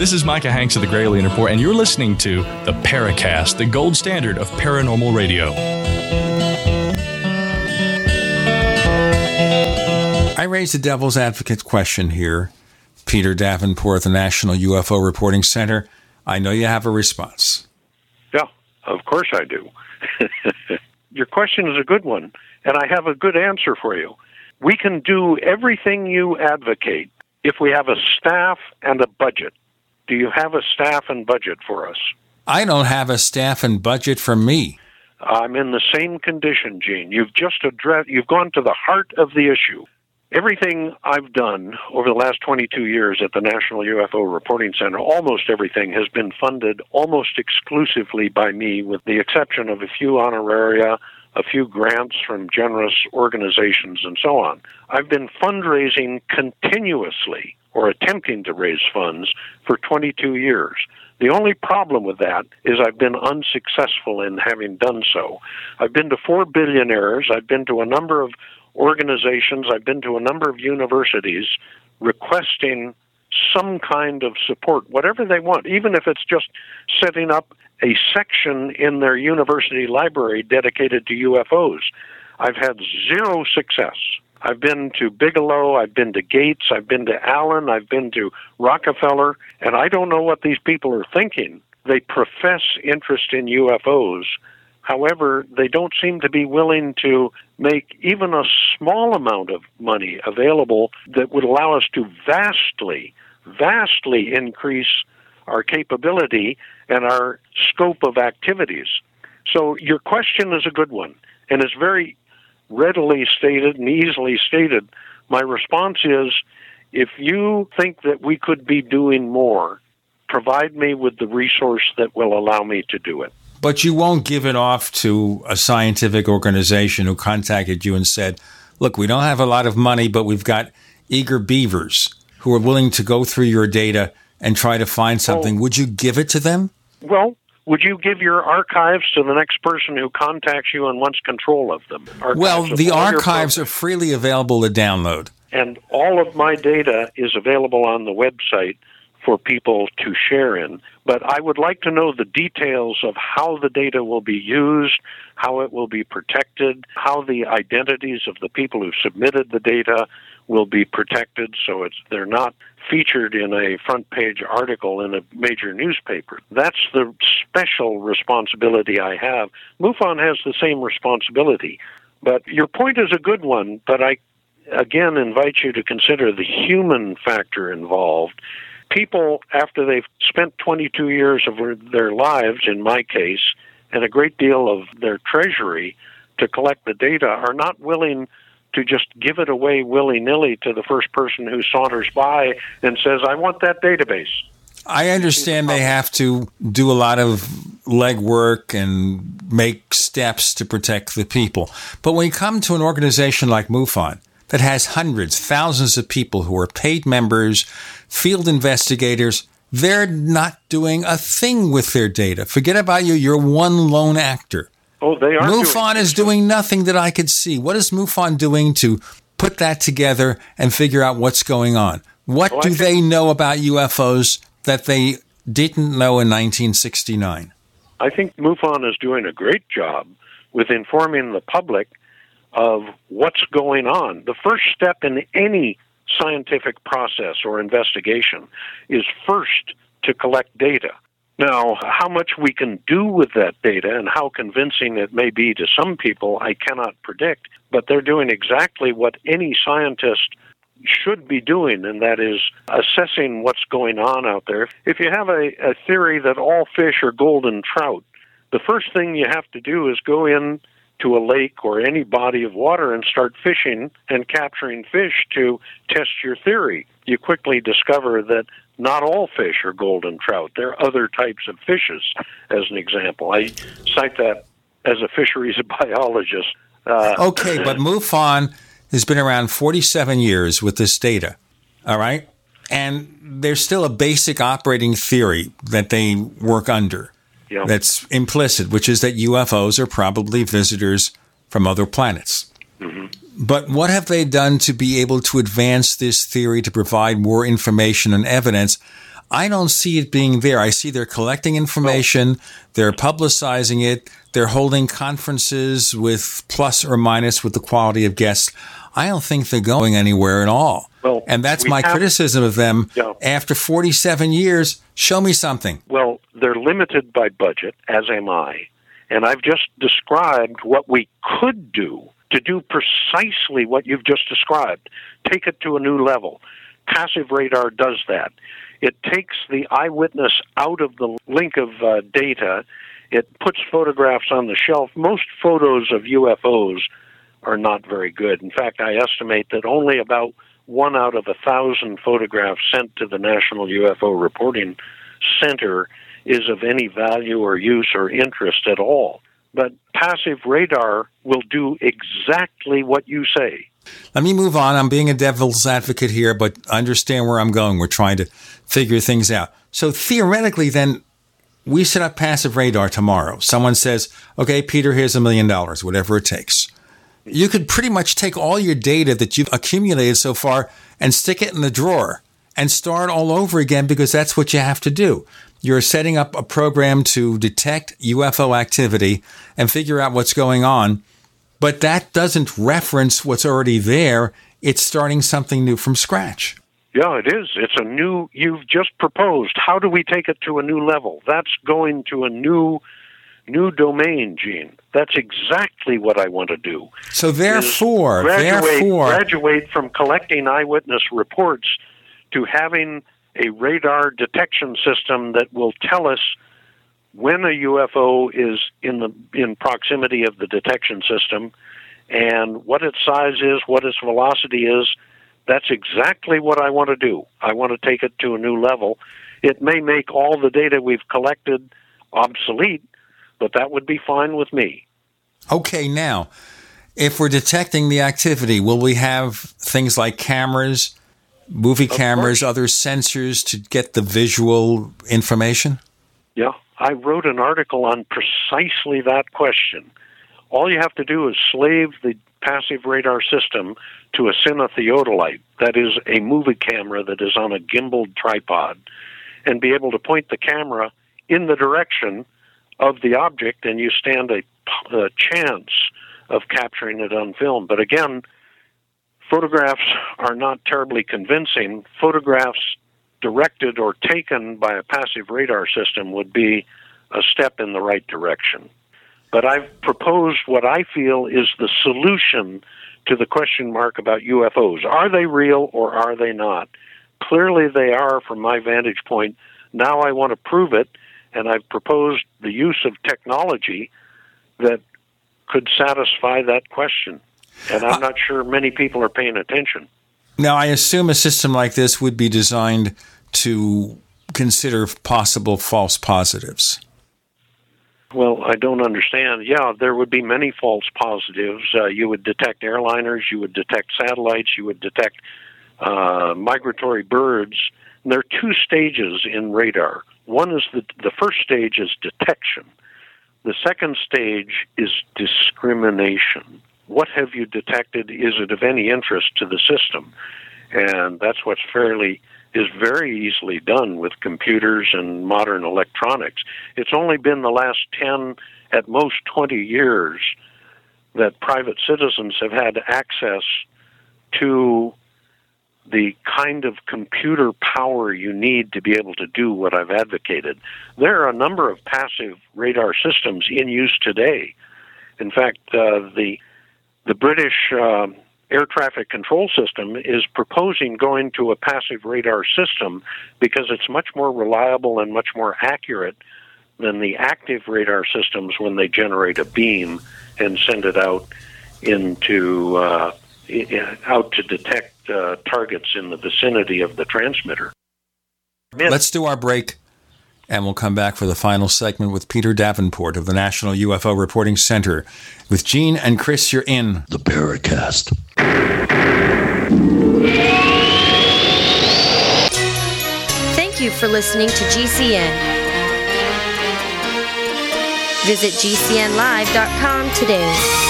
This is Micah Hanks of the Gralien Report, and you're listening to the Paracast, the gold standard of paranormal radio. I raised the devil's advocate question here. Peter Davenport, the National UFO Reporting Center. I know you have a response. Yeah, of course I do. Your question is a good one, and I have a good answer for you. We can do everything you advocate if we have a staff and a budget. Do you have a staff and budget for us? I don't have a staff and budget for me. I'm in the same condition, Gene. You've just addressed, you've gone to the heart of the issue. Everything I've done over the last 22 years at the National UFO Reporting Center, almost everything has been funded almost exclusively by me, with the exception of a few honoraria, a few grants from generous organizations, and so on. I've been fundraising continuously or attempting to raise funds for 22 years. The only problem with that is I've been unsuccessful in having done so. I've been to four billionaires, I've been to a number of organizations, I've been to a number of universities requesting some kind of support, whatever they want, even if it's just setting up a section in their university library dedicated to UFOs. I've had zero success. I've been to Bigelow, I've been to Gates, I've been to Allen, I've been to Rockefeller, and I don't know what these people are thinking. They profess interest in UFOs. However, they don't seem to be willing to make even a small amount of money available that would allow us to vastly, vastly increase our capability and our scope of activities. So, your question is a good one, and it's very readily stated and easily stated. My response is if you think that we could be doing more, provide me with the resource that will allow me to do it. But you won't give it off to a scientific organization who contacted you and said, look, we don't have a lot of money, but we've got eager beavers who are willing to go through your data and try to find something. Would you give it to them? Well, would you give your archives to the next person who contacts you and wants control of them? Archives well, the archives are freely available to download. and all of my data is available on the website for people to share in. But I would like to know the details of how the data will be used, how it will be protected, how the identities of the people who submitted the data will be protected so it's they're not featured in a front page article in a major newspaper. That's the special responsibility I have. MUFON has the same responsibility. But your point is a good one, but I again invite you to consider the human factor involved. People, after they've spent 22 years of their lives, in my case, and a great deal of their treasury to collect the data, are not willing to just give it away willy nilly to the first person who saunters by and says, I want that database. I understand they have to do a lot of legwork and make steps to protect the people. But when you come to an organization like MUFON that has hundreds, thousands of people who are paid members, field investigators, they're not doing a thing with their data. Forget about you. You're one lone actor. Oh, they are. MUFON is doing nothing that I could see. What is MUFON doing to put that together and figure out what's going on? What Oh, do think- they know about UFOs that they didn't know in 1969? I think MUFON is doing a great job with informing the public of what's going on. The first step in any scientific process or investigation is first to collect data. Now, how much we can do with that data and how convincing it may be to some people, I cannot predict, but they're doing exactly what any scientist should be doing, and that is assessing what's going on out there. If you have a, a theory that all fish are golden trout, the first thing you have to do is go in to a lake or any body of water and start fishing and capturing fish to test your theory. You quickly discover that not all fish are golden trout. There are other types of fishes, as an example. I cite that as a fisheries biologist. Uh, okay, but MUFON has been around 47 years with this data. All right? And there's still a basic operating theory that they work under Yeah. that's implicit, which is that UFOs are probably visitors from other planets. But what have they done to be able to advance this theory to provide more information and evidence? I don't see it being there. I see they're collecting information, they're publicizing it, they're holding conferences with plus or minus with the quality of guests. I don't think they're going anywhere at all. Well, and that's my have- criticism of them. Yeah. After 47 years, show me something. Well, they're limited by budget, as am I. And I've just described what we could do to do precisely what you've just described. Take it to a new level. Passive radar does that. It takes the eyewitness out of the link of uh, data. It puts photographs on the shelf. Most photos of UFOs are not very good. In fact, I estimate that only about one out of a thousand photographs sent to the National UFO Reporting Center is of any value or use or interest at all. But passive radar will do exactly what you say. Let me move on. I'm being a devil's advocate here, but understand where I'm going. We're trying to figure things out. So theoretically, then, we set up passive radar tomorrow. Someone says, okay, Peter, here's a million dollars, whatever it takes. You could pretty much take all your data that you've accumulated so far and stick it in the drawer and start all over again because that's what you have to do. You're setting up a program to detect UFO activity and figure out what's going on. But that doesn't reference what's already there. It's starting something new from scratch. Yeah, it is. It's a new, you've just proposed. How do we take it to a new level? That's going to a new, new domain, Gene. That's exactly what I want to do. So therefore, graduate, therefore, graduate from collecting eyewitness reports to having a radar detection system that will tell us when a UFO is in the in proximity of the detection system and what its size is, what its velocity is. That's exactly what I want to do. I want to take it to a new level. It may make all the data we've collected obsolete, but that would be fine with me. okay, now, if we're detecting the activity, will we have things like cameras, movie cameras, other sensors to get the visual information? Yeah, I wrote an article on precisely that question. All you have to do is slave the passive radar system to a cinetheodolite, that is a movie camera that is on a gimbaled tripod, and be able to point the camera in the direction of the object, and you stand a, a chance of capturing it on film. But again, photographs are not terribly convincing. Photographs directed or taken by a passive radar system would be a step in the right direction. But I've proposed what I feel is the solution to the question mark about UFOs. Are they real or are they not? Clearly they are from my vantage point. Now I want to prove it, and I've proposed the use of technology that could satisfy that question. And I'm not sure many people are paying attention. Now, I assume a system like this would be designed to consider possible false positives. Well, I don't understand. Yeah, there would be many false positives. Uh, you would detect airliners, you would detect satellites, you would detect uh, migratory birds. And there are two stages in radar. One is the the first stage is detection. The second stage is discrimination. What have you detected? Is it of any interest to the system? And that's what's fairly is very easily done with computers and modern electronics. It's only been the last 10, at most 20 years, that private citizens have had access to the kind of computer power you need to be able to do what I've advocated. There are a number of passive radar systems in use today. In fact, uh, the the British uh, air traffic control system is proposing going to a passive radar system because it's much more reliable and much more accurate than the active radar systems when they generate a beam and send it out into uh, out to detect uh, targets in the vicinity of the transmitter. Let's do our break, and we'll come back for the final segment with Peter Davenport of the National UFO Reporting Center. With Gene and Chris, you're in the Paracast. Thank you for listening to GCN. Visit GCNlive.com today.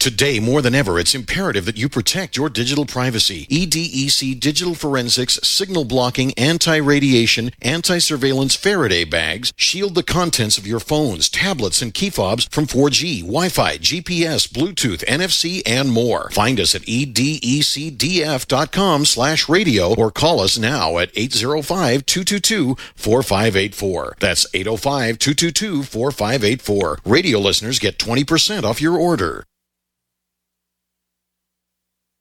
Today, more than ever, it's imperative that you protect your digital privacy. EDEC Digital Forensics Signal Blocking Anti Radiation Anti Surveillance Faraday bags shield the contents of your phones, tablets, and key fobs from 4G, Wi Fi, GPS, Bluetooth, NFC, and more. Find us at edecdf.com slash radio or call us now at 805 222 4584. That's 805 222 4584. Radio listeners get 20% off your order.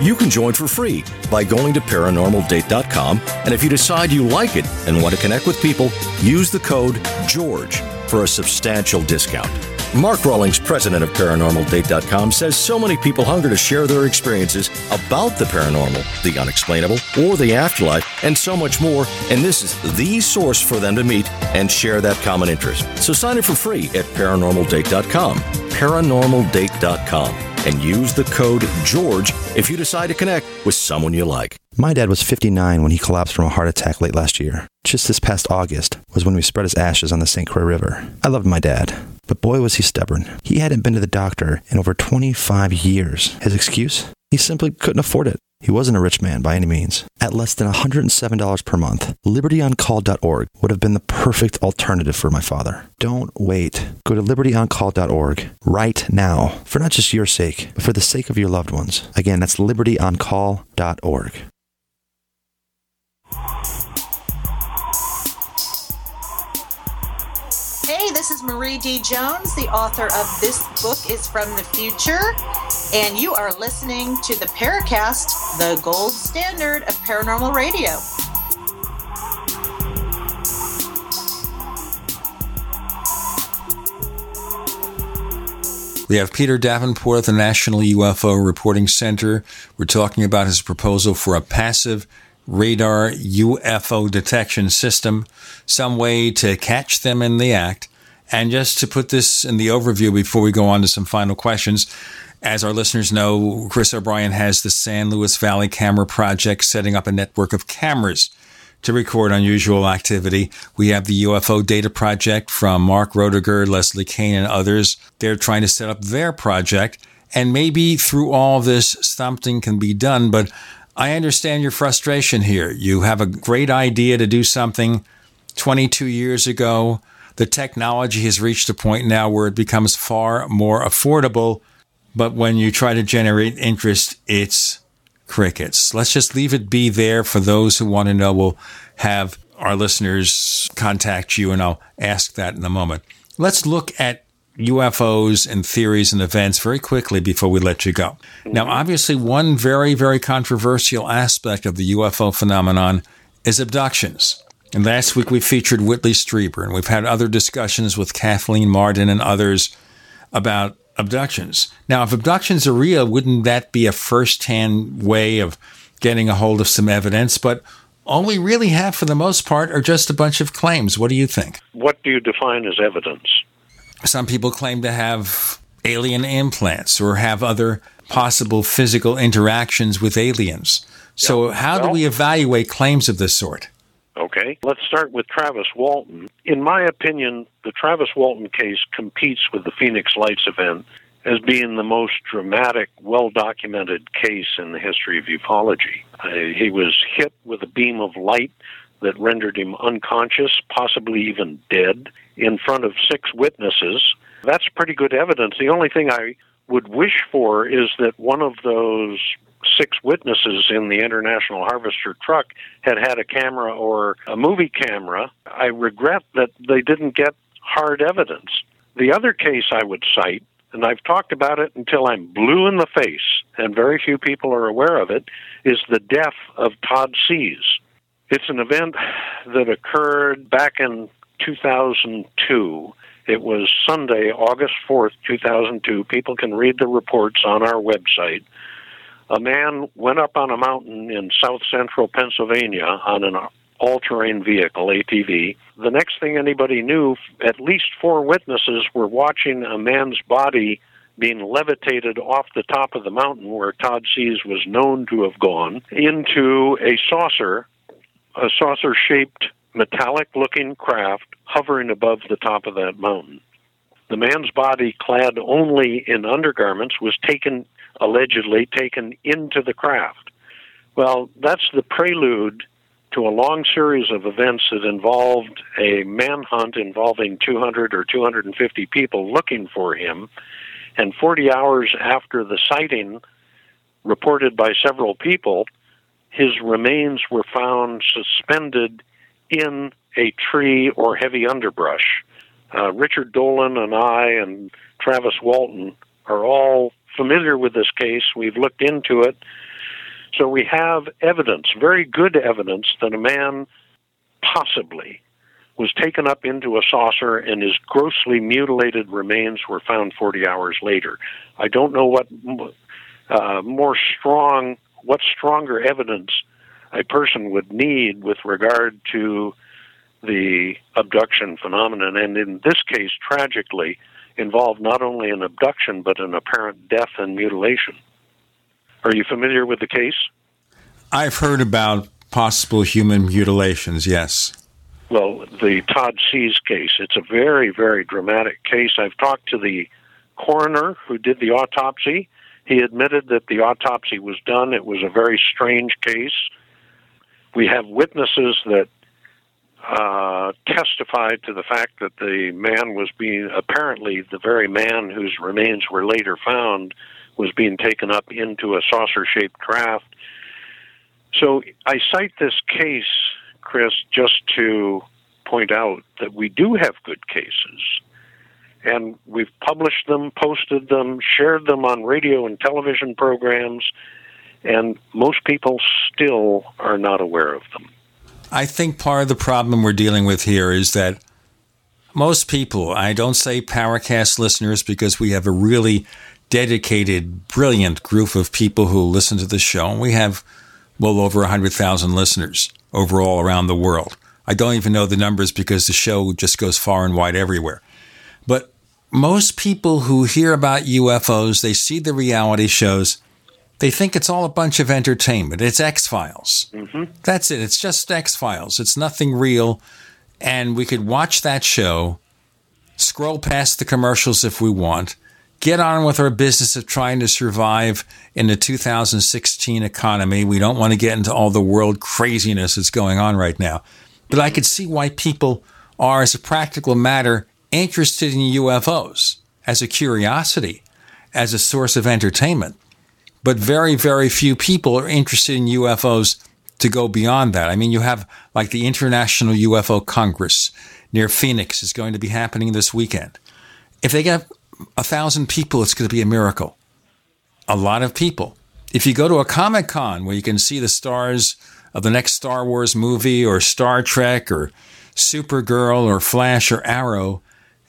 You can join for free by going to paranormaldate.com. And if you decide you like it and want to connect with people, use the code GEORGE for a substantial discount. Mark Rawlings, president of ParanormalDate.com, says so many people hunger to share their experiences about the paranormal, the unexplainable, or the afterlife, and so much more. And this is the source for them to meet and share that common interest. So sign up for free at ParanormalDate.com. ParanormalDate.com and use the code GEORGE if you decide to connect with someone you like. My dad was 59 when he collapsed from a heart attack late last year. Just this past August was when we spread his ashes on the St. Croix River. I loved my dad, but boy was he stubborn. He hadn't been to the doctor in over 25 years. His excuse? He simply couldn't afford it. He wasn't a rich man by any means. At less than $107 per month, libertyoncall.org would have been the perfect alternative for my father. Don't wait. Go to libertyoncall.org right now for not just your sake, but for the sake of your loved ones. Again, that's libertyoncall.org. this is Marie D. Jones, the author of This Book is from the Future, and you are listening to the Paracast, the gold standard of paranormal radio. We have Peter Davenport at the National UFO Reporting Center. We're talking about his proposal for a passive radar UFO detection system, some way to catch them in the act. And just to put this in the overview before we go on to some final questions, as our listeners know, Chris O'Brien has the San Luis Valley Camera Project setting up a network of cameras to record unusual activity. We have the UFO Data Project from Mark Rodeghier, Leslie Kean, and others. They're trying to set up their project. And maybe through all this, something can be done. But I understand your frustration here. You have a great idea to do something 22 years ago. The technology has reached a point now where it becomes far more affordable. But when you try to generate interest, it's crickets. Let's just leave it be there for those who want to know. We'll have our listeners contact you, and I'll ask that in a moment. Let's look at UFOs and theories and events very quickly before we let you go. Now, obviously, one very, very controversial aspect of the UFO phenomenon is abductions. And last week we featured Whitley Strieber, and we've had other discussions with Kathleen Marden and others about abductions. Now, if abductions are real, wouldn't that be a first hand way of getting a hold of some evidence? But all we really have for the most part are just a bunch of claims. What do you think? What do you define as evidence? Some people claim to have alien implants or have other possible physical interactions with aliens. So, how do we evaluate claims of this sort? Okay, let's start with Travis Walton. In my opinion, the Travis Walton case competes with the Phoenix Lights event as being the most dramatic, well documented case in the history of ufology. Uh, he was hit with a beam of light that rendered him unconscious, possibly even dead, in front of six witnesses. That's pretty good evidence. The only thing I would wish for is that one of those six witnesses in the International Harvester truck had had a camera or a movie camera. I regret that they didn't get hard evidence. The other case I would cite, and I've talked about it until I'm blue in the face, and very few people are aware of it, is the death of Todd Sees. It's an event that occurred back in 2002. It was Sunday, August 4th, 2002. People can read the reports on our website. A man went up on a mountain in south central Pennsylvania on an all terrain vehicle, ATV. The next thing anybody knew, at least four witnesses were watching a man's body being levitated off the top of the mountain where Todd Sees was known to have gone into a saucer, a saucer shaped metallic looking craft hovering above the top of that mountain. The man's body, clad only in undergarments, was taken, allegedly taken into the craft. Well, that's the prelude to a long series of events that involved a manhunt involving 200 or 250 people looking for him. And 40 hours after the sighting, reported by several people, his remains were found suspended in a tree or heavy underbrush. Uh, Richard Dolan and I and Travis Walton are all familiar with this case. We've looked into it. So we have evidence, very good evidence, that a man possibly was taken up into a saucer and his grossly mutilated remains were found 40 hours later. I don't know what uh, more strong, what stronger evidence a person would need with regard to the abduction phenomenon, and in this case, tragically, involved not only an abduction but an apparent death and mutilation. Are you familiar with the case? I've heard about possible human mutilations, yes. Well, the Todd Sees case, it's a very, very dramatic case. I've talked to the coroner who did the autopsy. He admitted that the autopsy was done. It was a very strange case. We have witnesses that uh, testified to the fact that the man was being, apparently, the very man whose remains were later found was being taken up into a saucer shaped craft. So I cite this case, Chris, just to point out that we do have good cases. And we've published them, posted them, shared them on radio and television programs, and most people still are not aware of them. I think part of the problem we're dealing with here is that most people, I don't say Paracast listeners because we have a really dedicated, brilliant group of people who listen to the show, we have well over 100,000 listeners overall around the world. I don't even know the numbers because the show just goes far and wide everywhere. But most people who hear about UFOs, they see the reality shows, they think it's all a bunch of entertainment. It's X Files. Mm-hmm. That's it. It's just X Files. It's nothing real. And we could watch that show, scroll past the commercials if we want, get on with our business of trying to survive in the 2016 economy. We don't want to get into all the world craziness that's going on right now. But I could see why people are, as a practical matter, interested in UFOs as a curiosity, as a source of entertainment. But very, very few people are interested in UFOs to go beyond that. I mean, you have like the International UFO Congress near Phoenix is going to be happening this weekend. If they get a thousand people, it's going to be a miracle. A lot of people. If you go to a Comic Con where you can see the stars of the next Star Wars movie or Star Trek or Supergirl or Flash or Arrow,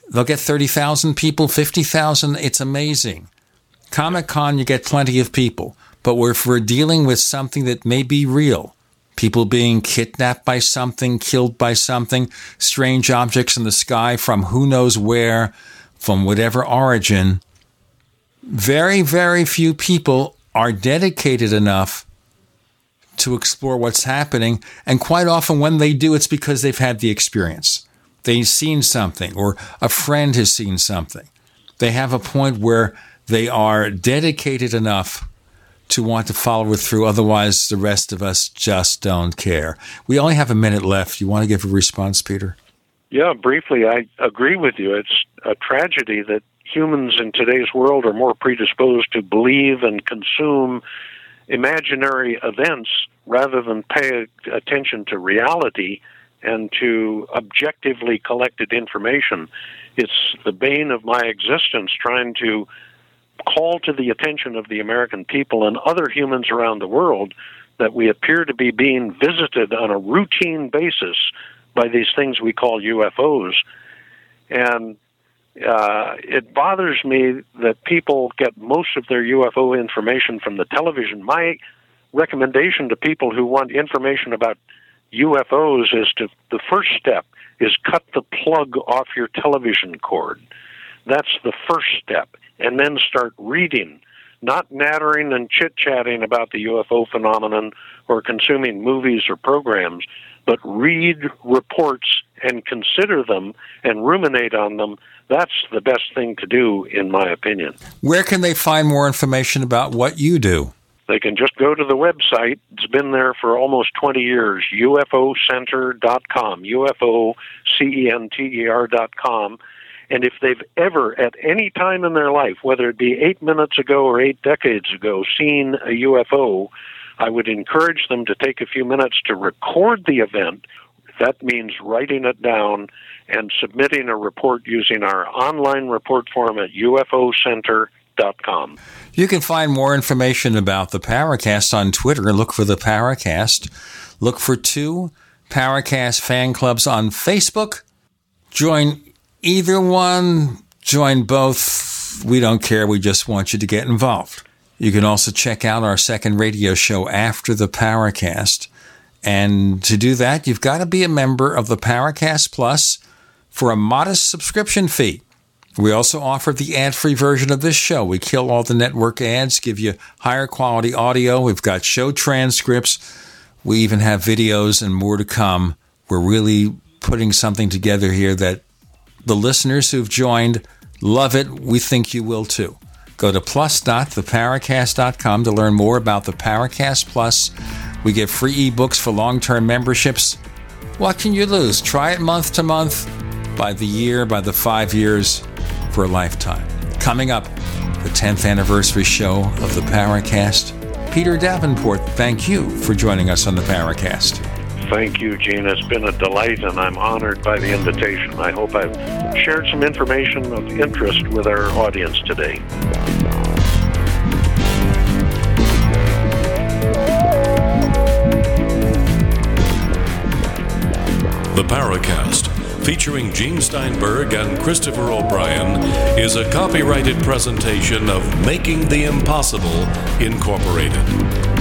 they'll get 30,000 people, 50,000. It's amazing. Comic Con, you get plenty of people. But if we're dealing with something that may be real, people being kidnapped by something, killed by something, strange objects in the sky from who knows where, from whatever origin, very, very few people are dedicated enough to explore what's happening. And quite often, when they do, it's because they've had the experience. They've seen something, or a friend has seen something. They have a point where they are dedicated enough to want to follow it through. Otherwise, the rest of us just don't care. We only have a minute left. You want to give a response, Peter? Yeah, briefly, I agree with you. It's a tragedy that humans in today's world are more predisposed to believe and consume imaginary events rather than pay attention to reality and to objectively collected information. It's the bane of my existence trying to call to the attention of the American people and other humans around the world that we appear to be being visited on a routine basis by these things we call UFOs. And uh, it bothers me that people get most of their UFO information from the television. My recommendation to people who want information about UFOs is to the first step is cut the plug off your television cord. That's the first step. And then start reading, not nattering and chit chatting about the UFO phenomenon or consuming movies or programs, but read reports and consider them and ruminate on them. That's the best thing to do, in my opinion. Where can they find more information about what you do? They can just go to the website. It's been there for almost 20 years, ufocenter.com, U-F-O-C-E-N-T-E-R.com. And if they've ever, at any time in their life, whether it be eight minutes ago or eight decades ago, seen a UFO, I would encourage them to take a few minutes to record the event. That means writing it down and submitting a report using our online report form at ufocenter.com. You can find more information about the Paracast on Twitter. Look for the Paracast. Look for two Paracast fan clubs on Facebook. Join either one, join both. We don't care. We just want you to get involved. You can also check out our second radio show after the Paracast. And to do that, you've got to be a member of the Paracast Plus for a modest subscription fee. We also offer the ad free version of this show. We kill all the network ads, give you higher quality audio. We've got show transcripts. We even have videos and more to come. We're really putting something together here that the listeners who've joined love it. We think you will too. Go to plus.theparacast.com to learn more about the Paracast Plus. We give free ebooks for long term memberships. What can you lose? Try it month to month, by the year, by the five years, for a lifetime. Coming up, the 10th anniversary show of the Paracast. Peter Davenport, thank you for joining us on the Paracast. Thank you, Gene. It's been a delight, and I'm honored by the invitation. I hope I've shared some information of interest with our audience today. The Paracast, featuring Gene Steinberg and Christopher O'Brien, is a copyrighted presentation of Making the Impossible Incorporated.